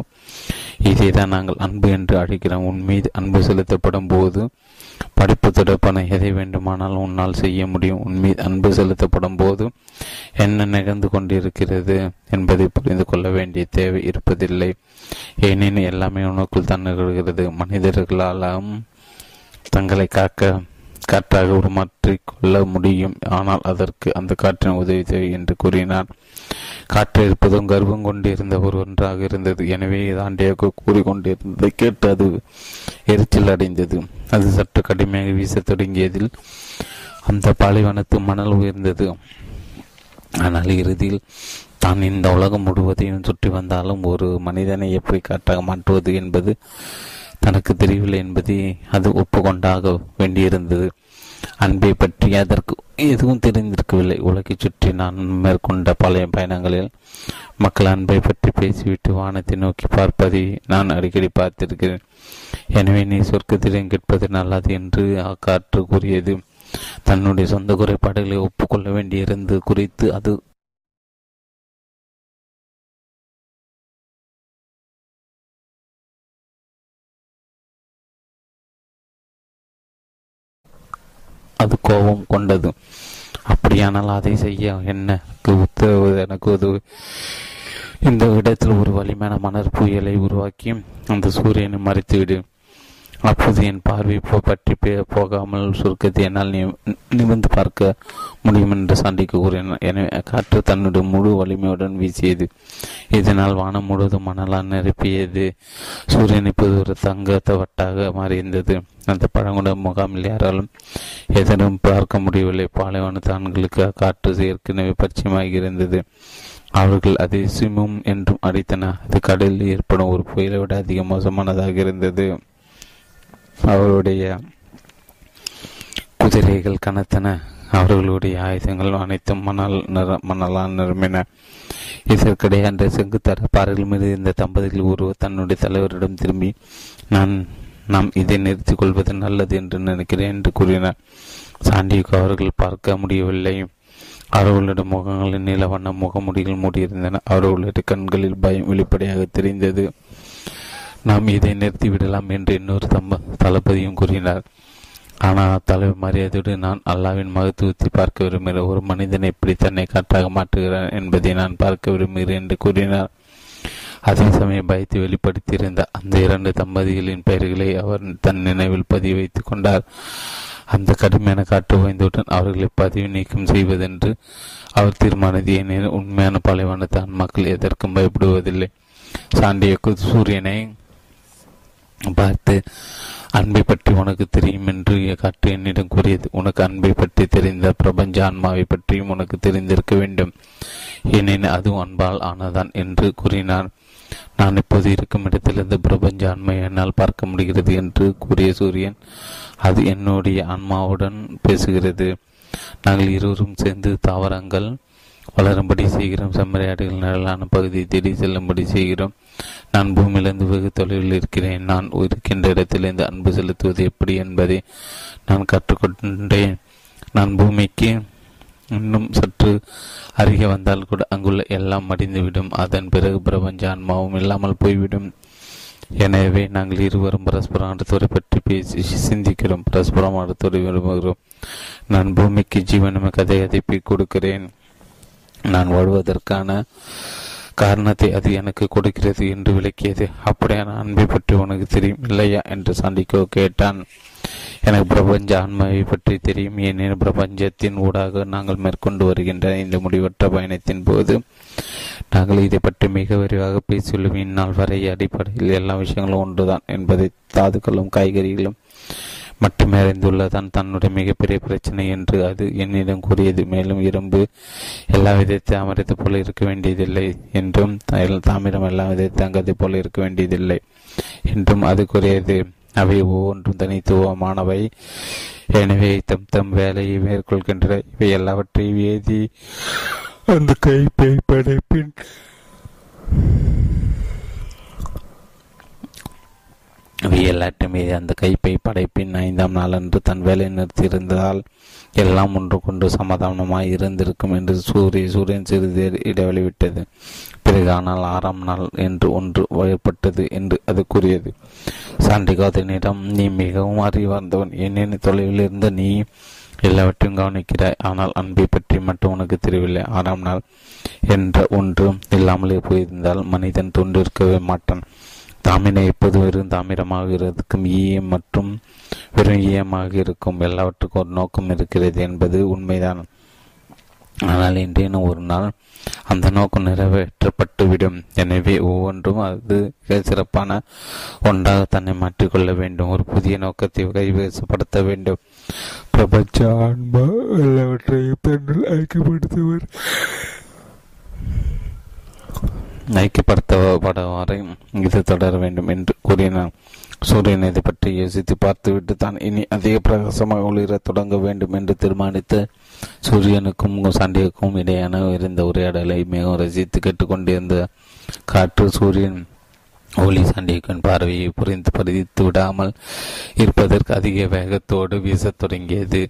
இதைதான் நாங்கள் அன்பு என்று அழைக்கிறோம். உன் மீது அன்பு செலுத்தப்படும் போது படிப்பு தொடர்பான எதை வேண்டுமானால் உன்னால் செய்ய முடியும். உன் மீது அன்பு செலுத்தப்படும் போது என்ன நிகழ்ந்து கொண்டிருக்கிறது என்பதை புரிந்து கொள்ள வேண்டிய தேவை இருப்பதில்லை. ஏனெனில் எல்லாமே உனக்குள் தான் நிகழ்கிறது. மனிதர்களாலும் தங்களை காக்க காற்றாக உருமாற்றிக்கொள்ள முடியும். ஆனால் அதற்கு அந்த காற்றின் உதவி தேவை என்று கூறினார். காற்று இருப்பதும் கர்வம் கொண்டிருந்த ஒரு ஒன்றாக இருந்தது. எனவே தாண்டியாக கூறிக்கொண்டிருந்ததை கேட்டு அது எரிச்சல் அடைந்தது. அது சற்று கடுமையாக வீசத் தொடங்கியதில் அந்த பாலைவனத்து மணல் உயர்ந்தது. ஆனால் இறுதியில் தான் இந்த உலகம் முழுவதையும் சுற்றி வந்தாலும் ஒரு மனிதனை எப்படி காட்டாக மாற்றுவது என்பது தனக்கு தெரியவில்லை என்பதை அது ஒப்புக்கொண்டாக வேண்டியிருந்தது. அன்பை பற்றி அதற்கு எதுவும் தெரிந்திருக்கவில்லை. உலகை சுற்றி நான் மேற்கொண்ட பழைய பயணங்களில் மக்கள் அன்பை பற்றி பேசிவிட்டு வானத்தை நோக்கி பார்ப்பதை நான் அடிக்கடி பார்த்திருக்கிறேன். எனவே நீ சொர்க்கத்திடம் கேட்பது நல்லது என்று காற்று கூறியது. தன்னுடைய சொந்த குறைபாடுகளை ஒப்புக்கொள்ள வேண்டியிருந்தது குறித்து அது அது கோபம் கொண்டது. அப்படியானால் அதை செய்ய எனக்கு உத்தரவு எனக்கு உதவு. இந்த இடத்தில் ஒரு வலிமையான மணற்புயலை உருவாக்கி அந்த சூரியனை மறைத்துவிடு. அப்போது என் பார்வை பற்றி போகாமல் சுருக்கத்தை என்னால் நிமிர்ந்து பார்க்க முடியும் என்று சண்டைக்கு கூறினார் எனவே காற்று தன்னுடைய முழு வலிமையுடன் வீசியது. இதனால் வானம் முழுவதும் மணலால் நிரப்பியது. சூரியன் இப்போது ஒரு தங்கத்தவட்டாக மாறியிருந்தது. அந்த பழங்குட முகாமில் யாராலும் எதனும் பார்க்க முடியவில்லை. பாலைவன தான்களுக்கு காற்று ஏற்கனவே பரிச்சயமாக இருந்தது அவர்கள் அதை சிமம் என்றும் அடித்தனர் அது கடலில் ஏற்படும் ஒரு புயலை விட அதிக மோசமானதாக இருந்தது. அவருடைய குதிரைகள் கனத்தன அவர்களுடைய ஆயுதங்கள் அனைத்தும் மணல் நிற மணலால் நிரம்பின. இதற்கிடையே அன்று செங்குத்தர பாறைகள் மீது இந்த தம்பதிகள் ஒருவர் தன்னுடைய தலைவரிடம் திரும்பி நான் நாம் இதை நிறுத்திக் கொள்வது நல்லது என்று நினைக்கிறேன் என்று கூறினார். சாண்டியுக்கு அவர்கள் பார்க்க முடியவில்லை. அவர்களுடைய முகங்களின் நீல வண்ண முகமுடிகள் மூடியிருந்தன. அவர்களுடைய கண்களில் பயம் வெளிப்படையாக தெரிந்தது. நாம் இதை நிறுத்திவிடலாம் என்று இன்னொரு தம்ப தளபதியும் கூறினார். ஆனால் தலைவர் மரியாதையோடு நான் அல்லாவின் மகத்துவத்தை பார்க்க விரும்புகிறேன். ஒரு மனிதனை எப்படி தன்னை காற்றாக மாற்றுகிறான் என்பதை நான் பார்க்க விரும்புகிறேன் என்று கூறினார். அதே சமயம் பயத்தை வெளிப்படுத்தியிருந்த அந்த இரண்டு தம்பதிகளின் பெயர்களை அவர் தன் நினைவில் பதிவு வைத்துக் கொண்டார். அந்த கடுமையான காற்று வாய்ந்தவுடன் அவர்களை பதிவு நீக்கம் செய்வதென்று அவர் தீர்மானது ஏனெனில் உண்மையான பாலைவனத்தான் மக்கள் எதற்கும் பயப்படுவதில்லை. சாண்டிய சூரியனை பார்த்து அன்பை பற்றி உனக்கு தெரியும் என்று காற்று என்னிடம் கூறியது. உனக்கு அன்பை பற்றி தெரிந்த பிரபஞ்ச ஆன்மாவை பற்றியும் உனக்கு தெரிந்திருக்க வேண்டும். ஏனெனில் அதுவும் அன்பால் ஆனதான் என்று கூறினார். நான் இப்போது இருக்கும் இடத்திலிருந்து பிரபஞ்ச ஆன்மை என்னால் பார்க்க முடிகிறது என்று கூறிய சூரியன் அது என்னுடைய ஆன்மாவுடன் பேசுகிறது. நாங்கள் இருவரும் சேர்ந்து தாவரங்கள் வளரும்படி செய்கிறோம். செம்மறியாடுகள் நிழலான பகுதியை தேடி செல்லும்படி செய்கிறோம். நான் பூமியிலிருந்து வெகு தொலைவில் இருக்கிறேன். நான் இருக்கின்ற இடத்திலிருந்து அன்பு செலுத்துவது எப்படி என்பதை நான் கற்றுக்கொண்டேன். நான் பூமிக்கு இன்னும் சற்று அருகே வந்தால் கூட அங்குள்ள எல்லாம் மடிந்துவிடும். அதன் பிறகு பிரபஞ்ச ஆன்மாவும் இல்லாமல் போய்விடும். எனவே நாங்கள் இருவரும் பரஸ்பரம் அடுத்தவரை பற்றி பேசி சிந்திக்கிறோம். பரஸ்பரம் அடுத்தவரை விரும்புகிறோம். நான் பூமிக்கு ஜீவனமே கதை கதைப்பை கொடுக்கிறேன். நான் வாழ்வதற்கான காரணத்தை அது எனக்கு கொடுக்கிறது என்று விளக்கியது. அப்படியான அன்பை பற்றி உனக்கு தெரியும் இல்லையா? என்று சண்டிக்கோ கேட்டான். எனக்கு பிரபஞ்ச ஆன்மாவை பற்றி தெரியும். ஏனெனில் பிரபஞ்சத்தின் ஊடாக நாங்கள் மேற்கொண்டு வருகின்ற இந்த முடிவற்ற பயணத்தின் போது நாங்கள் இதை பற்றி மிக விரிவாக பேசியுள்ளோம். இந்நாள் வரை அடிப்படையில் எல்லா விஷயங்களும் ஒன்றுதான். என்பதை தாதுக்களும் காய்கறிகளும் மட்டுமே அறிந்துள்ளதான் தன்னுடைய மிகப்பெரிய பிரச்சனை என்று அது என்னிடம் கூறியது. மேலும் இரும்பு எல்லா விதத்தை அமரத்தை போல இருக்க வேண்டியதில்லை என்றும் தாமிரம் எல்லா விதத்தை அங்கத்தை போல இருக்க வேண்டியதில்லை என்றும் அது கூறியது. அவை ஒவ்வொன்றும் தனித்துவமானவை. எனவே தம் தம் வேலையை மேற்கொள்கின்றன. இவை எல்லாவற்றையும் ஏதி அந்த கைப்பை படைப்பின் வியலாட்டு மீது அந்த கைப்பை படைப்பின் ஐந்தாம் நாளன்று தன் வேலை நிறுத்தியிருந்ததால் எல்லாம் ஒன்று கொண்டு சமாதானமாய் இருந்திருக்கும் என்று சூரிய சூரியன் சிறிது இடைவெளி விட்டது. பிறகு ஆனால் ஆறாம் நாள் என்று ஒன்று வழிபட்டது என்று அது கூறியது. சாண்டிகாதனிடம் நீ மிகவும் அறிவார்ந்தவன். என்னென்ன தொலைவில் இருந்த நீ எல்லாவற்றையும் கவனிக்கிறாய். ஆனால் அன்பை பற்றி மட்டும் உனக்கு தெரியவில்லை. ஆறாம் நாள் என்ற ஒன்று இல்லாமலே போயிருந்தால் மனிதன் தொண்டிருக்கவே மாட்டான். தாமினை எப்போது வெறும் தாமிரமாக இருக்கும் ஈயம் மற்றும் வெறும் ஈயமாக இருக்கும் எல்லாவற்றுக்கும் ஒரு நோக்கம் இருக்கிறது என்பது உண்மைதான். ஆனால் இன்றைய ஒரு நாள் அந்த நோக்கம் நிறைவேற்றப்பட்டுவிடும். எனவே ஒவ்வொன்றும் அது சிறப்பான ஒன்றாக தன்னை மாற்றிக்கொள்ள வேண்டும். ஒரு புதிய நோக்கத்தை கைவசப்படுத்த வேண்டும். பிரபஞ்ச ஆன்மா எல்லாவற்றையும் தன்னில் ஐக்கியப்படுத்துவர். ஐக்கியப்படுத்தப்பட வரை இது தொடர வேண்டும் என்று கூறினார் சூரியன் இதை பற்றி யோசித்து பார்த்துவிட்டு தான் இனி அதிக பிரகாசமாக ஒளிர தொடங்க வேண்டும் என்று தீர்மானித்து சூரியனுக்கும் சண்டைக்கும் இடையான இருந்த உரையாடலை மிகவும் ரசித்து கேட்டுக்கொண்டிருந்த காற்று சூரியன் ஒளி சண்டைக்கும் பார்வையை புரிந்து பதித்து விடாமல் இருப்பதற்கு அதிக வேகத்தோடு வீசத் தொடங்கியது.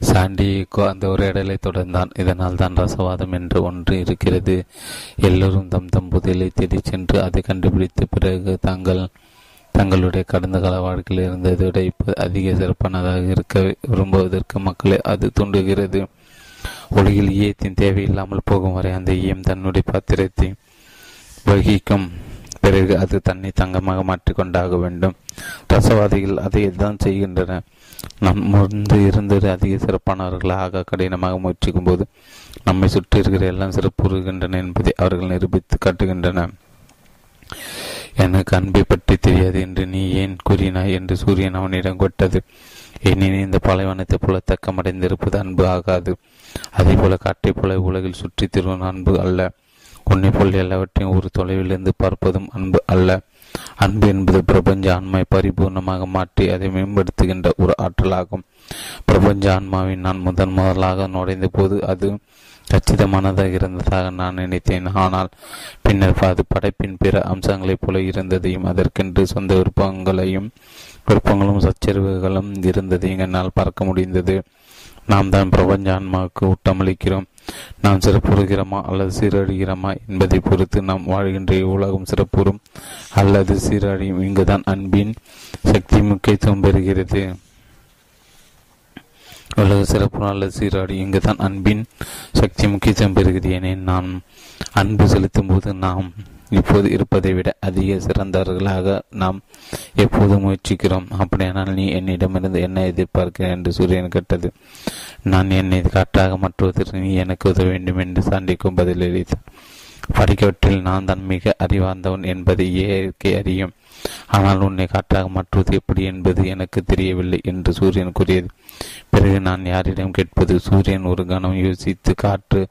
சாண்டியோ அந்த உரையாடலை தொடர்ந்தான். இதனால் தான் ரசவாதம் என்று ஒன்று இருக்கிறது. எல்லோரும் தம் தம் புதையலை தேடி சென்று அதை கண்டுபிடித்த பிறகு தாங்கள் தங்களுடைய கடந்த கால வாழ்க்கையில் இருந்ததை விட இப்போ அதிக சிறப்பானதாக இருக்க விரும்புவதற்கு மக்களை அது தூண்டுகிறது. உலகில் ஈயத்தின் தேவையில்லாமல் போகும் வரை அந்த ஈயம் தன்னுடைய பாத்திரத்தை வகிக்கும். பிறகு அது தன்னை தங்கமாக மாற்றிக்கொண்டாக வேண்டும். ரசவாதிகள் அதை தான் செய்கின்றன நம் முன்பு இருந்தது அதிக சிறப்பானவர்களாக கடினமாக முயற்சிக்கும் போது நம்மை சுற்றி இருக்கிற எல்லாம் சிறப்புறுகின்றன என்பதை அவர்கள் நிரூபித்து காட்டுகின்றன. எனக்கு அன்பை பற்றி தெரியாது என்று நீ ஏன் கூறினாய் என்று சூரியன் அவனிடம் கொட்டது. ஏனெனில் இந்த பாலைவனத்தைப் போல தக்கமடைந்திருப்பது அன்பு ஆகாது. அதே போல காட்டை போல உலகில் சுற்றித் திருவன் அன்பு அல்ல. உன்னை போல் எல்லாவற்றையும் ஒரு தொலைவிலிருந்து பார்ப்பதும் அன்பு அல்ல. அன்பு என்பது பிரபஞ்ச ஆன்மை பரிபூர்ணமாக மாற்றி அதை மேம்படுத்துகின்ற ஒரு ஆற்றலாகும். பிரபஞ்ச ஆன்மாவின் நான் முதன் முதலாக நுழைந்த போது அது கச்சிதமானதாக இருந்ததாக நான் நினைத்தேன். ஆனால் பின்னர் அது படைப்பின் பிற அம்சங்களைப் போல இருந்ததையும் அதற்கென்று சொந்த விருப்பங்களையும் விருப்பங்களும் சச்சரிவுகளும் இருந்ததையும் என்னால் பார்க்க முடிந்தது. நாம் தான் பிரபஞ்ச ஆன்மாவுக்கு ஊட்டமளிக்கிறோம். நாம் சிறப்புறுகிறோமா அல்லது சீரழிகிறோமா என்பதை பொறுத்து நாம் வாழ்கின்ற உலகம் சிறப்புறும் அல்லது சீரழியும். இங்குதான் அன்பின் சக்தி முக்கியத்துவம் பெறுகிறது. உலக சிறப்பு அல்லது சீராடி இங்குதான் அன்பின் சக்தி முக்கியத்துவம் பெறுகிறது. என நாம் அன்பு செலுத்தும் போது நாம் இப்போது இருப்பதை விட அதிக சிறந்தவர்களாக நாம் எப்போது முயற்சிக்கிறோம். அப்படியானால் நீ என்னிடமிருந்து என்ன எதிர்பார்க்கிறேன் என்று சூரியன் கேட்டது. நான் என்னை காற்றாக மாற்றுவதற்கு நீ எனக்கு உதவ வேண்டும் என்று சாண்டிக்கும் பதிலளித்தான் படிக்கவற்றில் நான் தான் மிக அறிவார்ந்தவன் என்பதை இயற்கை அறியும். ஆனால் உன்னை காற்றாக மாற்றுவது எப்படி என்பது எனக்கு தெரியவில்லை என்று சூரியன் கூறியது. பிறகு நான் யாரிடம் கேட்பது? சூரியன் ஒரு கணம் யோசித்து காற்று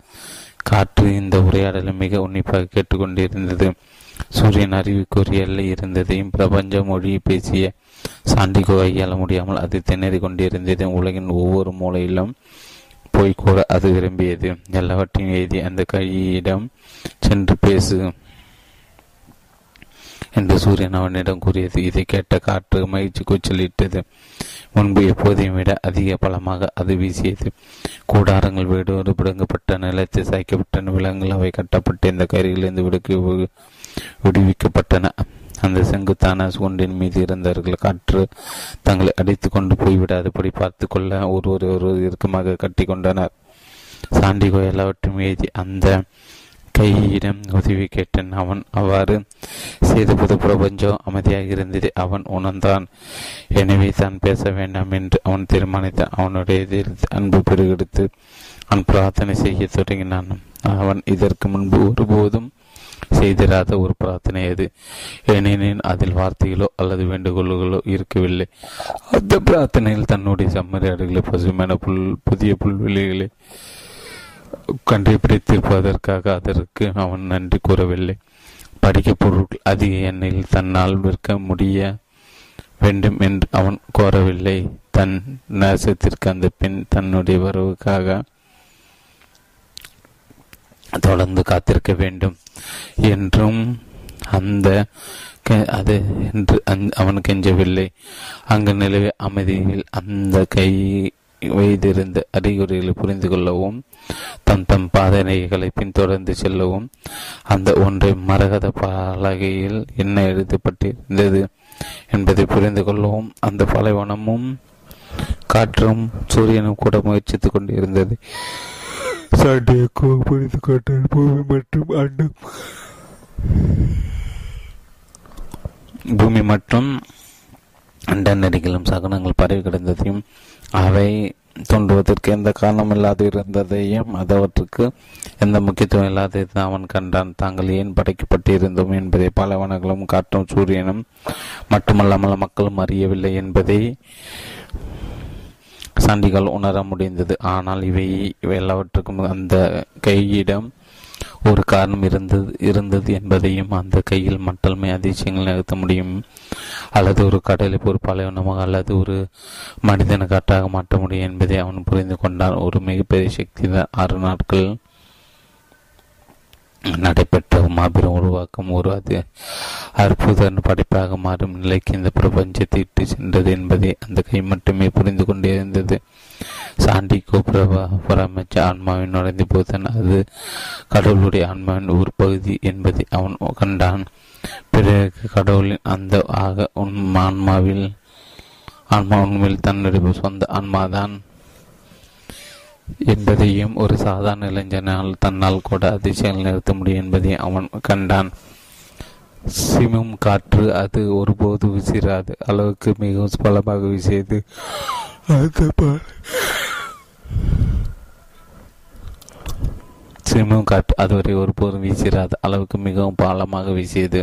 காற்று இந்த உரையாடலை மிக உன்னிப்பாக கேட்டுக்கொண்டிருந்தது. சூரியன் அறிவுக்குரிய எல்லை இருந்ததையும் பிரபஞ்ச மொழியை பேசிய சாண்டிகோ கையாள முடியாமல் அது திணறி கொண்டிருந்தது. உலகின் ஒவ்வொரு மூலையிலும் போய் கூட அது விரும்பியது. எல்லாவற்றையும் எழுதி அந்த கையிடம் சென்று பேசு. என்று சூரியன் அவனிடம் கூறியது. இதை கேட்ட காற்று மகிழ்ச்சி கூச்சலிட்டது. முன்பு எப்போதையும் விட அதிக பலமாக அது வீசியது. கூடாரங்கள் வீடோடு பிடுங்கப்பட்ட நிலத்தை சாய்க்கப்பட்ட விலங்குகள் அவை கட்டப்பட்ட இந்த கருகிலிருந்து விடுக்கு விடுவிக்கப்பட்டன. அந்த செங்குத்தான சூண்டின் மீது இருந்தவர்கள் காற்று தங்களை அடித்து கொண்டு போய்விடாதபடி பார்த்து கொள்ள ஒருவர் ஒரு இறுக்கமாக கட்டி கொண்டனர். சாண்டிகோ எல்லாவற்றையும் எழுதி அந்த கையிடம் உதவி கேட்டேன் அவன். அவ்வாறு செய்தபோது பிரபஞ்சம் அமைதியாக இருந்தது. அவன் உணர்ந்தான். எனவே தான் பேச வேண்டாம் என்று அவன் தீர்மானித்தான். அவனுடைய அன்பு பெருகெடுத்து அவன் பிரார்த்தனை செய்ய தொடங்கினான். அவன் இதற்கு முன்பு ஒருபோதும் செய்திராத ஒரு பிரார்த்தனை அது. ஏனெனில் அதில் வார்த்தைகளோ அல்லது வேண்டுகோள்களோ இருக்கவில்லை. அந்த பிரார்த்தனையில் தன்னுடைய செம்மறியாடுகளை பசுமையான புல் புதிய புல்வெளிகளை கண்டுபிடித்திருப்பதற்காக அதற்கு அவன் நன்றி கூறவில்லை. படிக்க பொருட்கள் அதிக எண்ணில் தன்னால் விற்க முடிய வேண்டும் என்று அவன் கோரவில்லை. தன் நேசத்திற்கு அந்த பெண் தன்னுடைய வரவுக்காக தொடர்ந்து காத்திருக்க வேண்டும் என்றும் அந்த அது என்று அவன் கெஞ்சவில்லை. அங்கு நிலவிய அமைதியில் அந்த கை வைத்திருந்த அறிகுறிகளை புரிந்து கொள்ளவும் தம் தம் பாதனைகளை பின்தொடர்ந்து செல்லவும் அந்த ஒன்றை மரகத பலகையில் என்ன எழுதப்பட்டிருந்தது என்பதை புரிந்து கொள்ளவும் அந்த பலைவனமும் காற்றும் சூரியனும் கூட முயற்சித்துக் கொண்டிருந்தது. புரிந்து கொண்டார் பூமி மற்றும் அண்டம் பூமி மற்றும் அண்ட நெறிகளும் சகனங்கள் பரவி கிடந்ததையும் அவை தோன்றுவதற்கு எந்த காரணம் இல்லாது இருந்ததையும் அதவற்றுக்கு எந்த முக்கியத்துவம் இல்லாததை அவன் கண்டான். தாங்கள் ஏன் படைக்கப்பட்டிருந்தோம் என்பதை பாலைவனங்களும் காட்டும் சூரியனும் மட்டுமல்லாமல் மக்களும் அறியவில்லை என்பதை சண்டிகள் உணர முடிந்தது. ஆனால் இவை எல்லாவற்றுக்கும் அந்த கையிடம் ஒரு காரணம் இருந்தது இருந்தது என்பதையும் அந்த கையில் மட்டல்மை அதிசயங்கள் நிறுத்த முடியும். அல்லது ஒரு கடலை ஒரு பாலைவனமாக அல்லது ஒரு மனிதன காட்டாக மாற்ற முடியும் என்பதை அவன் புரிந்து கொண்டான். ஒரு மிகப்பெரிய சக்தி ஆறு நாட்கள் நடைபெற்ற மாபெரும் உருவாக்கம். ஒரு அது அற்புத படைப்பாக மாறும் நிலைக்கு இந்த பிரபஞ்சத்தை இட்டு சென்றது என்பதை அந்த கை மட்டுமே புரிந்து கொண்டிருந்தது சாண்டி கோபுரமச்ச ஆன்மாவின் நுழைந்த போதன் அது கடவுளுடைய ஆன்மாவின் ஒரு பகுதி என்பதை அவன் கண்டான். பிறகு கடவுளின் அந்த ஆக உன் ஆன்மாவில் ஆன்மா உண்மையில் தன்னுடைய சொந்த ஆன்மாதான் என்பதையும் ஒரு சாதாரண இளைஞனால் தன்னால் கூட அதிசயங்கள் நிறுத்த முடியும் என்பதையும் அவன் கண்டான். சிமம் காற்று அது ஒருபோது விசிறாது. அளவுக்கு மிகவும் பலமாக வீசியது. சிமம் காற்று அதுவரை ஒருபோதும் வீசிராத அளவுக்கு மிகவும் பாலமாக வீசியது.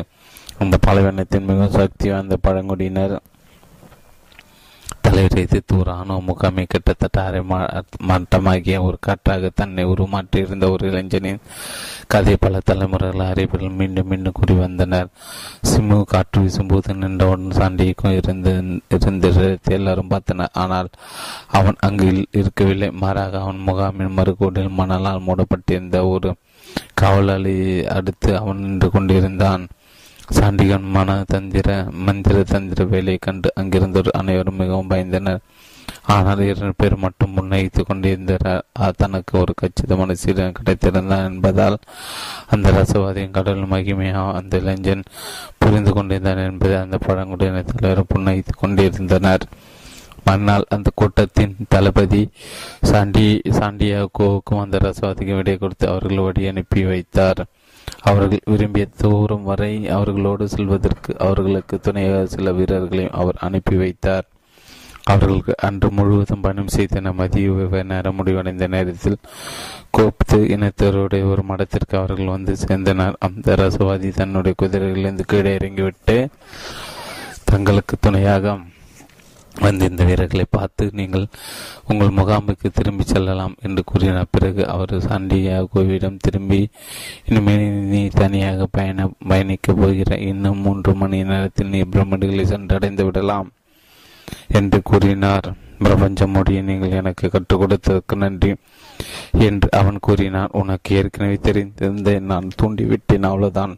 அந்த பாலைவனத்தின் மிகவும் சக்தி வாய்ந்த பழங்குடியினர் தலைவரைத்து தூரானோ முகாமை கிட்டத்தட்ட அரை மட்டமாகிய ஒரு காற்றாக தன்னை உருமாற்றியிருந்த ஒரு இளைஞனின் கதை பல தலைமுறைகள் அறிவியல் மீண்டும் மீண்டும் கூறி வந்தனர். சிம்மு காற்று வீசும்போது நின்றவுடன் சாண்டிக்கும் இருந்து இருந்த எல்லாரும் பார்த்தனர். ஆனால் அவன் அங்கு இருக்கவில்லை. மாறாக அவன் முகாமின் மறுகோடில் மணலால் மூடப்பட்டிருந்த ஒரு காவலாளி அடுத்து அவன் நின்று கொண்டிருந்தான். சாண்டிகன் மன தந்திர மந்திர தந்திர வேலையை கண்டு அங்கிருந்தோர் அனைவரும் மிகவும் பயந்தனர். ஆனால் இரண்டு பேர் மட்டும் முன்னகித்துக் கொண்டிருந்தனர். தனக்கு ஒரு கச்சிதமான சீரன் கிடைத்திருந்தான் என்பதால் அந்த ரசவாதியின் கடல் மகிமையா அந்த இளைஞன் புரிந்து கொண்டிருந்தான் என்பதை அந்த பழங்குடியின தலைவர் புன்னகித்துக் கொண்டிருந்தனர். மறுநாள் அந்த கூட்டத்தின் தளபதி சாண்டி சாண்டியாகோவுக்கும் அந்த ரசவாதிக்கு விடை கொடுத்து அவர்கள் வழி அனுப்பி வைத்தார். அவர்கள் விரும்பிய தூரம் வரை அவர்களோடு செல்வதற்கு அவர்களுக்கு துணையாக சில வீரர்களையும் அவர் அனுப்பி வைத்தார். அவர்களுக்கு அன்று முழுவதும் பயணம் செய்தன மதிய நேரம் முடிவடைந்த நேரத்தில் கோப்து இனத்தருடைய ஒரு மடத்திற்கு அவர்கள் வந்து சேர்ந்தனர். அந்த ரசவாதி தன்னுடைய குதிரைகளிலிருந்து கீழே இறங்கிவிட்டு தங்களுக்கு துணையாக வந்து இந்த வீரர்களை பார்த்து நீங்கள் உங்கள் முகாமுக்கு திரும்பி செல்லலாம் என்று கூறினார் பிறகு அவர் சாண்டியாகோவிடம் திரும்பி இனிமேல் நீ தனியாக பயண பயணிக்கப் போகிற இன்னும் மூன்று மணி நேரத்தில் நீ பிரம்மண்டுகளை சென்றடைந்து விடலாம் என்று கூறினார். பிரபஞ்ச மொழியை நீங்கள் எனக்கு கற்றுக் கொடுத்ததற்கு நன்றி என்று அவன் கூறினான். உனக்கு ஏற்கனவே தெரிந்திருந்த நான் தூண்டிவிட்டேன். அவ்வளவுதான்.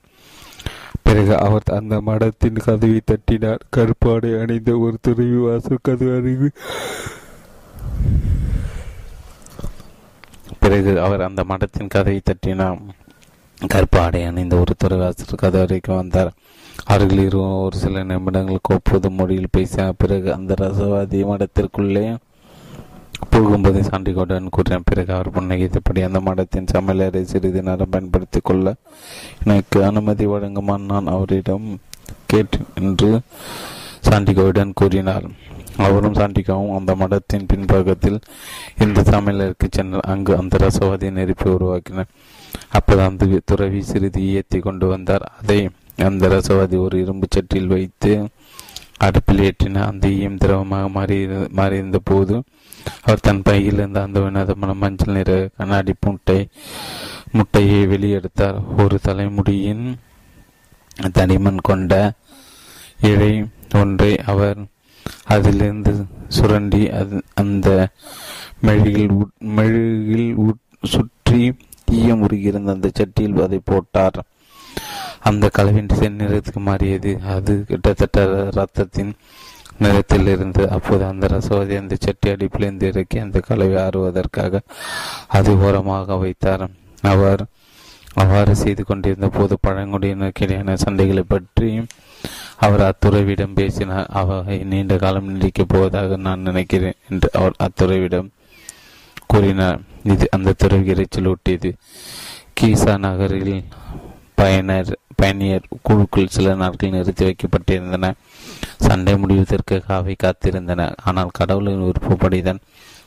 பிறகு அவர் அந்த மடத்தின் கதவை தட்டினார். கருப்பாடை அணிந்த ஒரு துறவி வாசல் கதவு அருகு பிறகு அவர் அந்த மடத்தின் கதையை தட்டினார். கருப்பாடை அணிந்த ஒரு துறை கதவறைக்கு வரைக்கும் வந்தார். அவர்கள் இருவரும் ஒரு சில நிமிடங்கள் ஒப்புது மொழியில் பேசினார். பிறகு அந்த ரசவாதி மடத்திற்குள்ளே போகும்போது சாண்டிகோடன் கூறின பிறகு அவர் புன்னகித்தபடி அந்த மடத்தின் சமையலறை சிறிது நேரம் பயன்படுத்தி கொள்ள எனக்கு அனுமதி வழங்குமான் நான் அவரிடம் கேட்டேன் என்று சாண்டிகோவிடம் கூறினார். அவரும் சாண்டிகாவும் அந்த மடத்தின் பின்பக்கத்தில் இந்த சமையலருக்கு சென்றார் அங்கு அந்த ரசவாதி நெருப்பை உருவாக்கினர். அப்போது அந்த துறவி சிறிது ஏற்றி கொண்டு வந்தார். அதை அந்த ரசவாதி ஒரு இரும்பு சட்டியில் வைத்து அடுப்பில் ஏற்றின அந்த ஈயம் திரவமாக மாறி மாறியிருந்த போது அவர் தன் பையில் இருந்த அந்த வினோதமான மஞ்சள் நிற கண்ணாடி முட்டை முட்டையை வெளியெடுத்தார். ஒரு தலைமுடியின் தனிமன் கொண்ட இழை ஒன்றை அவர் அதிலிருந்து சுரண்டி அது அந்த மெழுகில் மெழுகில் சுற்றி ஈயம் உருகியிருந்த அந்த சட்டியில் அதை போட்டார். அந்த கலவின் செந்நிறத்துக்கு மாறியது. அது கிட்டத்தட்ட ரத்தத்தின் நிறத்தில் இருந்து அப்போது அந்த ரசவாதி அந்த சட்டி அடிப்பிலிருந்து இறக்கி அந்த கலவை ஆறுவதற்காக அது ஓரமாக வைத்தார். அவர் அவ்வாறு செய்து கொண்டிருந்த போது பழங்குடியினருக்கிடையான சண்டைகளை பற்றியும் அவர் அத்துறவிடம் பேசினார். அவை நீண்ட காலம் நீடிக்கப் போவதாக நான் நினைக்கிறேன் என்று அவர் அத்துறவிடம் கூறினார். இது அந்த துறவி இறைச்சல் ஊட்டியது கீசா நகரில் பயனர் பயணியர் குழுக்கள் சில நாட்கள் நிறுத்தி வைக்கப்பட்டிருந்தன. சண்டை முடிவதற்காக அவை காத்திருந்தன. ஆனால் கடவுளின் விருப்பப்படிதான்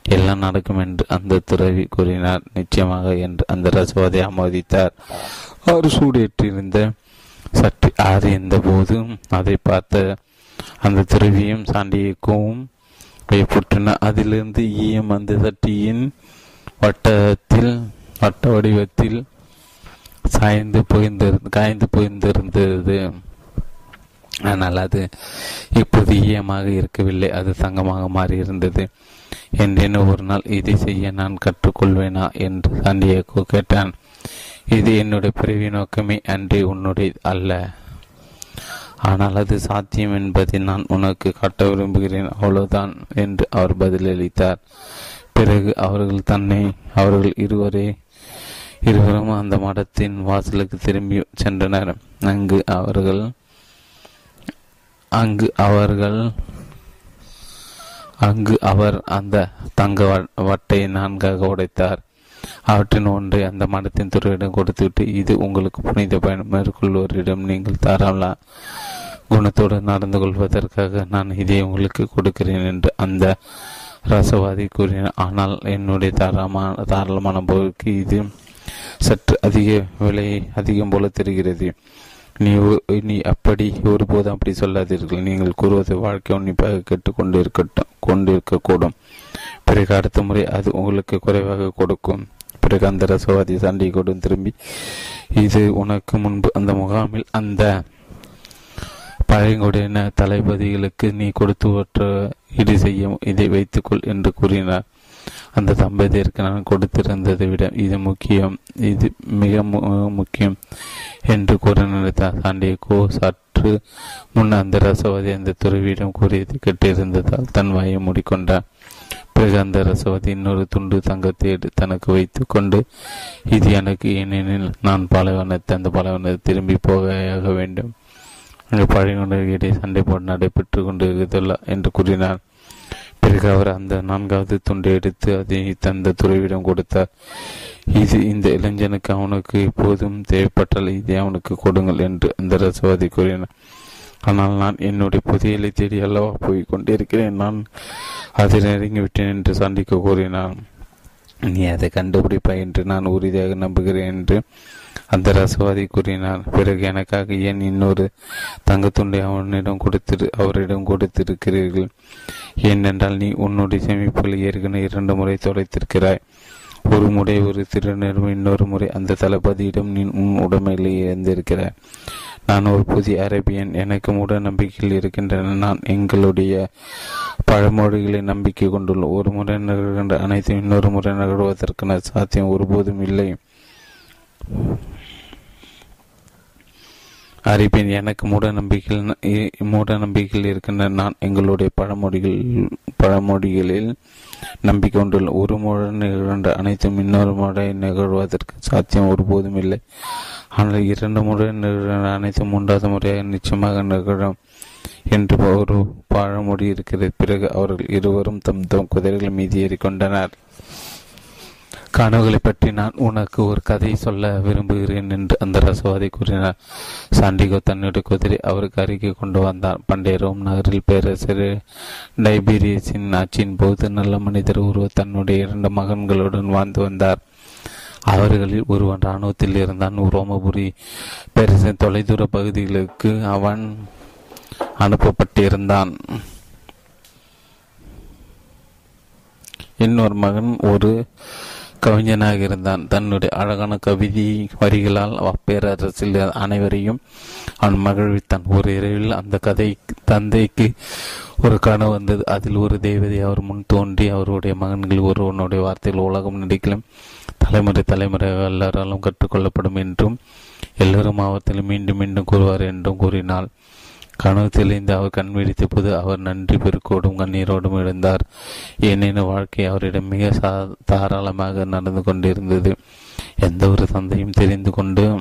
எல்லாம் நடக்கும் என்று அந்த துறவி கூறினார். நிச்சயமாக என்று அந்த ரசவாதை ஆமோதித்தார். அவர் சூடேற்றிருந்த சற்று ஆறியிருந்த போதும் அதை பார்த்த அந்த துறவியும் சாண்டியக்கும் பயப்புற்றன அதிலிருந்து ஈயம் அந்த சட்டியின் வட்டத்தில் வட்ட வடிவத்தில் சாய்ந்து புகிந்திரு காய்ந்து போய்ந்திருந்தது ஆனால் அது இப்போது ஈயமாக இருக்கவில்லை. அது தங்கமாக மாறியிருந்தது. என்றேன் ஒரு நாள் இதை செய்ய நான் கற்றுக்கொள்வேனா? என்று சாண்டியகோ கேட்டான். இது என்னுடைய பிறவி நோக்கமே அன்றி உன்னுடைய அல்ல. ஆனால் அது சாத்தியம் என்பதை நான் உனக்கு காட்ட விரும்புகிறேன். அவ்வளவுதான் என்று அவர் பதிலளித்தார். பிறகு அவர்கள் தன்னை அவர்கள் இருவரே இருவரும் அந்த மடத்தின் வாசலுக்கு திரும்பி சென்றனர். அங்கு அவர்கள் அங்கு அவர்கள் அங்கு அவர் அந்த தங்க வட்டை நான்காக உடைத்தார். அவற்றின் ஒன்றை அந்த மடத்தின் துறையிடம் கொடுத்துவிட்டு இது உங்களுக்கு புனித பயணம் மேற்கொள்வோரிடம் நீங்கள் தாராள குணத்தோடு நடந்து கொள்வதற்காக நான் இதை உங்களுக்கு கொடுக்கிறேன் என்று அந்த ரசவாதி கூறினார். ஆனால் என்னுடைய தாராளமான தாராளமான பொருளுக்கு இது சற்று அதிக விலை அதிகம் போல தெரிகிறது. நீ நீ அப்படி ஒருபோதும் அப்படி சொல்லாதீர்கள். நீங்கள் கூறுவது வாழ்க்கை உன்னிப்பாக கேட்டுக்கொண்டு இருக்கட்டும் கொண்டிருக்கக்கூடும். பிறகு அடுத்த முறை அது உங்களுக்கு குறைவாக கொடுக்கும். பிறகு அந்த ரசவாதி சண்டை கொண்டு திரும்பி இது உனக்கு முன்பு அந்த முகாமில் அந்த பழங்குடியின தளபதிகளுக்கு நீ கொடுத்துவற்ற ஈடு செய்யும் இதை வைத்துக்கொள் என்று கூறினார். அந்த தம்பதியருக்கு நான் கொடுத்திருந்ததை விட இது முக்கியம். இது மிக முக்கியம் என்று கூற நினைத்தார். சாண்டியகோ சற்று முன் அந்த ரசவாதி அந்த துறவியிடம் கூறியது கேட்டிருந்ததால் தன் வாயை மூடிக்கொண்டார். பிறகு அந்த ரசவாதி இன்னொரு துண்டு தங்கத்தை தனக்கு வைத்து கொண்டு இது எனக்கு ஏனெனில் நான் பாலைவனத்தை அந்த பாலைவனத்தை திரும்பி போக வேண்டும் அங்கு பழைய சண்டை போட்டு நடைபெற்று கொண்டிருக்கிறதுள்ள என்று கூறினார். பிறகு அவர் அந்த நான்காவது துண்டை எடுத்து அதை தந்த துறவிடம் கொடுத்தார். இது இந்த இளைஞனுக்கு அவனுக்கு எப்போதும் தேவைப்பட்டால் இதை அவனுக்கு கொடுங்கள் என்று அந்த ரசவாதி கூறினார். ஆனால் நான் என்னுடைய புதியலை தேடி அல்லவா போய் கொண்டிருக்கிறேன் நான் அதை நெருங்கிவிட்டேன் என்று சண்டிக்க கூறினான் நீ அதை கண்டுபிடிப்பாய் என்று நான் உறுதியாக நம்புகிறேன் என்று அந்த ரசவாதி கூறினார் பிறகு எனக்காக ஏன் இன்னொரு தங்கத்துண்டை அவனிடம் கொடுத்திரு அவரிடம் கொடுத்திருக்கிறீர்கள்? ஏனென்றால் நீ உன்னுடைய சேமிப்புகளை ஏற்கனவே இரண்டு முறை தொலைத்திருக்கிறாய். ஒரு முறை ஒரு திருநரும் இன்னொரு முறை அந்த தளபதியிடம் நீ உன் உடமையிலே இழந்திருக்கிறாய். நான் ஒரு புதிய அரேபியன் எனக்கு மூட நம்பிக்கையில் இருக்கின்றன. நான் எங்களுடைய பழமொழிகளை நம்பிக்கை கொண்டுள்ளோம். ஒரு முறை நகர்கின்ற அனைத்தும் இன்னொரு முறை நகர்வதற்கான சாத்தியம் ஒருபோதும் இல்லை. அறிவின் எனக்கு மூட நம்பிக்கைகள் மூட நம்பிக்கைகள் இருக்கின்றன நான் எங்களுடைய பழமொழிகள் பழமொழிகளில் நம்பிக்கை கொண்டுள்ள ஒரு முறை நிகழ்ந்த அனைத்தும் இன்னொரு முறை நிகழ்வதற்கு சாத்தியம் ஒருபோதும் இல்லை. ஆனால் இரண்டு முறை நிகழ்ந்த அனைத்தும் மூன்றாவது முறையாக நிச்சயமாக நிகழும் என்று ஒரு பழமொழி இருக்கிறது. பிறகு அவர்கள் இருவரும் தம் தம் குதிரைகள் மீது ஏறிக்கொண்டனர். கனவுகளை பற்றி நான் உனக்கு ஒரு கதை சொல்ல விரும்புகிறேன் என்று அந்த ரசவாதி கூறினார். சாண்டிகோ தன்னுடைய குதிரை அவருக்கு அருகே கொண்டு வந்தார் பண்டைய ரோம் நகரில் பேரரசர் டைபீரியஸின் ஆட்சியின் போது நல்ல மனிதர் ஒருவர் தன்னுடைய இரண்டு மகன்களுடன் வாழ்ந்து வந்தார். அவர்களில் ஒருவன் இராணுவத்தில் இருந்தான் ரோமபுரி பேரரசின் தொலைதூர பகுதிகளுக்கு அவன் அனுப்பப்பட்டிருந்தான். இன்னொரு மகன் ஒரு கவிஞனாக இருந்தான். தன்னுடைய அழகான கவிதை வரிகளால் அப்பேரரசில் அனைவரையும் அவன் மகிழ்வித்தான். ஒரு இரவில் அந்த கதை தந்தைக்கு ஒரு கனவு வந்தது. அதில் ஒரு தேவதை அவர் முன் தோன்றி அவருடைய மகன்கள் ஒருவனுடைய வார்த்தைகள் உலகம் நடிக்கலாம் தலைமுறை தலைமுறை எல்லாராலும் கற்றுக்கொள்ளப்படும் என்றும் எல்லோரும் அவர்த்தில் மீண்டும் மீண்டும் கூறுவார் என்றும் கூறினாள். கனவு தெளிந்து அவர் கண் விழித்த போது அவர் நன்றி பெருக்கோடும் கண்ணீரோடும் எழுந்தார். ஏனெனும் வாழ்க்கை அவரிடம் மிக சா தாராளமாக நடந்து கொண்டிருந்தது. எந்த ஒரு தந்தையும் தெரிந்து கொண்டு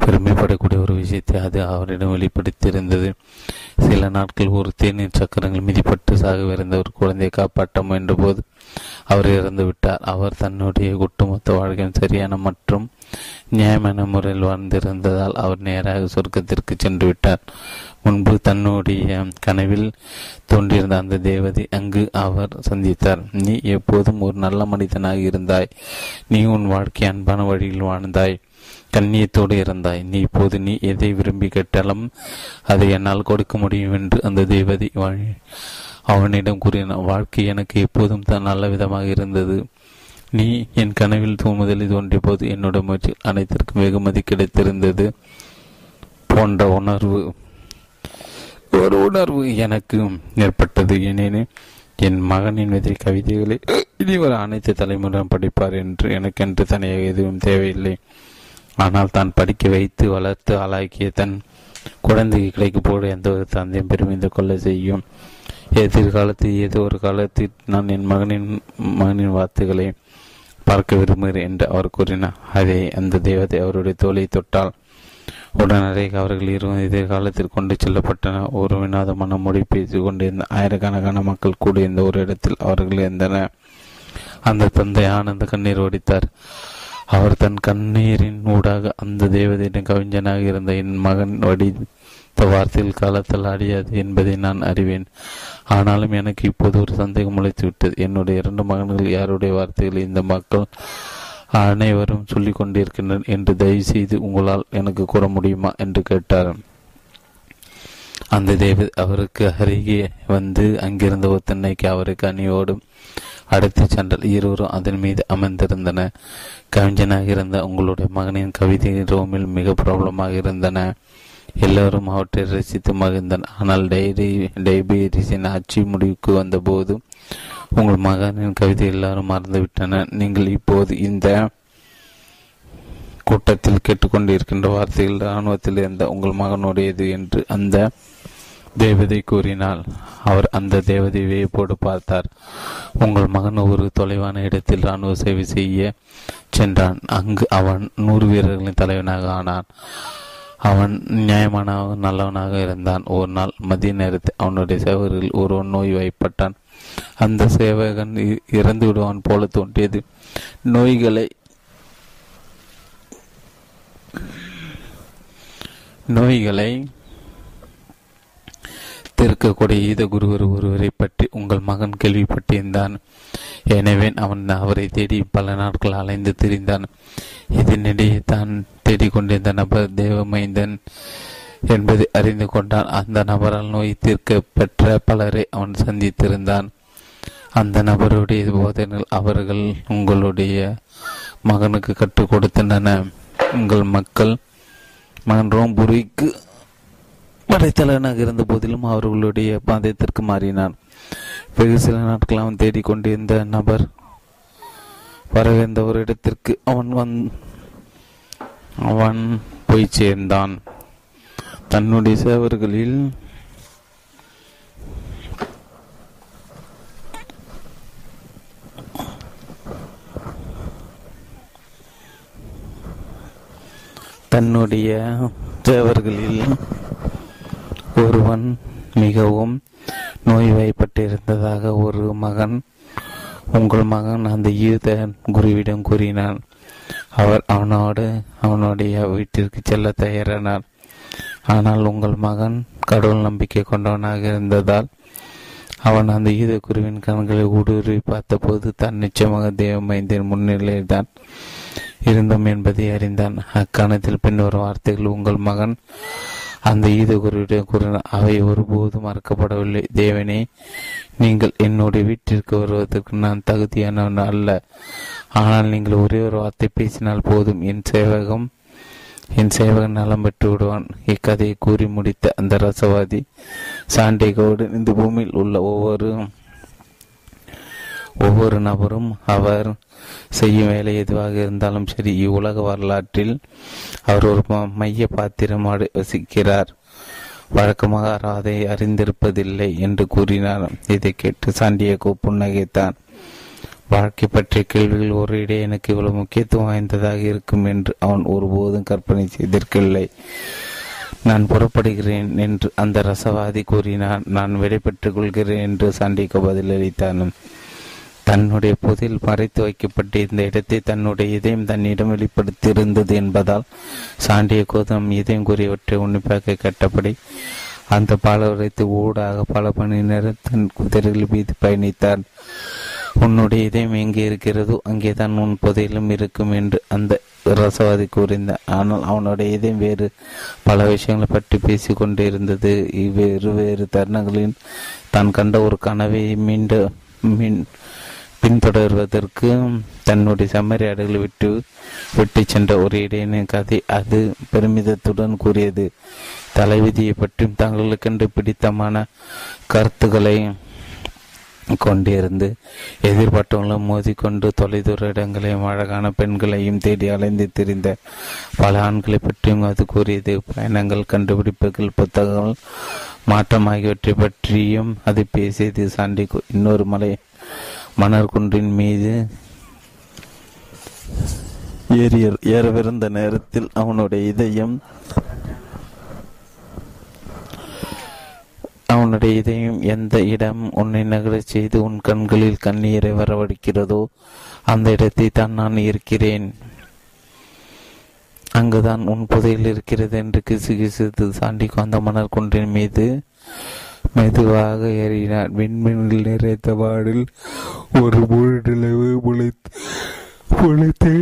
பெருமைப்படக்கூடிய ஒரு விஷயத்தை அது அவரிடம் வெளிப்படுத்தியிருந்தது. சில நாட்கள் ஒரு தேநீர் சக்கரங்கள் மிதிப்பட்டு சாகவிருந்த ஒரு குழந்தையை காப்பாற்ற முயன்ற போது அவர் இறந்து விட்டார். அவர் தன்னுடைய ஒட்டுமொத்த வாழ்க்கையும் சரியான மற்றும் நியாயமான முறையில் வாழ்ந்திருந்ததால் அவர் நேராக சொர்க்கத்திற்கு சென்று விட்டார். முன்பு தன்னுடைய கனவில் தோன்றியிருந்த அந்த தேவதை அங்கு அவர் சந்தித்தார். நீ எப்போதும் ஒரு நல்ல மனிதனாக இருந்தாய். நீ உன் வாழ்க்கை அன்பான வழியில் வாழ்ந்தாய். கண்ணியத்தோடு இருந்தாய். நீ இப்போது நீ எதை விரும்பி கேட்டாலும் அதை என்னால் கொடுக்க முடியும் என்று அந்த தேவதை அவனிடம் கூறினான். வாழ்க்கை எனக்கு எப்போதும் தான் நல்ல விதமாக இருந்தது. நீ என் கனவில் முதலில் தோன்றிய போது என்னோட முயற்சி அனைத்திற்கும் வெகுமதி கிடைத்திருந்தது போன்ற உணர்வு. ஒரு உணர்வு எனக்கு ஏற்பட்டது. ஏனெனில் என் மகனின் எதிரி கவிதைகளை இனிவர் அனைத்து தலைமுறையும் படிப்பார் என்று எனக்கென்று தனியாக எதுவும் தேவையில்லை. ஆனால் தான் படிக்க வைத்து வளர்த்து ஆளாக்கிய தன் குழந்தைக்கு கிடைக்க போல எந்த ஒரு தந்தையும் பெருமிந்து கொள்ள செய்யும். எதிர்காலத்தில் ஏதோ ஒரு காலத்தில் நான் என் மகனின் மகனின் வார்த்தைகளை பார்க்க விரும்புகிறேன் என்று அவர் கூறினார். அதை அந்த தெய்வத்தை அவருடைய தோலை தொட்டால் உடனடியாக அவர்கள் இருவரும் எதிர்காலத்தில் கொண்டு செல்லப்பட்டன. ஒரு வினாதமான மொழி பேசிக் கொண்டிருந்த ஆயிரக்கணக்கான மக்கள் கூடியிருந்த ஒரு இடத்தில் அவர்கள் இருந்தனர். அந்த தந்தை ஆனந்த கண்ணீர் ஓடித்தார் அவர் தன் கண்ணீரின் ஊடாக அந்த தேவதையின் கவிஞனாக இருந்த என் மகன் வடித்த வார்த்தையில் காலத்தில் அடியாது என்பதை நான் அறிவேன். ஆனாலும் எனக்கு இப்போது ஒரு சந்தேகம் முளைத்துவிட்டது. என்னுடைய இரண்டு மகன்கள் யாருடைய வார்த்தைகள் இந்த மக்கள் அனைவரும் சொல்லிக் கொண்டிருக்கின்றனர் என்று தயவு செய்து உங்களால் எனக்கு கூற முடியுமா என்று கேட்டார். அந்த தேவ அவருக்கு அருகே வந்து அங்கிருந்த ஒரு தென்னைக்கு அவருக்கு அணியோடும் அடைத்து சென்றால் இருவரும் அதன் மீது அமர்ந்திருந்தன. கவிஞனாக இருந்த உங்களுடைய மகனின் கவிதை ரோமில் மிக பிரபலமாக இருந்தன. எல்லோரும் அவற்றை ரசித்து மகிழ்ந்தனர். ஆனால் டைரி டைபீரிஸின் ஆட்சி முடிவுக்கு வந்தபோது உங்கள் மகனின் கவிதை எல்லாரும் மறந்துவிட்டனர் நீங்கள் இப்போது இந்த கூட்டத்தில் கேட்டுக்கொண்டிருக்கின்ற வார்த்தைகள் இராணுவத்தில் இருந்த உங்கள் மகனுடையது என்று அந்த தேவதை கூறினாள் அவர் அந்த தேவதை வியப்போடு பார்த்தார். உங்கள் மகன் ஒரு தொலைவான இடத்தில் இராணுவ சேவை செய்ய சென்றான். அங்கு அவன் நூறு வீரர்களின் தலைவனாக ஆனான். அவன் நியாயமானவன் நல்லவனாக இருந்தான். ஒரு நாள் மதிய நேரத்தில் அவனுடைய சேவகர்கள் ஒருவன் நோய் வாய்ப்பட்டான் அந்த சேவகன் இறந்து விடுவான் போல தோன்றியது. நோய்களை நோய்களை தீர்க்கக்கூடிய ஈத குருவர் ஒருவரை பற்றி உங்கள் மகன் கேள்விப்பட்டிருந்தான். எனவே அவன் அவரை தேடி பல நாட்கள் அலைந்து திரிந்தான். இதனிடையே தான் தேடிக்கொண்டிருந்த நபர் தேவமைந்தன் என்பதை அறிந்து கொண்டான். அந்த நபரால் நோய் தீர்க்க பெற்ற பலரை அவன் சந்தித்திருந்தான். அந்த நபருடைய போதனைகள் அவர்கள் உங்களுடைய மகனுக்கு கற்றுக் கொடுத்தன. உங்கள் மக்கள் மகன் ரோம்புரிக்கு படைத்தலைவனாக இருந்த போதிலும் அவர்களுடைய பாதத்திற்கு மாறினான். வெகு சில நாட்கள் அவன் தேடிக்கொண்டிருந்த நபர் வரவேந்த ஒரு இடத்திற்கு அவன் வந் அவன் போய் சேர்ந்தான். தன்னுடைய சேவர்களில் தன்னுடைய சேவர்களில் ஒருவன் மிகவும் நோய்வாய்ப்பட்டிருந்ததாக ஒரு மகன் உங்கள் மகன் அந்த யூத குருவிடம் கூறினான். அவர் அவனோடு அவனுடைய வீட்டிற்கு செல்ல தயாரானார். ஆனால் உங்கள் மகன் கடவுள் நம்பிக்கை கொண்டவனாக இருந்ததால் அவன் அந்த ஈத குருவின் கண்களை ஊடுருவி பார்த்தபோது தான் நிச்சயமாக தேவமைந்தின் முன்னிலையில் தான் இருந்தோம் என்பதை அறிந்தான். அக்காலத்தில் பின்வரும் வார்த்தைகள் உங்கள் மகன் அந்த ஈத குருவிடம் கூறினார் அவை ஒருபோதும் மறக்கப்படவில்லை. தேவனே நீங்கள் என்னுடைய வீட்டிற்கு வருவதற்கு நான் தகுதியானவன் அல்ல. ஆனால் நீங்கள் ஒரே ஒரு வார்த்தை பேசினால் போதும். என் சேவகம் என் சேவகன் நலம் பெற்று விடுவான். இக்கதையை கூறி முடித்த அந்த ரசவாதி சாண்டிகோடு இந்த பூமியில் உள்ள ஒவ்வொரு ஒவ்வொரு நபரும் அவர் செய்யும் வேலை எதுவாக இருந்தாலும் சரி இவ்வுலக வரலாற்றில் அவர் ஒரு மைய பாத்திரம் வசிக்கிறார். வழக்கமாக அதை அறிந்திருப்பதில்லை என்று கூறினார். இதை கேட்டு சாண்டியகோ புன்னகைத்தான் வாழ்க்கை பற்றிய கேள்விகள் ஒரு இடையே எனக்கு இவ்வளவு முக்கியத்துவம் வாய்ந்ததாக இருக்கும் என்று அவன் ஒருபோதும் கற்பனை செய்திருக்கவில்லை. நான் புறப்படுகிறேன் என்று அந்த ரசவாதி கூறினான் நான் விடைபெற்றுக் கொள்கிறேன் என்று சாண்டிகோ பதிலளித்தான் தன்னுடைய புதில் மறைத்து வைக்கப்பட்ட இந்த இடத்தை தன்னுடைய இதயம் தன்னிடம் வெளிப்படுத்தியிருந்தது என்பதால் சாண்டிய கோதம் இதயம் கூறியவற்றை உன்னிப்பாக கட்டப்படி அந்த பாலவரத்தை ஊடாக பல மணி நேரம் தன் குதிரையில் மீது பயணித்தான். உன்னுடைய இதயம் எங்கே இருக்கிறதோ அங்கேதான் உன் புதையிலும் இருக்கும் என்று அந்த ரசவாதி கூறினார் ஆனால் அவனுடைய இதயம் வேறு பல விஷயங்களை பற்றி பேசி கொண்டிருந்தது. இவ்வேறு வேறு தருணங்களில் தான் கண்ட ஒரு கனவை மீண்டும் மீன் பின்தொடர்வதற்கு தன்னுடைய செம்மறியாடுகளை விட்டு விட்டு சென்ற ஒரு இடையின கதை அது. பெருமிதத்துடன் கூறியது. தலைவிதியை பற்றியும் தங்களுக்கென்று பிடித்தமான கருத்துக்களை கொண்டிருந்து எதிர்பார்த்தவங்களும் மோதிக்கொண்டு தொலைதூர இடங்களையும் அழகான பெண்களையும் தேடி அலைந்து திரிந்த பல ஆண்களை பற்றியும் அது கூறியது. பயணங்கள் கண்டுபிடிப்புகள் புத்தகங்கள் மாற்றம் ஆகியவற்றை பற்றியும் அது பேசியது. சாண்டி இன்னொரு மலை மணற்குன்றின் மீது ஏறிய ஏறவிருந்த நேரத்தில் அவனுடைய இதயம் அவனுடைய இதயம் எந்த இடம் உன்னை நகரச் செய்து உன் கண்களில் கண்ணீரை வரவழைக்கிறதோ அந்த இடத்தை தான் நான் இருக்கிறேன். அங்குதான் உன் புதையில் இருக்கிறது என்று கிசு கிசுத்து சாண்டிக்கு அந்த மணல் குன்றின் மீது மெதுவாக ஏறினார் விண்மீன்கள் நிறைத்த வாடில் ஒரு முழு நிலவு முளைத்து முளைத்து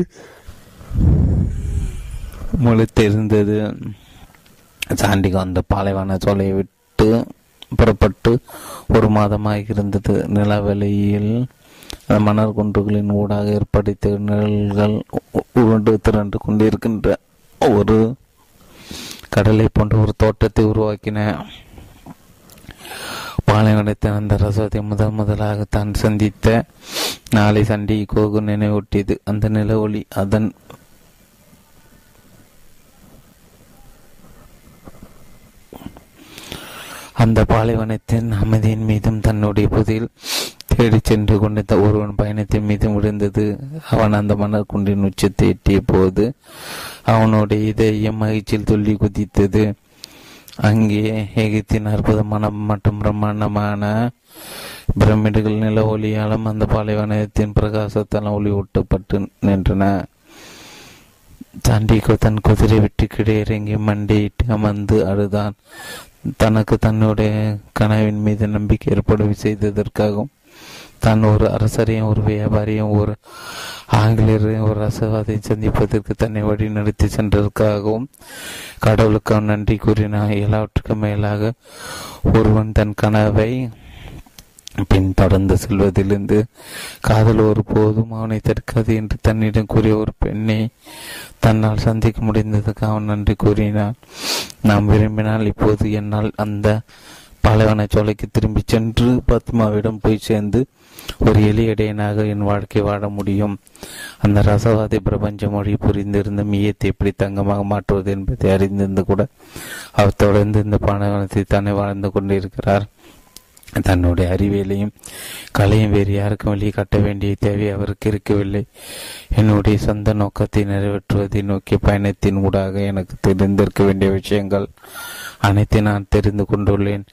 முளைத்திருந்தது. சாண்டிகோ அந்த பாலைவன சோலையை விட்டு புறப்பட்டு ஒரு மாதமாக இருந்தது. நிலவெளியில் மணல் குன்றுகளின் ஊடாக ஏற்படுத்த நிழல்கள் உருண்டு திரண்டு கொண்டிருக்கின்ற ஒரு கடலை போன்ற ஒரு தோட்டத்தை உருவாக்கின. பாலைவனத்தின் அந்த ரசத்தை முதல் முதலாக தான் சந்தித்த நாளை சண்டி கோகு நினைவூட்டியது. அந்த நில ஒளி அதன் அந்த பாலைவனத்தின் அமைதியின் மீதும் தன்னுடைய புதில் தேடி சென்று கொண்டிருந்த ஒருவன் பயணத்தின் மீதும் விழுந்தது. அவன் அந்த மணல் குன்றின் உச்சத்தை எட்டிய போது அவனுடைய இதயம் மகிழ்ச்சியில் துள்ளி குதித்தது. அங்கே எகிப்தின் அற்புதமான மற்றும் பிரம்மாண்டமான பிரமிடுகள் நில ஒளியாலும் அந்த பாலைவனத்தின் பிரகாசத்தால் ஒளி ஊட்டப்பட்டு நின்றன. சாண்டிகோ தன் குதிரை விட்டு கீழே இறங்கி மண்டியிட்டு அமர்ந்து அழுதான். தனக்கு தன்னுடைய கனவின் மீது நம்பிக்கை ஏற்பட செய்ததற்காகவும் தான் ஒரு அரசரையும் ஒரு வியாபாரியும் ஒரு ஆங்கிலேயரையும் ஒரு ரசவாதை சந்திப்பதற்கு தன்னை வழி நடத்தி சென்றதற்காகவும் கடவுளுக்கு நன்றி கூறினார் எல்லாவற்றுக்கும் மேலாக ஒருவன் தன் கனவை பின் தொடர்ந்து செல்வதிலிருந்து காதல் ஒரு போதும் அவனை தடுக்காது என்று தன்னிடம் கூறிய ஒரு பெண்ணை தன்னால் சந்திக்க முடிந்ததுக்கு அவன் நன்றி கூறினான். நாம் விரும்பினால் இப்போது என்னால் அந்த பாலைவன சோலைக்கு திரும்பி சென்று பத்மாவிடம் போய் சேர்ந்து ஒரு எளிய இடையனாக என் வாழ்க்கை வாழ முடியும். அந்த ரசவாதி பிரபஞ்ச மொழி புரிந்திருந்த மீயத்தை எப்படி தங்கமாக மாற்றுவது என்பதை அறிந்திருந்து கூட அவர் தொடர்ந்து இந்த பாலைவனத்தை தானே வாழ்ந்து கொண்டிருக்கிறார். தன்னுடைய அறிவியலையும் கலையும் வேறு யாருக்கும் வெளியே கட்ட வேண்டிய தேவை அவருக்கு இருக்கவில்லை. என்னுடைய சொந்த நோக்கத்தை நிறைவேற்றுவதை நோக்கிய பயணத்தின் ஊடாக எனக்கு தெரிந்திருக்க வேண்டிய விஷயங்கள் அனைத்தையும் நான் தெரிந்து கொண்டுள்ளேன்.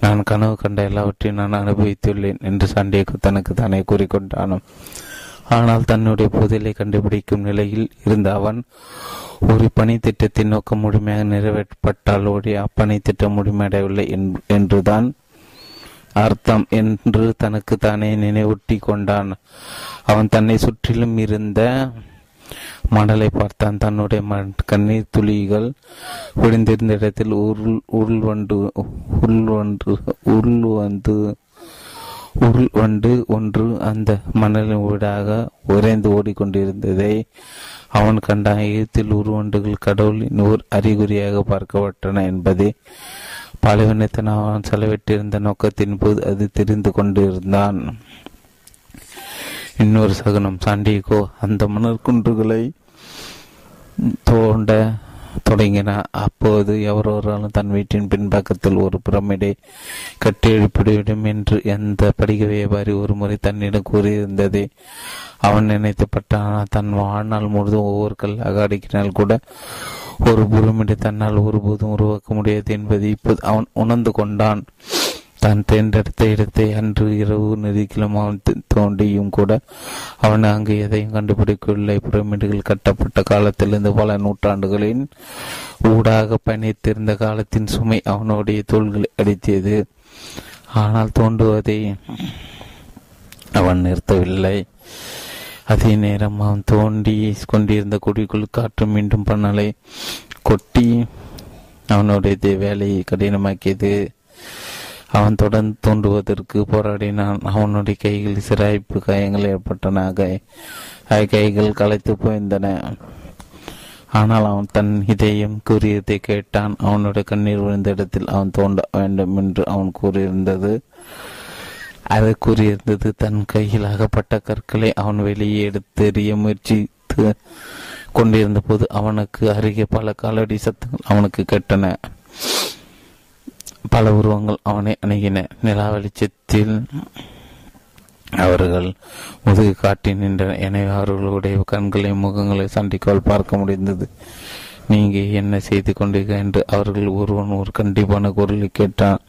நான் கனவு கண்ட எல்லாவற்றையும் நான் அனுபவித்துள்ளேன் என்று சண்டேக்கு தனக்கு தானே கூறிக்கொண்டான் ஆனால் தன்னுடைய புதிலை கண்டுபிடிக்கும் நிலையில் இருந்த அவன் ஒரு பணி திட்டத்தின் நோக்கம் முழுமையாக நிறைவேற்றப்பட்டால் ஒழிய அப்பணி திட்டம் முழுமையடையவில்லை என்றுதான் அர்த்தம் என்று தனக்கு தானே நினைவூட்டி கொண்டான். அவன் தன்னை சுற்றிலும் இருந்த மணலை பார்த்தான். தன்னுடைய கண்ணீர் துளிகள் விழுந்திருந்த இடத்தில் உருள் உருள் வண்டு உருள்வண்டு உருள் வந்து உருள் வண்டு ஒன்று அந்த மணலின் வீடாக உறைந்து ஓடிக்கொண்டிருந்ததை அவன் கண்ட ஈயத்தில் உருவண்டுகள் கடவுளின் ஓர் அறிகுறியாக பார்க்கப்பட்டன என்பதை பாலைவனத்தன் அவன் செலவிட்டிருந்த நோக்கத்தின் போது அது தெரிந்து கொண்டிருந்தான். இன்னொரு சகுனம் சாண்டிகோ அந்த மணற்குன்றுகளை தோண்ட தொடங்கினார் அப்போது எவரொருவராலும் தன் வீட்டின் பின்பக்கத்தில் ஒரு பிரமிடை கட்டி எழுப்பிவிடும் என்று எந்த படிக வியாபாரி ஒரு முறை தன்னிடம் கூறியிருந்ததே. அவன் நினைத்துப்பட்டான் தன் வாழ்நாள் முழுதும் ஒவ்வொரு கல்லாக அடிக்கினால் கூட ஒரு பிரமிடை தன்னால் ஒருபோதும் உருவாக்க முடியாது என்பதை இப்போது அவன் உணர்ந்து கொண்டான். தான் தேர்ந்தெடுத்த இடத்தை அன்று இரவு நெருக்கிலும் அவன் தோண்டியும் கூட அவன் அங்கு எதையும் கண்டுபிடிக்கவில்லை. பிரமிடுகள் கட்டப்பட்ட காலத்திலிருந்து பல நூற்றாண்டுகளின் ஊடாக பயணித்திருந்த காலத்தின் சுமை அவனுடைய தோள்களை அடித்தது. ஆனால் தோண்டுவதை அவன் நிறுத்தவில்லை. அதே நேரம் அவன் தோண்டி கொண்டிருந்த குடிக்குள் காற்று மீண்டும் பண்ணலை கொட்டி அவனுடைய வேலையை கடினமாக்கியது. அவன் தொடர்ந்து தூண்டுவதற்கு போராடினான். அவனுடைய கைகளில் சிராய்ப்பு காயங்கள் ஏற்பட்டன கைகள் களைத்து போய்ந்தன ஆனால் அவன் தன் இதயம் கூறியதை கேட்டான். அவனுடைய கண்ணீர் விழுந்த இடத்தில் அவன் தோண்ட வேண்டும் என்று அவன் கூறியிருந்தது. அது கூறியிருந்தது தன் கையில் அகப்பட்ட கற்களை அவன் வெளியே எடுத்து எறிய முயற்சித்து கொண்டிருந்த போது அவனுக்கு அருகே பல காலடி சத்தங்கள் அவனுக்கு கேட்டன. பல உருவங்கள் அவனை அணுகின. நிலா வெளிச்சத்தில் அவர்கள் முதுகு காட்டி நின்றனர் எனவே அவர்களுடைய கண்களை முகங்களை சண்டிக்கோள் பார்க்க முடிந்தது. நீங்க என்ன செய்து கொண்டீர்கள் என்று அவர்கள் ஒருவன் ஒரு கண்டிப்பான குரலை கேட்டான்.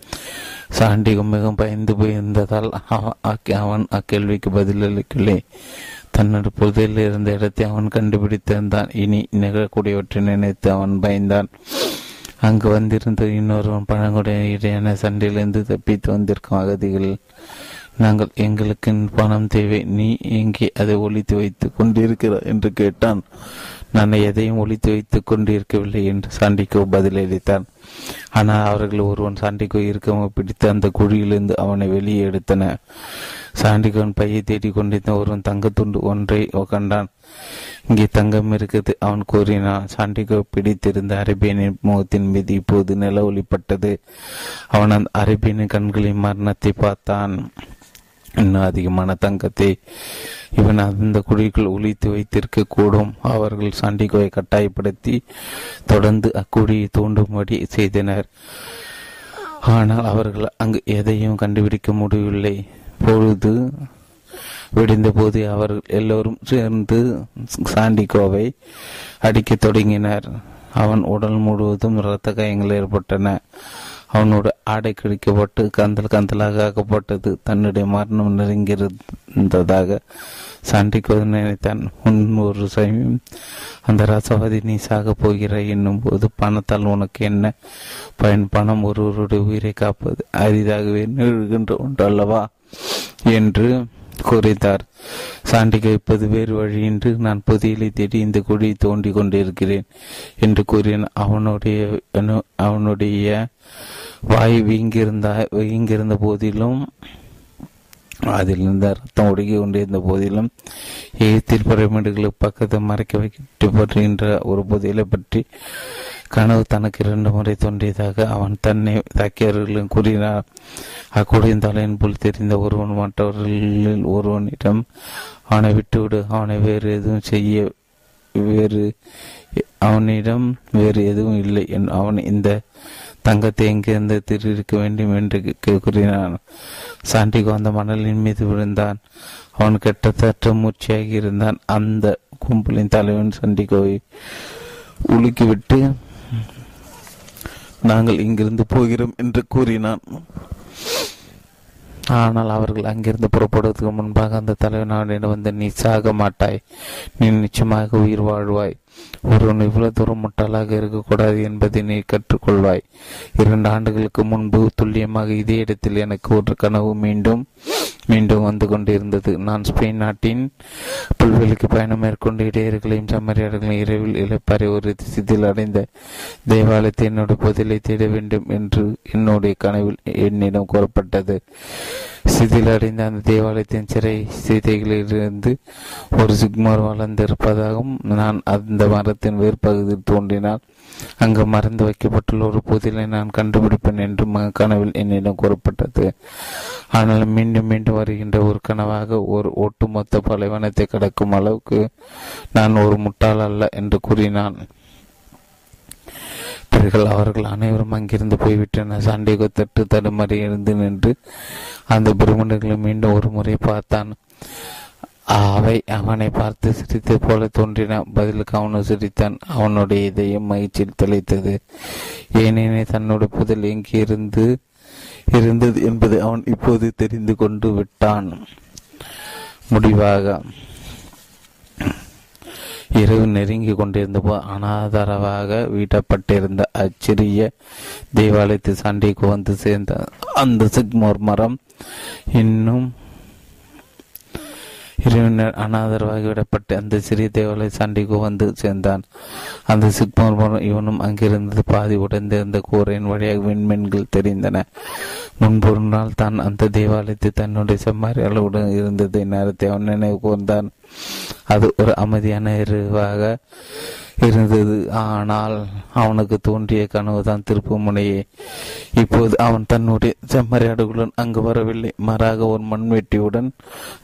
சாண்டிகம் மிகவும் பயந்து போயிருந்ததால் அவன் அக்கேள்விக்கு பதிலளிக்கவில்லை தன்னோட புதையில் இருந்த இடத்தை அவன் கண்டுபிடித்திருந்தான். இனி நிகழக்கூடியவற்றை நினைத்து அவன் பயந்தான். அங்கு வந்திருந்த இன்னொருவன் பழங்குடைய இடையான சண்டையிலிருந்து தப்பித்து வந்திருக்கும் அகதிகள் நாங்கள் எங்களுக்கு பணம் தேவை. நீ எங்கே அதை ஒழித்து வைத்துக் கொண்டிருக்கிறாய்? என்று கேட்டான். நான் எதையும் ஒழித்து வைத்துக் கொண்டிருக்கவில்லை என்று சாண்டிகோ பதிலளித்தான் ஆனால் அவர்கள் ஒருவன் சாண்டிகோ இருக்கவும் பிடித்து அந்த குழியிலிருந்து அவனை வெளியே எடுத்தன. சாண்டிகோன் பையை தேடிக் கொண்டிருந்த ஒருவன் தங்கத்துண்டு ஒன்றை கண்டான் இங்கே தங்கம் இருக்குது அவன் கூறினான். சாண்டிகோ பிடித்திருந்த அரேபியனின் முகத்தின் மீது இப்போது நில ஒளிப்பட்டது. அவன் அந்த அரேபியனின் கண்களின் மரணத்தை பார்த்தான். இன்னும் அதிகமான தங்கத்தை இவன் அந்த குழிக்குள் ஒழித்து வைத்திருக்க கூடும் அவர்கள் சாண்டிகோவை கட்டாயப்படுத்தி தொடர்ந்து அக்குழியை தூண்டும்படி செய்தனர். ஆனால் அவர்கள் அங்கு எதையும் கண்டுபிடிக்க முடியவில்லை. பொழுது விடிந்தபோது அவர்கள் எல்லோரும் சேர்ந்து சாண்டிகோவை அடிக்கத் தொடங்கினர். அவன் உடல் முழுவதும் இரத்த காயங்கள் ஏற்பட்டன. அவனோட ஆடை கிழிக்கப்பட்டு கந்தல் கந்தலாக ஆக்கப்பட்டது தன்னுடைய மரணம் நெருங்கியிருந்ததாக சாண்டிகோ நினைத்தான். முன் ஒரு சமயம் அந்த ரசவாதி நீ சாக போகிறாய் என்னும் போது பணத்தால் உனக்கு என்ன பயன்? பணம் ஒருவருடைய உயிரை காப்பது அரிதாகவே நிகழ்கின்ற ஒன்று அல்லவா என்று கூறினார் சாண்டிகை இப்போது வேறு வழியின்றி நான் புதியலை தேடி இந்த குழியை தோண்டி கொண்டிருக்கிறேன் என்று கூறினான். அவனுடைய அவனுடைய வாய் வீங்கியிருந்த வீங்கியிருந்த போதிலும் அதிலிருந்து ரத்தம் ஒடுங்கி கொண்டிருந்த போதிலும் எகிப்தில் பிரமிடுகளுக்கு பக்கத்தில் மறைக்க வைக்கப்படுகின்ற ஒரு புதையலை பற்றி கனவு தனக்கு இரண்டு முறை தோன்றியதாக அவன் தன்னை தாக்கியவர்களும் கூறினார். அக்குடியின் தலையின் போல் தெரிந்த ஒருவன் மற்றவர்களில் ஒருவனிடம் அவனை விட்டுவிடு அவனை வேறு எதுவும் செய்ய வேறு அவனிடம் வேறு எதுவும் இல்லை அவன் இந்த தங்கத்தை எங்கிருந்து திருக்க வேண்டும்? என்று கூறினான். சாண்டிகோ அந்த மணலின் மீது விழுந்தான். அவன் கிட்டத்தட்ட மூர்ச்சியாகி இருந்தான். அந்த கும்பலின் தலைவன் சாண்டிகோவை உலுக்கிவிட்டு நாங்கள் இங்கிருந்து போகிறோம் என்று கூறினான். ஆனால் அவர்கள் அங்கிருந்து புறப்படுவதற்கு முன்பாக அந்த தலைவனாரிடம் வந்து நீ சாக மாட்டாய். நீ நிச்சயமாக உயிர் வாழ்வாய். ஒருவன் இவ்வளவு தூரம் முட்டாளாக இருக்கக்கூடாது என்பதை நீ கற்றுக்கொள்வாய். இரண்டு ஆண்டுகளுக்கு முன்பு துல்லியமாக இதே இடத்தில் எனக்கு ஒரு கனவு மீண்டும் மீண்டும் வந்து கொண்டிருந்தது. நான் ஸ்பெயின் நாட்டின் புல்வெளிக்கு பயணம் மேற்கொண்டு இடையர்களையும் சமரியாளர்களையும் இரவில் இழப்பாறை ஒரு சிதில் அடைந்த தேவாலயத்தை என்னோட பதிலை தேட வேண்டும் என்று என்னுடைய கனவில் என்னிடம் கூறப்பட்டது. சிதிலடைந்த அந்த தேவாலயத்தின் சிறை சீதைகளிலிருந்து ஒரு சிக்மார் வளர்ந்திருப்பதாகவும் நான் அந்த மரத்தின் வேறுபகுதியில் தோன்றினால் அங்கு மறந்து வைக்கப்பட்டுள்ள ஒரு புதிலை நான் கண்டுபிடிப்பேன் என்று கனவில் என்னிடம் கூறப்பட்டது. ஆனால் மீண்டும் மீண்டும் வருகின்ற ஒரு கனவாக ஒரு ஒட்டுமொத்த பலைவனத்தை கடக்கும் அளவுக்கு நான் ஒரு முட்டாள் அல்ல என்று கூறினான். பிறகு அவர்கள் அனைவரும் அங்கிருந்து போய்விட்டனர். சாண்டிகோ தட்டு தடுமாறி எழுந்து நின்று அந்த பிரம்மண்டர்களை மீண்டும் ஒரு முறை பார்த்தான். அவை அவனை பார்த்து சிரித்தது போல தோன்றின. பதிலுக்கு அவனும் சிரித்தான். அவனுடைய இதயம் மகிழ்ச்சியில் தெளித்தது. ஏனெனில் தன்னுடைய புதல் எங்கிருந்து இருந்தது என்பதை அவன் இப்போது தெரிந்து கொண்டு விட்டான். முடிவாக இரவு நெருங்கி கொண்டிருந்தபோ அனாதரவாக வீட்டப்பட்டிருந்த அச்சிறிய தேவாலயத்தை சண்டைக்கு வந்து சேர்ந்த அந்த சிக்மோர் மரம் இன்னும் இரவினர் அனாதரவாகி விடப்பட்டு அந்த சிறிய தேவாலய சண்டைக்கு வந்து சேர்ந்தான். அந்த சிக்மோர் மரம் இவனும் அங்கிருந்து பாதி உடைந்திருந்த கூரையின் வழியாக விண்மீன்கள் தெரிந்தன. முன்பொரு நாள் தான் அந்த தேவாலயத்தை தன்னுடைய செம்மாரி அளவுடன் இருந்ததை. நேரத்தை அவன் நினைவு கூர்ந்தான். அது ஒரு அமைதியான இரவாக இருந்தது. ஆனால் அவனுக்கு தோன்றிய கனவுதான் திருப்பு முனையே இப்போது அவன் தன்னுடைய செம்மறியாடுகளுடன் அங்கு வரவில்லை. மாறாக ஒரு மண்வெட்டியுடன்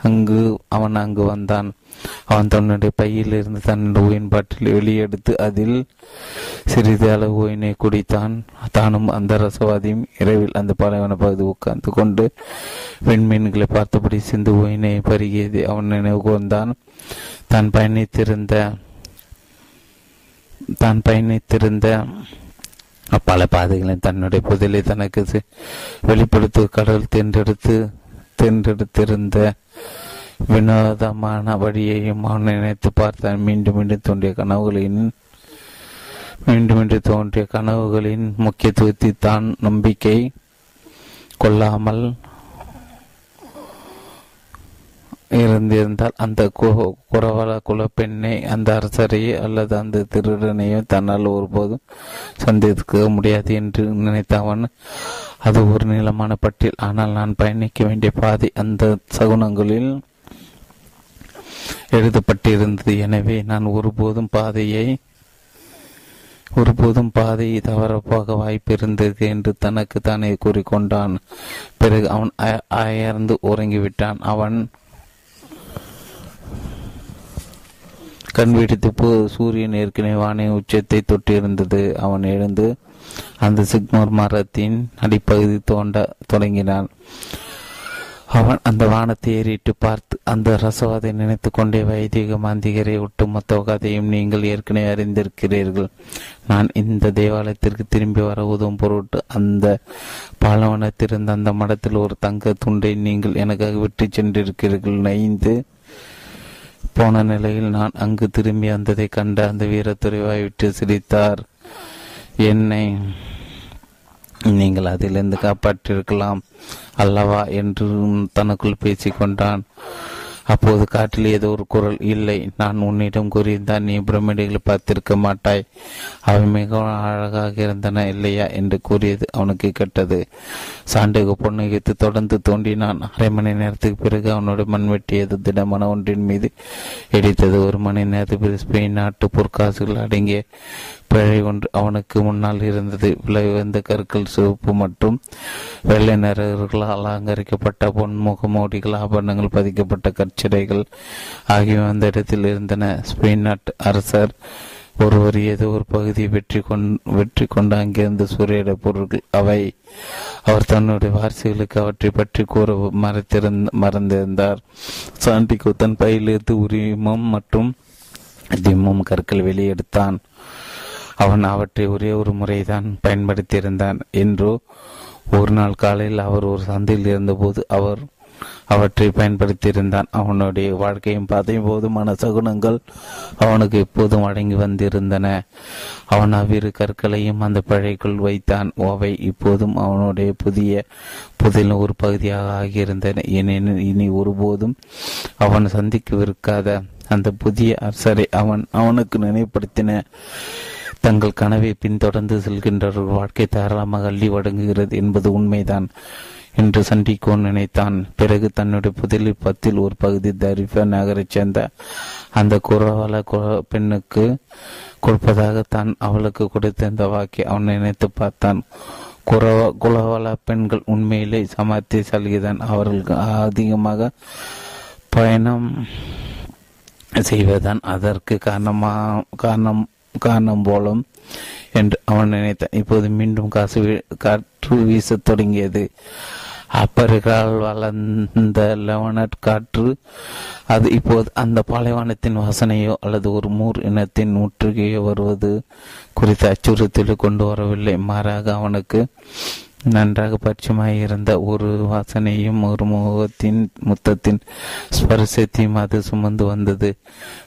அங்கு அவன் அங்கு வந்தான். அவன் தன்னுடைய பையில் இருந்து தன்னுடைய ஓயின் பாட்டில் வெளியெடுத்து அதில் சிறிது அளவு ஓயினை குடித்தான். தானும் அந்த ரசவாதியும் இரவில் அந்த பாலைவன பகுதி உட்கார்ந்து கொண்டு வெண்மீன்களை பார்த்தபடி சிந்து ஓயினை பருகியது. அவன் நினைவு கூர்ந்தான். தான் பயணித்திருந்த தான் பயணித்திருந்த பல பாதைகளில் தன்னுடைய புதலை தனக்கு வெளிப்படுத்த கடல் தென்றெடுத்து தென்றெடுத்திருந்த வினோதமான வழியையும் அவன் நினைத்து பார்த்தான் மீண்டும் மீண்டும் தோன்றிய கனவுகளின் மீண்டும் மீண்டும் தோன்றிய கனவுகளின் முக்கியத்துவத்தை தான் நம்பிக்கை கொள்ளாமல் இருந்திருந்தால் அந்த குறவல குலப்பெண்ணை அந்த அரசரையோ அல்லது அந்த திருடனையோ தன்னால் ஒருபோதும் சந்திக்க முடியாது என்று நினைத்தவன் அது ஒரு நீளமான பட்டியல். ஆனால் நான் பயணிக்க வேண்டிய பாதை அந்த சகுனங்களில் எழுதப்பட்டிருந்தது. எனவே நான் ஒருபோதும் பாதையை ஒருபோதும் பாதையை தவறப்போக வாய்ப்பு இருந்தது என்று தனக்கு தானே கூறிக்கொண்டான். பிறகு அவன் அயர்ந்து உறங்கிவிட்டான். அவன் கண் வெடித்து சூரியன் ஏற்கனவே வானின் உச்சத்தை தொட்டிருந்தது. அவன் எழுந்து அந்த சிக்மோர் மரத்தின் அடிப்பகுதி தோண்ட தொடங்கினான். அவன் அந்த வானத்தை ஏறிட்டு பார்த்து அந்த ரசவாதை நினைத்து கொண்டே வைதிக மாந்திகரை ஒட்டுமொத்த கதையும் நீங்கள் ஏற்கனவே அறிந்திருக்கிறீர்கள். நான் இந்த தேவாலயத்திற்கு திரும்பி வர உதவும் பொருட்டு அந்த பாலவனத்திலிருந்த அந்த மடத்தில் ஒரு தங்க துண்டை நீங்கள் எனக்காக விட்டு சென்றிருக்கிறீர்கள். நைந்து போன நிலையில் நான் அங்கு திரும்பி வந்ததை கண்ட அந்த வீரத்துறைவாய் விட்டு சிரித்தார். என்னை நீங்கள் அதிலிருந்து காப்பாற்றிருக்கலாம் அல்லவா? என்று தனக்குள் பேசிக்கொண்டான். அப்போது காற்றில் ஏதோ ஒரு குரல் இல்லை நான் உன்னிடம் கூறியிருந்தான் நீ பிரமிடுகளை பார்த்திருக்க மாட்டாய். அவை மிகவும் அழகாக இருந்தன இல்லையா? என்று கூறியது அவனுக்கு கெட்டது. சாண்டுக்கு பொண்ணுகித்து தொடர்ந்து தோண்டினான். அரை மணி நேரத்துக்கு பிறகு அவனுடைய மண்வெட்டியது திடமான ஒன்றின் மீது இடித்தது. ஒரு மணி நேரத்துக்கு ஸ்பெயின் நாட்டு பொற்காசுகள் அடங்கிய பிழை ஒன்று அவனுக்கு முன்னால் இருந்தது. விலை உயர்ந்த கற்கள் சிவப்பு மற்றும் வெள்ளை நிறர்களால் அலங்கரிக்கப்பட்ட பொன்முகமோடிகள் ஆபரணங்கள் பதிக்கப்பட்ட கற்று கற்சிடைகள் ஆகியவை அந்த இடத்தில் இருந்தன. ஸ்பெயின் நாட்டு அரசர் ஒருவர் ஏதோ ஒரு பகுதியை வெற்றி கொண் வெற்றி கொண்டு அங்கிருந்து சூரியட பொருட்கள் அவை அவர் தன்னுடைய வாரிசுகளுக்கு அவற்றை பற்றி கூற மறைத்திருந்த மறந்திருந்தார். சாண்டிகோ தன் பையிலிருந்து உரிமம் மற்றும் திம்மம் கற்கள் வெளியெடுத்தான். அவன் அவற்றை ஒரே ஒரு முறைதான் பயன்படுத்தியிருந்தான் என்றோ ஒரு நாள் காலையில் அவர் ஒரு சந்தையில் இருந்தபோது அவர் அவற்றை பயன்படுத்தியிருந்தான். அவனுடைய வாழ்க்கையும் பாதையும் போதுமான சகுனங்கள் அவனுக்கு எப்போதும் அடங்கி வந்திருந்தன. அவன் அவ்விரு கற்களையும் அந்த பழைக்குள் வைத்தான். ஓவை இப்போதும் அவனுடைய புதிய புதில் ஒரு பகுதியாக ஆகியிருந்தன. ஏனெனில் இனி ஒருபோதும் அவன் சந்திக்கவிருக்காத அந்த புதிய அரசரை அவன் அவனுக்கு நினைவுபடுத்தின தங்கள் கனவை பின்தொடர்ந்து செல்கின்றவர்கள் வாழ்க்கை தாராளமாக அள்ளி வழங்குகிறது என்பது உண்மைதான். என்று சண்டிகோன் நினைத்தான். பிறகு தன்னுடைய புதலில் பத்தில் ஒரு பகுதி தரிஃபா நகரைச் சேர்ந்த அந்த குறவல பெண்ணுக்கு கொடுப்பதாக தான் அவளுக்கு கொடுத்திருந்த வாக்கை அவன் நினைத்து பார்த்தான். குறவ குலவள பெண்கள் உண்மையிலே சமர்த்தியசாலிதான் அவர்களுக்கு அதிகமாக பயணம் செய்வதான் அதற்கு காரணமா காரணம் காரணம் போலும் என்று அவன் நினைத்தான். இப்போது மீண்டும் காசு காற்று வீசத் தொடங்கியது. அப்பருகால் வளர்ந்த லெவனட் காற்று அது இப்போது அந்த பாலைவனத்தின் வாசனையோ அல்லது ஒரு மூர் இனத்தின் முற்றுகையோ வருவது குறித்த அச்சுறுத்தலை கொண்டு வரவில்லை. மாறாக அவனுக்கு நன்றாக பரிச்சயமாக இருந்த ஒரு வாசனையும் ஒரு முகத்தின் முத்தத்தின் ஸ்பரிசத்தையும் அது சுமந்து வந்தது.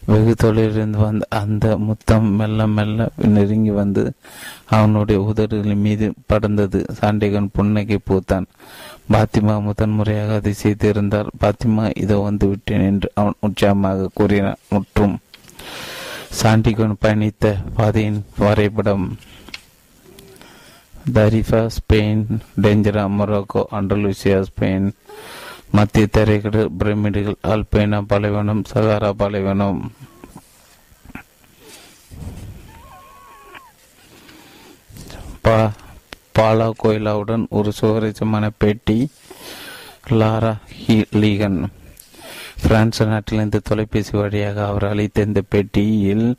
வெகு தொழிலிருந்து வந்த அந்த முத்தம் மெல்ல மெல்ல நெருங்கி வந்து அவனுடைய உதடுகளின் மீது படர்ந்தது. சாண்டிகன் புன்னகை பூத்தான். பாத்திமா முதன்முறையாக அதை செய்திருந்தால் பாத்திமா இதோ வந்துவிட்டேன் என்று அவன் உற்சாகமாக கூறினான். மற்றும். சாண்டிகோன் பயணித்த பாதையின் வரைபடம். தரிஃபா ஸ்பெயின் டேஞ்சரா மொரோக்கோ அண்டலூசியா ஸ்பெயின் மத்திய தரைக்கடல் பிரமிடுகள் அல்பைனா பாலைவனம் சகாரா பாலைவனம். பா பாலா கோயிலாவுடன் ஒரு சுவாரஸ்யமான பேட்டி. லாரா லீகன். பிரான்ஸ் நாட்டிலிருந்து தொலைபேசி வழியாக அவர் அளித்த இந்த பேட்டியில்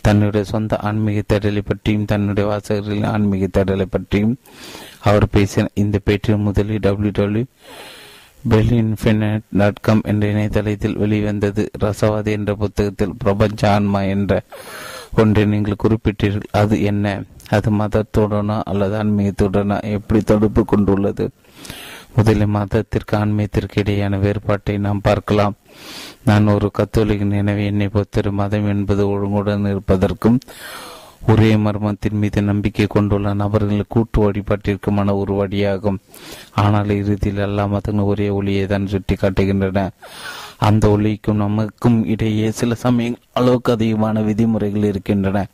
தன்னுடைய சொந்த ஆன்மீக தேடலை பற்றியும் தன்னுடைய வாசகர்களின் ஆன்மீக தேடலை பற்றியும் அவர் பேசினார் இந்த பேட்டியில் முதலில் டபிள்யூ டபிள்யூ பெல்இன்ஃபினட் டாட் காம் என்ற இணையதளத்தில் வெளிவந்தது. ரசவாதி என்ற புத்தகத்தில் பிரபஞ்ச ஆன்மா என்ற ஒன்றை நீங்கள் குறிப்பிட்டீர்கள். அது என்ன? அது மதத்துடனோ அல்லது ஆன்மீகத்துடனா எப்படி தொடர்பு கொண்டுள்ளது? முதலில் மதத்திற்கு ஆன்மீகத்திற்கு இடையேயான வேறுபாட்டை நாம் பார்க்கலாம். நான் ஒரு கத்தோலிகன் எனவே என்னை பொறுத்தரும் மதம் என்பது ஒழுங்குடன் இருப்பதற்கும் ஒரே மர்மத்தின் மீது நம்பிக்கை கொண்டுள்ள நபர்கள் கூட்டு வழிபாட்டிற்குமான ஒரு வழியாகும். ஆனால் இறுதியில் எல்லா மதங்களும் ஒரே ஒளியை தான் சுட்டி காட்டுகின்றன அந்த ஒளிக்கும் நமக்கும் இடையே சில சமயம் அளவுக்கு அதிகமான விதிமுறைகள் இருக்கின்றன.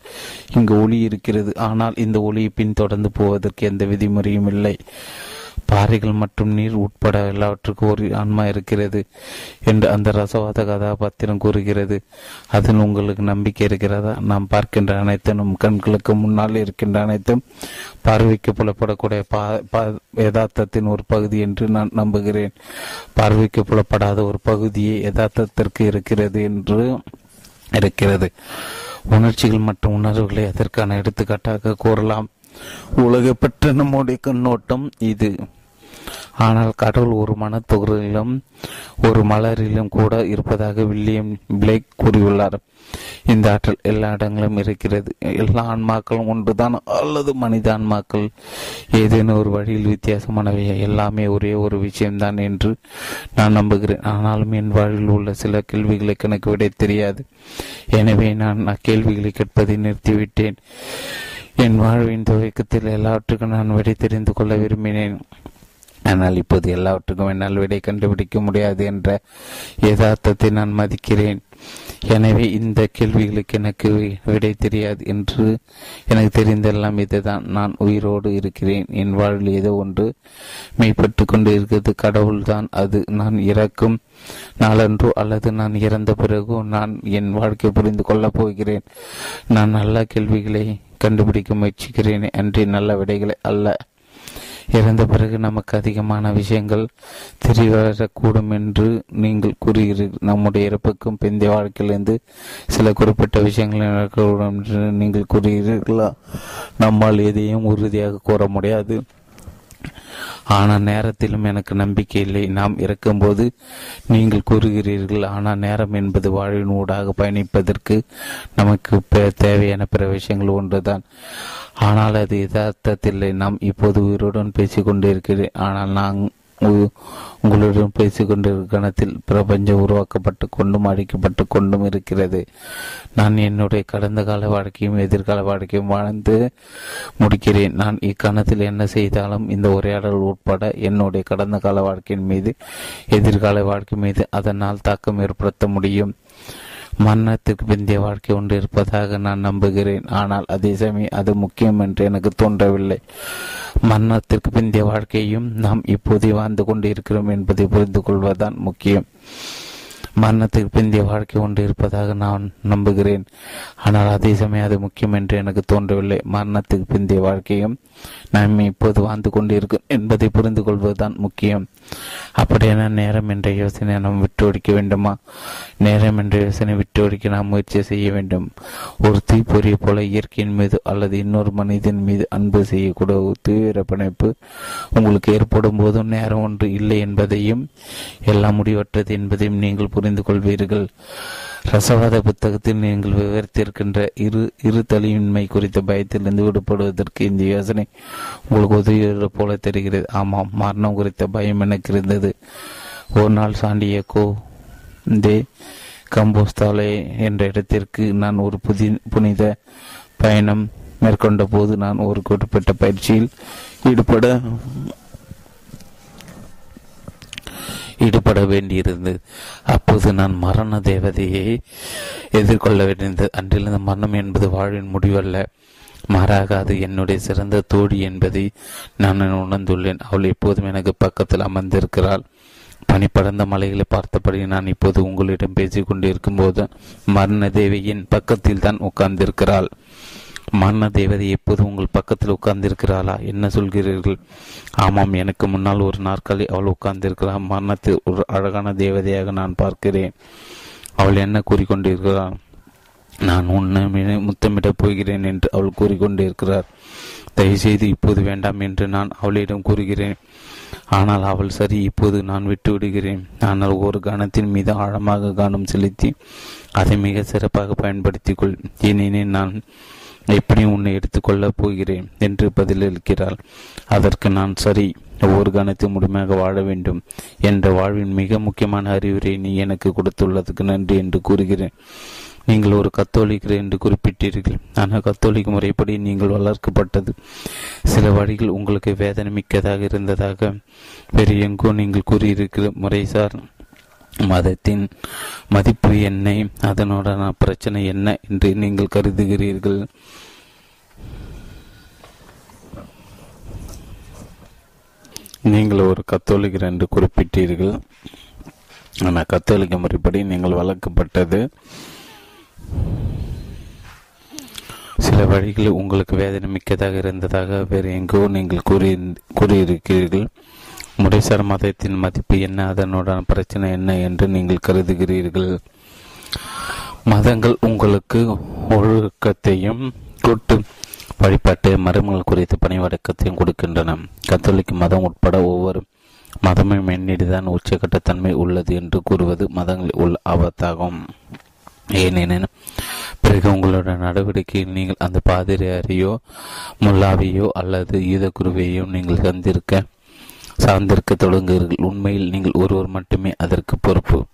இங்கு ஒளி இருக்கிறது. ஆனால் இந்த ஒளியை பின்தொடர்ந்து போவதற்கு எந்த விதிமுறையும் இல்லை. பாறைகள் மற்றும் நீர் உட்பட எல்லாவற்றுக்கும் ஒரு ஆன்மா இருக்கிறது என்று அந்த ரசவாத கதாபாத்திரம் கூறுகிறது. அதில் உங்களுக்கு நம்பிக்கை இருக்கிறதா? நாம் பார்க்கின்ற அனைத்தும் நம் கண்களுக்கு முன்னால் இருக்கின்ற அனைத்தும் பார்வைக்கு புலப்படக்கூடிய யதார்த்தத்தின் ஒரு பகுதி என்று நான் நம்புகிறேன். பார்வைக்கு புலப்படாத ஒரு பகுதியே யதார்த்தத்திற்கு இருக்கிறது என்று இருக்கிறது. உணர்ச்சிகள் மற்றும் உணர்வுகளை அதற்கான எடுத்துக்காட்டாக கூறலாம். உலக பெற்ற நம்முடைய கண்ணோட்டம் இது. ஆனால் கடவுள் ஒரு மனத்தொகுதியிலும் ஒரு மலரிலும் கூட இருப்பதாக வில்லியம் பிளேக் கூறியுள்ளார். இந்த ஆற்றல் எல்லா இடங்களிலும் இருக்கிறது. எல்லா ஆன்மாக்களும் ஒன்றுதான் அல்லது மனித ஆன்மாக்கள். ஏதேனும் ஒரு வழியில் வித்தியாசமானவை எல்லாமே ஒரே ஒரு விஷயம்தான் என்று நான் நம்புகிறேன். ஆனாலும் என் வாழ்வில் உள்ள சில கேள்விகளுக்கு எனக்கு விடை தெரியாது. எனவே நான் அக்கேள்விகளை கேட்பதை நிறுத்திவிட்டேன். என் வாழ்வின் துவக்கத்தில் எல்லாவற்றுக்கும் நான் விடை தெரிந்து கொள்ள விரும்பினேன். ஆனால் இப்போது எல்லாவற்றுக்கும் என்னால் விடை கண்டுபிடிக்க முடியாது என்ற யதார்த்தத்தை நான் மதிக்கிறேன். எனவே இந்த கேள்விகளுக்கு எனக்கு விடை தெரியாது என்று எனக்கு தெரிந்தெல்லாம் இதுதான். நான் உயிரோடு இருக்கிறேன். என் வாழ்வில் ஏதோ ஒன்று மெய்ப்பட்டு கொண்டு இருக்கிறது. கடவுள்தான் அது. நான் இறக்கும் நாளன்றோ அல்லது நான் இறந்த பிறகு நான் என் வாழ்க்கை புரிந்து கொள்ளப் போகிறேன். நான் நல்ல கேள்விகளை கண்டுபிடிக்க முயற்சிக்கிறேன். அன்றி நல்ல விடைகளை அல்ல. இறந்த பிறகு நமக்கு அதிகமான விஷயங்கள் தெரியவரக்கூடும் என்று நீங்கள் கூறுகிறீர்கள் நம்முடைய இறப்புக்கும் பிந்தைய வாழ்க்கையிலிருந்து சில குறிப்பிட்ட விஷயங்கள் நடக்கக்கூடும் என்று நீங்கள் கூறுகிறீர்களா? நம்மால் எதையும் உறுதியாக கூற முடியாது. ஆனால் நேரத்திலும் எனக்கு நம்பிக்கை இல்லை. நாம் இறக்கும்போது நீங்கள் கூறுகிறீர்கள் ஆனால் நேரம் என்பது வாழ்வின் ஊடாக பயணிப்பதற்கு நமக்கு தேவையான பிற விஷயங்கள் ஒன்றுதான். ஆனால் அது யதார்த்தத்தில்லை. நாம் இப்போது உயிருடன் பேசிக் கொண்டிருக்கிறேன் ஆனால் நான் உங்களுடன் பேசிக்கொண்டிருக்கும் கணத்தில் பிரபஞ்சம் உருவாக்கப்பட்டு கொண்டும் அழிக்கப்பட்டு கொண்டும் இருக்கிறது. நான் என்னுடைய கடந்த கால வாழ்க்கையும் எதிர்கால வாழ்க்கையும் வாழ்ந்து முடிக்கிறேன். நான் இக்கணத்தில் என்ன செய்தாலும் இந்த உரையாடல் உட்பட என்னுடைய கடந்த கால வாழ்க்கையின் மீது எதிர்கால வாழ்க்கை மீது அதனால் தாக்கம் ஏற்படுத்த முடியும். மரணத்திற்கு பிந்தைய வாழ்க்கை ஒன்று இருப்பதாக நான் நம்புகிறேன். ஆனால் அதே சமயம் அது முக்கியம் என்று எனக்கு தோன்றவில்லை. மரணத்திற்கு பிந்தைய வாழ்க்கையும் நாம் இப்போதே வாழ்ந்து கொண்டிருக்கிறோம் என்பதை புரிந்து கொள்வதுதான் முக்கியம். மரணத்துக்கு பிந்தைய வாழ்க்கை ஒன்று இருப்பதாக நான் நம்புகிறேன். ஆனால் அதே சமயம் அது முக்கியம் என்று எனக்கு தோன்றவில்லை. மரணத்துக்கு பிந்தைய வாழ்க்கையும் நாம் இப்போது வாழ்ந்து கொண்டிருக்கும் என்பதை புரிந்து கொள்வதுதான் முக்கியம். அப்படியான நேரம் என்ற யோசனை நாம் விட்டு ஒடிக்க வேண்டுமா? நேரம் என்ற யோசனை விட்டு ஒடிக்க நாம் முயற்சி செய்ய வேண்டும். ஒரு தீப்பொறியை போல இயற்கையின் மீது அல்லது இன்னொரு மனிதன் மீது அன்பு செய்யக்கூடிய தீவிர பிணைப்பு உங்களுக்கு ஏற்படும் போதும் நேரம் ஒன்று இல்லை என்பதையும் எல்லாம் முடிவற்றது என்பதையும் நீங்கள் புரிந்து கொள்வீர்கள். ரசவாத புத்தகத்தில் நீங்கள் விவரித்திருக்கின்ற இரு இரு தலியின்மை குறித்த பயத்திலிருந்து விடுபடுவதற்கு இந்த யோசனை உங்களுக்கு உதவியது போல தெரிகிறது. ஆமாம் மரணம் குறித்த பயம் எனக்கு இருந்தது. ஒரு நாள் சாண்டியக்கோ தே கம்போஸ்தாலே என்ற இடத்திற்கு நான் ஒரு புதி புனித பயணம் மேற்கொண்ட போது நான் ஒரு குறிப்பிட்ட பயிற்சியில் ஈடுபட ஈடுபட வேண்டியிருந்தது. அப்போது நான் மரண தேவதையை எதிர்கொள்ள வேண்டியது அன்றிலிருந்து மரணம் என்பது வாழ்வின் முடிவல்ல. மாறாக அது என்னுடைய சிறந்த தோழி என்பதை நான் உணர்ந்துள்ளேன். அவள் எப்போதும் எனக்கு பக்கத்தில் அமர்ந்திருக்கிறாள். பனிப்படர்ந்த மலைகளை பார்த்தபடி நான் இப்போது உங்களிடம் பேசிக் கொண்டிருக்கும் போது மரண தேவியின் பக்கத்தில் தான் உட்கார்ந்திருக்கிறாள். மரண தேவதை எப்போது உங்கள் பக்கத்தில் உட்கார்ந்திருக்கிறாளா? என்ன சொல்கிறீர்கள்? ஆமாம் எனக்கு முன்னால் ஒரு நாற்காலி அவள் உட்கார்ந்திருக்கிறாள் மரணத்தில் ஒரு அழகான தேவதையாக நான் பார்க்கிறேன். அவள் என்ன கூறிக்கொண்டிருக்கிறாள் நான் உன்னை முத்தமிடப் போகிறேன் என்று அவள் கூறிக்கொண்டிருக்கிறார். தயவுசெய்து இப்போது வேண்டாம் என்று நான் அவளிடம் கூறுகிறேன். ஆனால் அவள் சரி இப்போது நான் விட்டு விடுகிறேன் ஆனால் ஒரு கணத்தின் மீது ஆழமாக கவனம் செலுத்தி அதை மிக சிறப்பாக பயன்படுத்திக் கொள் ஏனெனில் நான் எப்படி உன்னை எடுத்துக்கொள்ளப் போகிறேன்? என்று பதிலளிக்கிறாள். அதற்கு நான் சரி ஒவ்வொரு கணத்தையும் முழுமையாக வாழ வேண்டும். என்ற வாழ்வின் மிக முக்கியமான அறிவுரை நீ எனக்கு கொடுத்துள்ளதுக்கு நன்றி என்று கூறுகிறேன். நீங்கள் ஒரு கத்தோலிக்கர் என்று குறிப்பிட்டீர்கள். ஆனால் கத்தோலிக்க முறைப்படி நீங்கள் வளர்க்கப்பட்டது. சில வழிகள் உங்களுக்கு வேதனை மிக்கதாக இருந்ததாக வேறு எங்கோ நீங்கள் கூறியிருக்கிற முறைசார் மதத்தின் மதிப்பு என்ன? அதனுடன பிரச்சனை என்ன என்று நீங்கள் கருதுகிறீர்கள்? நீங்கள் ஒரு கத்தோலிக்கர் என்று குறிப்பிட்டீர்கள். ஆனால் கத்தோலிக்க முறைப்படி நீங்கள் வளர்க்கப்பட்டது. சில வழிகளில் உங்களுக்கு வேதனை மிக்கதாக இருந்ததாக வேறு எங்கோ நீங்கள் கூறி கூறியிருக்கிறீர்கள். முறைசார் மதத்தின் மதிப்பு என்ன? அதனுடன் பிரச்சனை என்ன என்று நீங்கள் கருதுகிறீர்கள். மதங்கள் உங்களுக்கு ஒழுக்கத்தையும் கூட்டு வழிபாட்டு மருமகள் குறித்து பணிவடக்கத்தையும் கொடுக்கின்றன. கத்தோலிக்க மதம் உட்பட ஒவ்வொரு மதமும் என்னிடைதான் உச்சக்கட்டத்தன்மை உள்ளது என்று கூறுவது மதங்களில் உள்ள ஆபத்தாகும். ஏனெனில் பிறகு உங்களோட நடவடிக்கையில் நீங்கள் அந்த பாதிரியாரையோ முல்லாவையோ அல்லது ஈத குருவையோ நீங்கள் சந்திருக்க சார்ந்திருக்க தொடங்குகிறீர்கள். உண்மையில் நீங்கள் ஒருவர் மட்டுமே அதற்கு பொறுப்பு.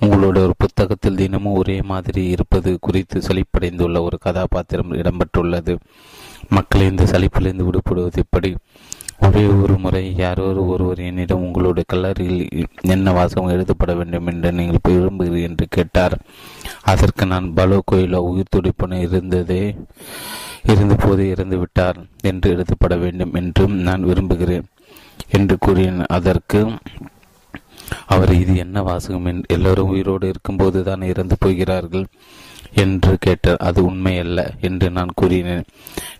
உங்களோட ஒரு புத்தகத்தில் தினமும் ஒரே மாதிரி இருப்பது குறித்து சலிப்படைந்துள்ள ஒரு கதாபாத்திரம் இடம்பெற்றுள்ளது. மக்களை இந்த சலிப்பிலிருந்து விடுபடுவது எப்படி? ஒரே ஒரு முறை யாரோ ஒருவர் என்னிடம் உங்களுடைய கல்லறையில் என்ன வாசகம் எழுதப்பட வேண்டும் என்று நீங்கள் விரும்புகிறீர்கள் என்று கேட்டார். அதற்கு நான் பலோ கோயிலோ உயிர் துடிப்புடன் இருந்ததே இருந்த போது இறந்து விட்டார் என்று எழுதப்பட வேண்டும் என்றும் நான் விரும்புகிறேன். என்று கூறினேன். அதற்கு அவர் இது என்ன வாசகம்? எல்லோரும் உயிரோடு இருக்கும்போது தான் இறந்து போகிறார்கள்? என்று கேட்டார். அது உண்மையல்ல என்று நான் கூறினேன்.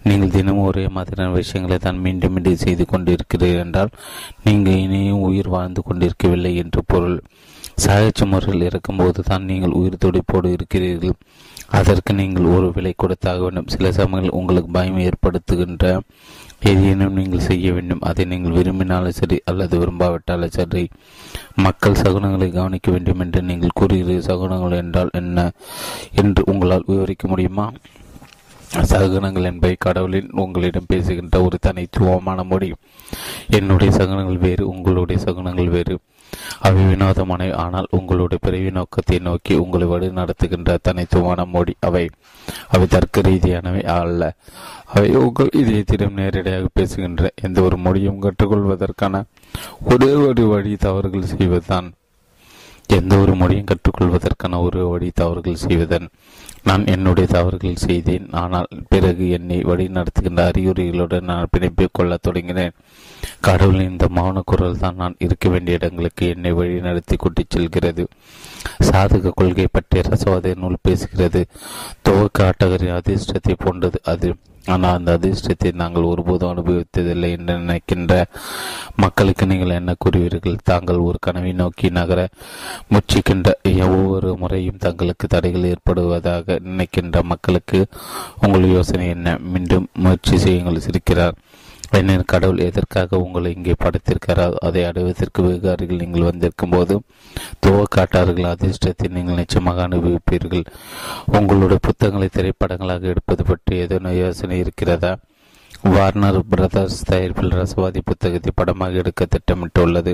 நீங்கள் தினமும் ஒரே மாதிரியான விஷயங்களை தான் மீண்டும் மீண்டும் செய்து கொண்டிருக்கிறீர்கள் என்றால் நீங்கள் இனியும் உயிர் வாழ்ந்து கொண்டிருக்கவில்லை என்று பொருள். சாகச்ச முறையில் இருக்கும்போது தான் நீங்கள் உயிர் துடிப்போடு இருக்கிறீர்கள். அதற்கு நீங்கள் ஒரு விலை கொடுத்தாக வேண்டும். சில சமயங்கள் உங்களுக்கு பயம் ஏற்படுத்துகின்ற ஏதேனும் நீங்கள் செய்ய வேண்டும். அதை நீங்கள் விரும்பினாலும் சரி அல்லது விரும்பாவிட்டாலும் சரி மக்கள் சகுனங்களை கவனிக்க வேண்டும் என்று நீங்கள் கூறுகிறீர்கள். சகுனங்கள் என்றால் என்ன என்று உங்களால் விவரிக்க முடியுமா? சகுனங்கள் என்பவை கடவுளின் உங்களிடம் பேசுகின்ற ஒரு தனித்துவமான மொழி. என்னுடைய சகுனங்கள் வேறு உங்களுடைய சகுனங்கள் வேறு. அவை வினோதமானவை ஆனால் உங்களுடைய பிறவி நோக்கத்தை நோக்கி உங்களை வழி நடத்துகின்ற தனித்துவமான மொழி அவை. அவை தர்க்க ரீதியானவை அல்ல. அவை உங்கள் இதயத்திடம் நேரடியாக பேசுகின்ற எந்த ஒரு மொழியும் கற்றுக்கொள்வதற்கான ஒரே ஒரு வழி தவறுகள் செய்வதுதான். எந்த ஒரு மொழியும் கற்றுக்கொள்வதற்கான ஒரு வழி தவறுகள் செய்வதன் நான் என்னுடைய தவறுகள் செய்தேன் ஆனால் பிறகு என்னை வழி நடத்துகின்ற அறிகுறிகளுடன் நான் பிணைப்பிக் கொள்ளத் தொடங்கினேன். கடவுளின் இந்த மௌன குரல் தான் நான் இருக்க வேண்டிய இடங்களுக்கு என்னை வழி நடத்தி கூட்டிச் செல்கிறது. சாதக கொள்கை பற்றிய ரசவாத நூல் பேசுகிறது. துவக்க ஆட்டகரின் அதிர்ஷ்டத்தை போன்றது அது. ஆனால் அந்த அதிர்ஷ்டத்தை நாங்கள் ஒருபோதும் அனுபவித்ததில்லை என்று நினைக்கின்ற மக்களுக்கு நீங்கள் என்ன கூறுவீர்கள்? தாங்கள் ஒரு கனவை நோக்கி நகர முச்சிக்கின்ற ஒவ்வொரு முறையும் தங்களுக்கு தடைகள் ஏற்படுவதாக நினைக்கின்ற மக்களுக்கு உங்கள் யோசனை என்ன? மீண்டும் முயற்சி செய்யுங்கள் சிரிக்கிறார். ஏனெனில் கடவுள் எதற்காக உங்களை இங்கே படைத்திருக்கிறார் அதை அடைவதற்கு வெகு அருகில் நீங்கள் வந்திருக்கும் போது துவக்காட்டார்கள் அதிர்ஷ்டத்தை நீங்கள் நிச்சயமாக அனுபவிப்பீர்கள். உங்களுடைய புத்தகங்களை திரைப்படங்களாக எடுப்பது பற்றி ஏதோ யோசனை இருக்கிறதா? வார்னர் பிரதர்ஸ் தயாரிப்பில் ரசவாதி புத்தகத்தை படமாக எடுக்க திட்டமிட்டுள்ளது.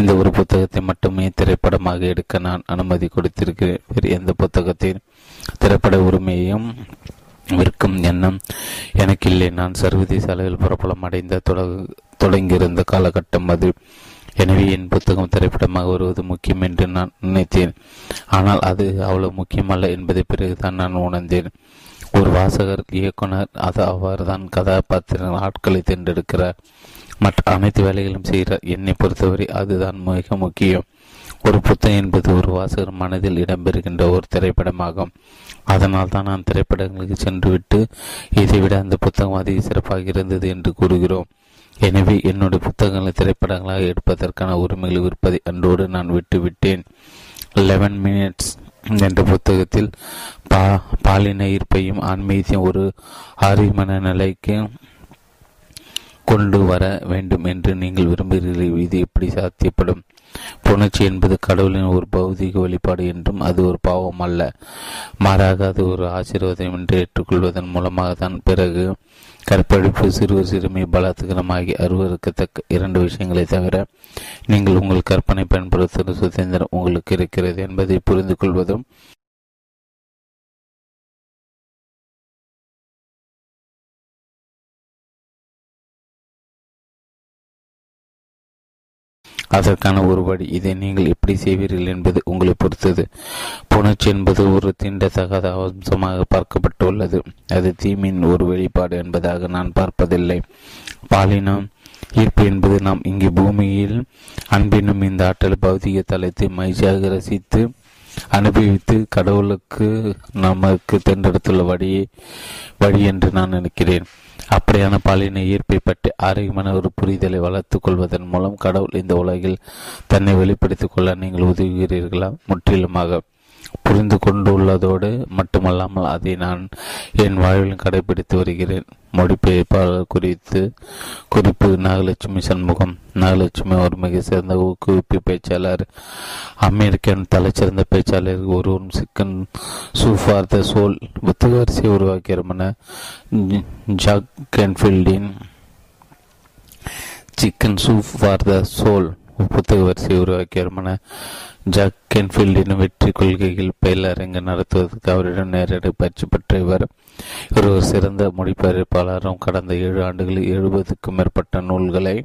இந்த ஒரு புத்தகத்தை மட்டுமே திரைப்படமாக எடுக்க நான் அனுமதி கொடுத்திருக்கிறேன். வேறு எந்த புத்தகத்தின் திரைப்பட உரிமையையும் விற்கும் எண்ணம். எனக்கில்லை நான் சர்வதேச அளவில் பிரபலம் அடைந்த தொடங்கியிருந்த காலகட்டம் அது. எனவே என் புத்தகம் திரைப்படமாக வருவது முக்கியம் என்று நான் நினைத்தேன். ஆனால் அது அவ்வளவு முக்கியமல்ல என்பதை பிறகுதான் நான் உணர்ந்தேன். ஒரு வாசகர் இயக்குனர் அது அவர்தான் கதாபாத்திர ஆட்களை தேர்ந்தெடுக்கிறார். மற்ற அனைத்து வேலைகளும் செய்கிறார். என்னை பொறுத்தவரை அதுதான் மிக முக்கியம். ஒரு புத்தகம் என்பது ஒரு வாசகர் மனதில் இடம்பெறுகின்ற ஒரு திரைப்படமாகும். அதனால் தான் நான் திரைப்படங்களுக்கு சென்றுவிட்டு இதைவிட அந்த புத்தகம் அதிக சிறப்பாக இருந்தது என்று கூறுகிறோம். எனவே என்னுடைய புத்தகங்களை திரைப்படங்களாக எடுப்பதற்கான உரிமைகள் விற்பதை அன்றோடு நான் விட்டுவிட்டேன். லெவன் மினிட்ஸ் என்ற புத்தகத்தில் பா பாலின ஈர்ப்பையும் ஆன்மீகத்தையும் ஒரு ஆரியமன நிலைக்கு கொண்டு வர வேண்டும் என்று நீங்கள் விரும்புகிறீர்கள். இது எப்படி சாத்தியப்படும்? புணர்ச்சி என்பது கடவுளின் ஒரு பௌதிக வெளிப்பாடு என்றும் அது ஒரு பாவம் அல்ல. மாறாக அது ஒரு ஆசீர்வாதம் என்று ஏற்றுக்கொள்வதன் மூலமாக தான் பிறகு கற்பழிப்பு சிறுவர் சிறுமி பலாத்கரமாகி அருவருக்கத்தக்க இரண்டு விஷயங்களை தவிர நீங்கள் உங்கள் கற்பனை பயன்படுத்தும் சுதந்திரம் உங்களுக்கு இருக்கிறது என்பதை புரிந்து கொள்வதும் அதற்கான ஒரு வழி. இதை நீங்கள் எப்படி செய்வீர்கள் என்பது உங்களை பொறுத்தது. புணர்ச்சி என்பது ஒரு தீண்டத்தகாத அம்சமாக பார்க்கப்பட்டுள்ளது. அது தீமின் ஒரு வெளிப்பாடு என்பதாக நான் பார்ப்பதில்லை. பாலினம் ஈர்ப்பு என்பது நாம் இங்கே பூமியில் அன்பினும் இந்த ஆற்றல் பௌதிக தளத்தை மகிழ்ச்சியாக ரசித்து அனுபவித்து கடவுளுக்கு நமக்கு தேர்ந்தெடுத்துள்ள வழியை வழி என்று நான் நினைக்கிறேன். அப்படியான பாலின ஈர்ப்பை பற்றி ஆரோக்கியமான ஒரு புரிதலை வளர்த்துக் கொள்வதன் மூலம் கடவுள் இந்த உலகில் தன்னை வெளிப்படுத்திக் கொள்ள நீங்கள் உதவுகிறீர்களா? முற்றிலுமாக. புரிந்து கொண்டுள்ளதோடு மட்டுமல்லாமல் அதை நான் என் வாழ்வில் கடைபிடித்து வருகிறேன். மொழிபெயர்ப்பாளர் குறித்து குறிப்பு நாகலட்சுமி சண்முகம் நாகலட்சுமி ஒரு மிக சிறந்த ஊக்குவிப்பு பேச்சாளர் அமெரிக்கன் தலைச்சிறந்த பேச்சாளர் ஒருவன் சிக்கன் சூஃபார் த சோல் புத்தக வரிசையை உருவாக்கியமான Jack கென்ஃபீல்டின் chicken soup for the soul புத்தக வரிசையை உருவாக்கியவருமான ஜாக் கென்ஃபீல்டின் வெற்றி கொள்கைகள் பயிலரங்கு நடத்துவதற்கு அவரிடம் நேரடி பயிற்சி பெற்ற இவர். ஒரு சிறந்த மொழிபெயர்ப்பாளரும் கடந்த ஏழு ஆண்டுகளில் எழுபதுக்கும் மேற்பட்ட நூல்களை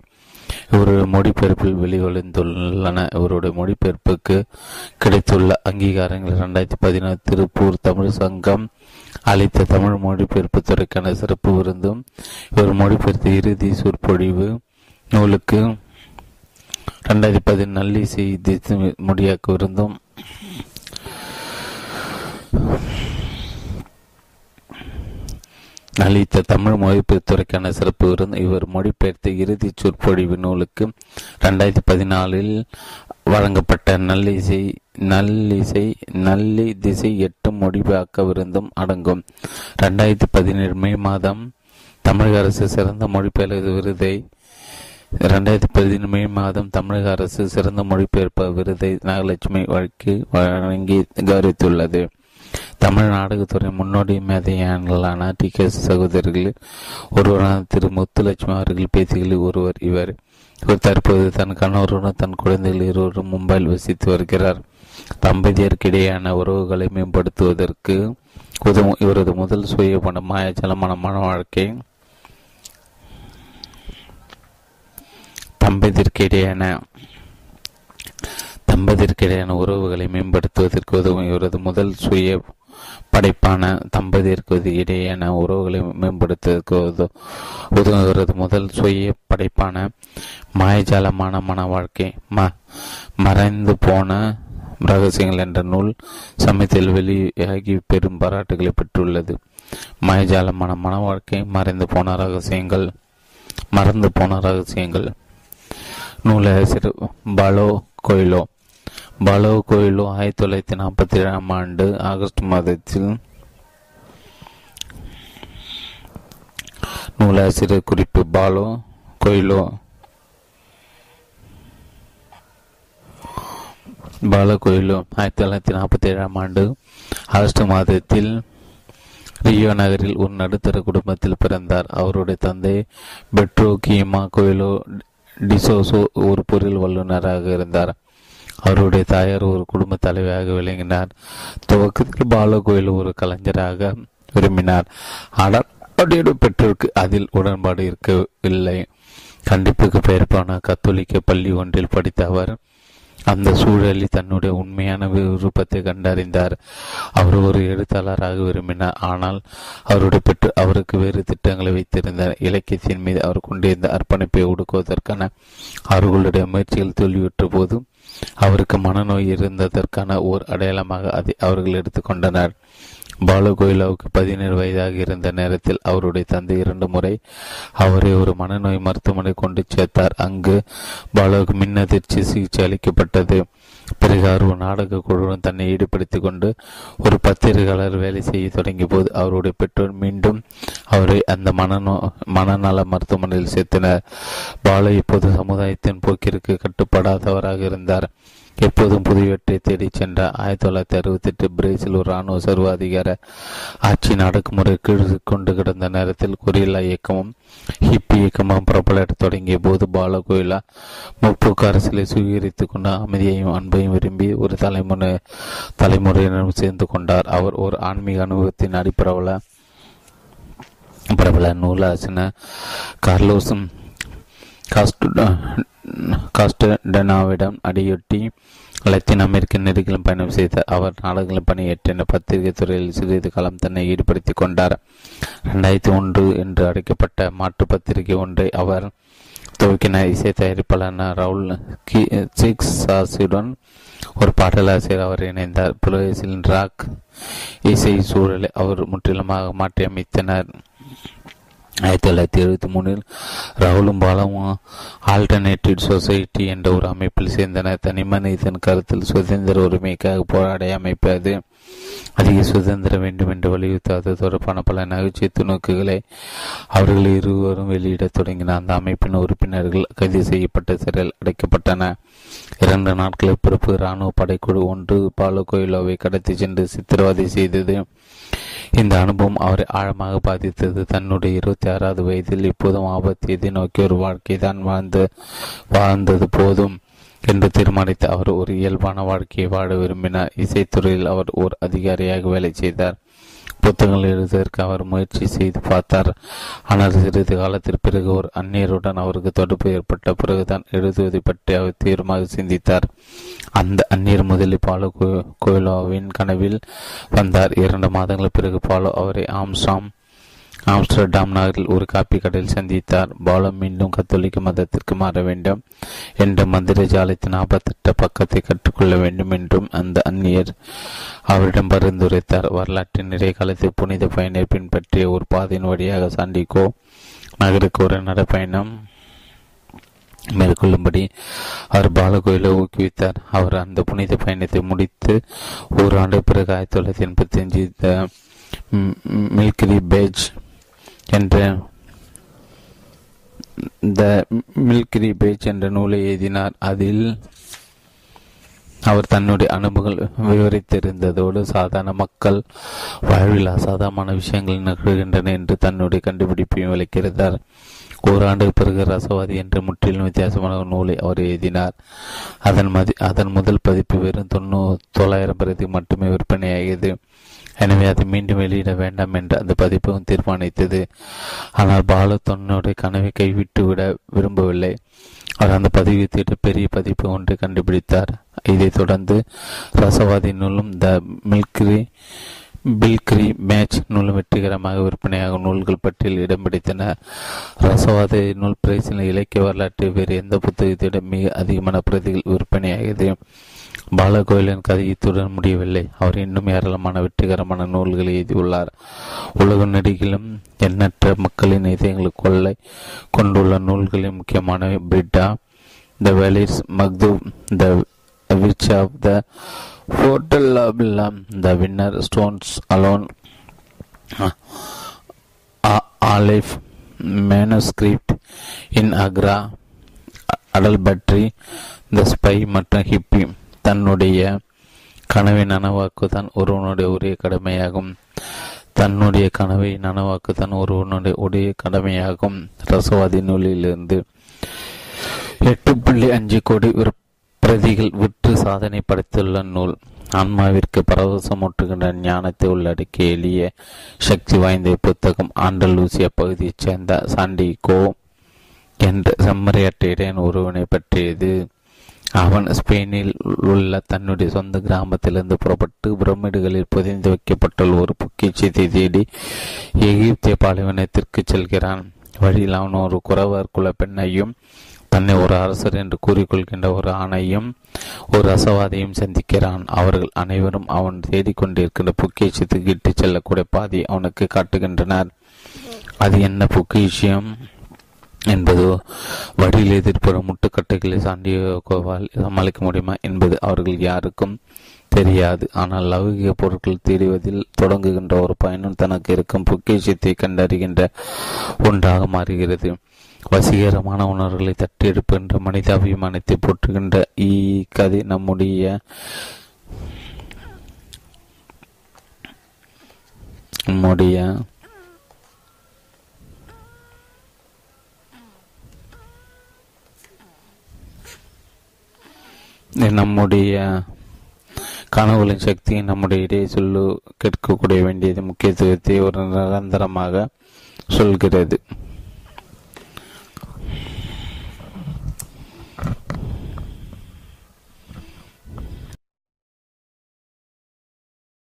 இவர் மொழிபெயர்ப்பில் வெளிவந்துள்ளன. இவருடைய மொழிபெயர்ப்புக்கு கிடைத்துள்ள அங்கீகாரங்கள் இரண்டாயிரத்தி பதினாறு திருப்பூர் தமிழ் சங்கம் அளித்த தமிழ் மொழிபெயர்ப்பு துறைக்கான சிறப்பு விருந்தும் இவர் மொழிபெயர்த்த இறுதி சொற்பொழிவு நூலுக்கு ரெண்டாயிரத்தி பதினொன்று நல்லிசை முடியாக்க விருந்தும். அளித்த தமிழ் மொழிபெயர்த்துறைக்கான சிறப்பு விருந்து இவர் மொழிபெயர்த்த இறுதி சொற்பொழிவு நூலுக்கு ரெண்டாயிரத்தி பதினாலில் வழங்கப்பட்ட நல்லிசை நல்லிசை நல்லி திசை எட்டு மொழிபாக்க விருந்தும் அடங்கும். ரெண்டாயிரத்தி பதினேழு மே மாதம் தமிழக அரசு சிறந்த மொழிபெயர்ப்பு விருதை இரண்டாயிரத்தி பதினேழு மே மாதம் தமிழக அரசு சிறந்த மொழிபெயர்ப்பு விருதை நாகலட்சுமி வழக்கு வழங்கி கௌரவித்துள்ளது. தமிழ் நாடகத்துறை முன்னோடி மேதையான டி. கே. சகோதரர்களில் ஒருவரான திரு. முத்துலட்சுமி அவர்கள் பேசுகளில் ஒருவர் இவர். இவர் தற்போது தன் கணவருடன் தன் குழந்தைகள் இருவரும் மும்பையில் வசித்து வருகிறார். தம்பதியருக்கிடையான உறவுகளை மேம்படுத்துவதற்கு உதவும் இவரது முதல் சுய பண மன வாழ்க்கை தம்பதியருக்கிடையான தம்பதியருக்கிடையான உறவுகளை மேம்படுத்துவதற்கு உதவும். இவரது முதல் சுய படைப்பான தம்பதியருக்கு இடையேயான உறவுகளை மேம்படுத்துவதற்கு உதவும். இவரது முதல் சுய படைப்பான மாயஜாலமான மன வாழ்க்கை ம மறைந்து போன ரகசியங்கள் என்ற நூல் சமயத்தில் வெளியாகி பெரும் பாராட்டுகளை பெற்றுள்ளது. மாயஜாலமான மன வாழ்க்கை மறைந்து போன ரகசியங்கள் மறந்து போன ரகசியங்கள் நூலாசிரியர் பாலோ கோயிலோ. பாலோ கோயிலோ ஆயிரத்தி தொள்ளாயிரத்தி நாற்பத்தி ஏழாம் ஆண்டு ஆகஸ்ட் மாதத்தில் நூலாசிரியர் குறிப்பு பாலோ கோயிலோ. பால கோயிலோ ஆயிரத்தி தொள்ளாயிரத்தி நாற்பத்தி ஏழாம் ஆண்டு ஆகஸ்ட் மாதத்தில் ரியோ நகரில் ஒரு நடுத்தர குடும்பத்தில் பிறந்தார். அவருடைய தந்தை பெட்ரோ கீமா கோயிலோ டிசோசோ ஒரு பொருள் வல்லுநராக இருந்தார். அவருடைய தாயார் ஒரு குடும்ப தலைவியாக விளங்கினார். துவக்கத்தில் பாலகோயில் ஒரு கலைஞராக விரும்பினார். ஆனால் அவருடைய பெற்றோருக்கு அதில் உடன்பாடு இருக்கவில்லை கண்டிப்புக்கு பெயர்ப்பான கத்தோலிக்க பள்ளி ஒன்றில் படித்த அவர் அந்த சூழலில் தன்னுடைய உண்மையான விருப்பத்தை கண்டறிந்தார். அவர் ஒரு எழுத்தாளராக விரும்பினார். ஆனால் அவருடைய பெற்று அவருக்கு வேறு திட்டங்களை வைத்திருந்தார். இலக்கியத்தின் மீது அவர் கொண்டிருந்த அர்ப்பணிப்பை ஒடுக்குவதற்கான அவர்களுடைய முயற்சிகள் தோல்வியுற்ற போது அவருக்கு மனநோய் இருந்ததற்கான ஓர் அடையாளமாக அதை அவர்கள் எடுத்துக்கொண்டனர் பாலகோயிலாவுக்கு பதினேழு வயதாக இருந்த நேரத்தில் அவருடைய தந்தை இரண்டு முறை அவரை ஒரு மனநோய் மருத்துவமனை கொண்டு சேர்த்தார். அங்கு பாலாவுக்கு மின்னதிர்ச்சி சிகிச்சை அளிக்கப்பட்டது. பிறகு அவர் ஒரு நாடக குழுவுடன் தன்னை ஈடுபடுத்திக் கொண்டு ஒரு பத்திரிகையாளர் வேலை செய்ய தொடங்கிய போது அவருடைய பெற்றோர் மீண்டும் அவரை அந்த மனநோ மனநல மருத்துவமனையில் சேர்த்தனர். பாலு இப்போது சமுதாயத்தின் போக்கிற்கு கட்டுப்படாதவராக இருந்தார். எப்போதும் புதியவற்றை தேடிச் சென்றார் ஆயிரத்தி தொள்ளாயிரத்தி அறுபத்தி எட்டு பிரேசில் ஒரு ராணுவ சர்வாதிகார ஆட்சி நடக்குமுறை கீழ் கொண்டு கிடந்த நேரத்தில் கொரில்லா இயக்கமும் ஹிப்பி இயக்கமும் பிரபலட தொடங்கிய போது பால கோயிலா முற்போக்கு அரசியலை சுவீகரித்து கொண்டு அமைதியையும் அன்பையும் விரும்பி ஒரு தலைமுறை தலைமுறையினரும் சேர்ந்து கொண்டார். அவர் ஒரு ஆன்மீக அனுபவத்தின் அடிப்பரவல பிரபல நூலாசின கார்லோஸும் காஸ்டடனாவிடம் அடியொட்டி லத்தீன் அமெரிக்க நெருக்கிலும் பயணம் செய்த அவர் நாடுகளில் பணியேற்ற பத்திரிகை துறையில் சிறிது காலம் தன்னை ஈடுபடுத்திக் கொண்டார். ரெண்டாயிரத்தி ஒன்று என்று அழைக்கப்பட்ட மாற்று பத்திரிகை ஒன்றை அவர் துவக்கினார். இசை தயாரிப்பாளர் ரவுல் சிக்ஸ் சாசியுடன் ஒரு பாடலாசிரியர் அவர் இணைந்தார். புலோசில் ராக் இசை சூழலை அவர் முற்றிலுமாக மாற்றியமைத்தனர். ஆயிரத்தி தொள்ளாயிரத்தி எழுபத்தி மூணில் ராகுலும் பாலமும் ஆல்டர்னேட்டிவ் சொசைட்டி என்ற ஒரு அமைப்பில் சேர்ந்தனர். தனி மனிதன் கருத்தில் சுதந்திர உரிமைக்காக போராட அமைப்பது அதிக சுதந்திரம் வேண்டும் என்று வலியுறுத்தாது தொடர்பான பல நகைச்சுவை துணுக்குகளை அவர்கள் இருவரும் வெளியிடத் தொடங்கின அந்த அமைப்பின் உறுப்பினர்கள் கைது செய்யப்பட்ட சிறையில் அடைக்கப்பட்டன இரண்டு நாட்களுக்கு பிறப்பு இராணுவ படைக்குழு ஒன்று பாலு கோயிலோவை கடத்தி சென்று சித்திரவதை செய்தது. இந்த அனுபவம் அவரை ஆழமாக பாதித்தது. தன்னுடைய இருபத்தி ஆறாவது வயதில் இப்போதும் ஆபத்து எதிர்நோக்கி ஒரு வாழ்க்கை தான் வாழ்ந்து வாழ்ந்தது போதும் என்று தீர்மானித்து அவர் ஒரு இயல்பான வாழ்க்கையை வாழ விரும்பினார். இசைத்துறையில் அவர் ஒரு அதிகாரியாக வேலை செய்தார். புத்தகங்கள் எழுதுவதற்கு அவர் முயற்சி செய்து பார்த்தார். ஆனால் சிறிது காலத்திற்கு பிறகு ஒரு அந்நியருடன் அவருக்கு தொடர்பு ஏற்பட்ட பிறகுதான் எழுதுவதை பற்றி அவர் தீவிரமாக சிந்தித்தார். அந்த அந்நியர் முதலில் பாலோ கோயிலோவின் கனவில் வந்தார். இரண்டு மாதங்கள் பிறகு பாலோ அவரை ஆம்சாம் ஆம்ஸ்டர்டாம் நகரில் ஒரு காப்பி கடையில் சந்தித்தார். பாலம் மீண்டும் கத்தோலிக்க மதத்திற்கு மாற வேண்டும் என்ற மந்திர ஜாலத்தின் ஆபத்திட்ட பக்கத்தை கற்றுக்கொள்ள வேண்டும் என்றும் அந்த அந்நியர் அவரிடம் பரிந்துரைத்தார். வரலாற்றின் நிறைய காலத்தில் புனித பயனை பின்பற்றிய ஒரு பாதையின் வழியாக சாண்டிகோ நகருக்கு ஒரு நடைப்பயணம் மேற்கொள்ளும்படி அவர் பாலகோயிலை ஊக்குவித்தார். அவர் அந்த புனித பயணத்தை முடித்து ஓராண்டு பிறகு ஆயிரத்தி தொள்ளாயிரத்தி எண்பத்தி அஞ்சு மில்கிரி பேஜ் என்ற த மில்கிரி பேச் என்ற நூலை எழுதினார். அதில் அவர் தன்னுடைய அனுபவங்கள் விவரித்திருந்ததோடு சாதாரண மக்கள் வாழ்வில் அசாதாரணமான விஷயங்கள் நிகழ்கின்றன என்று தன்னுடைய கண்டுபிடிப்பையும் விளக்கிறார் ஓராண்டுக்கு பிறகு ரசவாதி என்ற முற்றிலும் வித்தியாசமான நூலை அவர் எழுதினார். அதன் மதி அதன் முதல் பதிப்பு வெறும் தொண்ணூ தொள்ளாயிரம் பிரதி மட்டுமே விற்பனையாகியது. எனவே அதை மீண்டும் வெளியிட வேண்டாம் என்று அந்த பதிப்பகம் தீர்மானித்தது. ஆனால் பாலு தன்னுடைய கனவை கைவிட்டு விட விரும்பவில்லை. அவர் அந்த பதிவு பெரிய பதிப்பு ஒன்றை கண்டுபிடித்தார். இதைத் தொடர்ந்து ரசவாதி நூலும் த மில்கிரி பில்கிரி மேட்ச் நூலும் வெற்றிகரமாக விற்பனையாகும் நூல்கள் பட்டியல் இடம் பிடித்தன. ரசவாத நூல் பிரைஸில் இலக்கிய வரலாற்று வேறு எந்த புத்தகத்திடம் மிக அதிகமான பிரதிகள் விற்பனையாகியது. பாலகோயிலின் கதை இத்துடன் முடியவில்லை. அவர் இன்னும் ஏராளமான வெற்றிகரமான நூல்களை எழுதியுள்ளார். உலக நெடுகிலும் எண்ணற்ற மக்களின் இதயங்களை கொள்ளை கொண்டுள்ள நூல்களின் முக்கியமான Brida the வேலிஸ் மக்து the witch of the hotel the winner stands alone Aleph manuscript in Accra Atal பற்றி த ஸ்பை மற்றும் ஹிப்பி. தன்னுடைய கனவை நனவாக்குதான் ஒருவனுடைய உரிய கடமையாகும். தன்னுடைய கனவை நனவாக்குதான் ஒருவனுடைய உடைய கடமையாகும். ரசவாதி நூலிலிருந்து எட்டு புள்ளி அஞ்சு கோடி பிரதிகள் விற்று சாதனை படைத்துள்ள நூல். ஆன்மாவிற்கு பரவசமூட்டுகின்ற ஞானத்தை உள்ளடக்கிய எளிய சக்தி வாய்ந்த புத்தகம் ஆண்டலூசியா பகுதியைச் சேர்ந்த சாண்டிகோ என்ற செம்மறையற்ற இடையன் ஒருவனை பற்றியது. அவன் ஸ்பெயினில் உள்ள தன்னுடைய சொந்த கிராமத்திலிருந்து புறப்பட்டு பிரமிடுகளில் புதைந்து வைக்கப்பட்டுள்ள ஒரு பொக்கிச்சத்தை தேடி எகிப்திய பாலைவனத்திற்கு செல்கிறான். வழியில் அவன் ஒரு குறவர் குல பெண்ணையும் தன்னை ஒரு அரசர் என்று கூறிக்கொள்கின்ற ஒரு ஆணையும் ஒரு அசவாதியும் சந்திக்கிறான். அவர்கள் அனைவரும் அவன் தேடிக்கொண்டிருக்கின்ற பொக்கிஷத்துக்கு இட்டு செல்லக்கூடிய பாதி அவனுக்கு காட்டுகின்றனர். அது என்ன பொக்கிஷியம் என்பது வழியில் எதிர்ப்புற முட்டுக்கட்டைகளை சாண்டியோகோவால் சமாளிக்க முடியுமா என்பது அவர்கள் யாருக்கும் தெரியாது. ஆனால் லௌகிக பொருட்கள் தேடுவதில் தொடங்குகின்ற ஒரு பயணம் தனக்கு இருக்கும் பொக்கிஷத்தை கண்டறிகின்ற ஒன்றாக மாறுகிறது. வசீகரமான உணர்வுகளை தட்டி எழுப்புகின்ற மனிதாபிமானத்தை போற்றுகின்ற இக்கதை கதை நம்முடைய நம்முடைய நம்முடைய கனவுகளின் சக்தியை நம்முடைய இடையே சொல்லு கேட்கக்கூடிய வேண்டியது முக்கியத்துவத்தை ஒரு நிரந்தரமாக சொல்கிறது.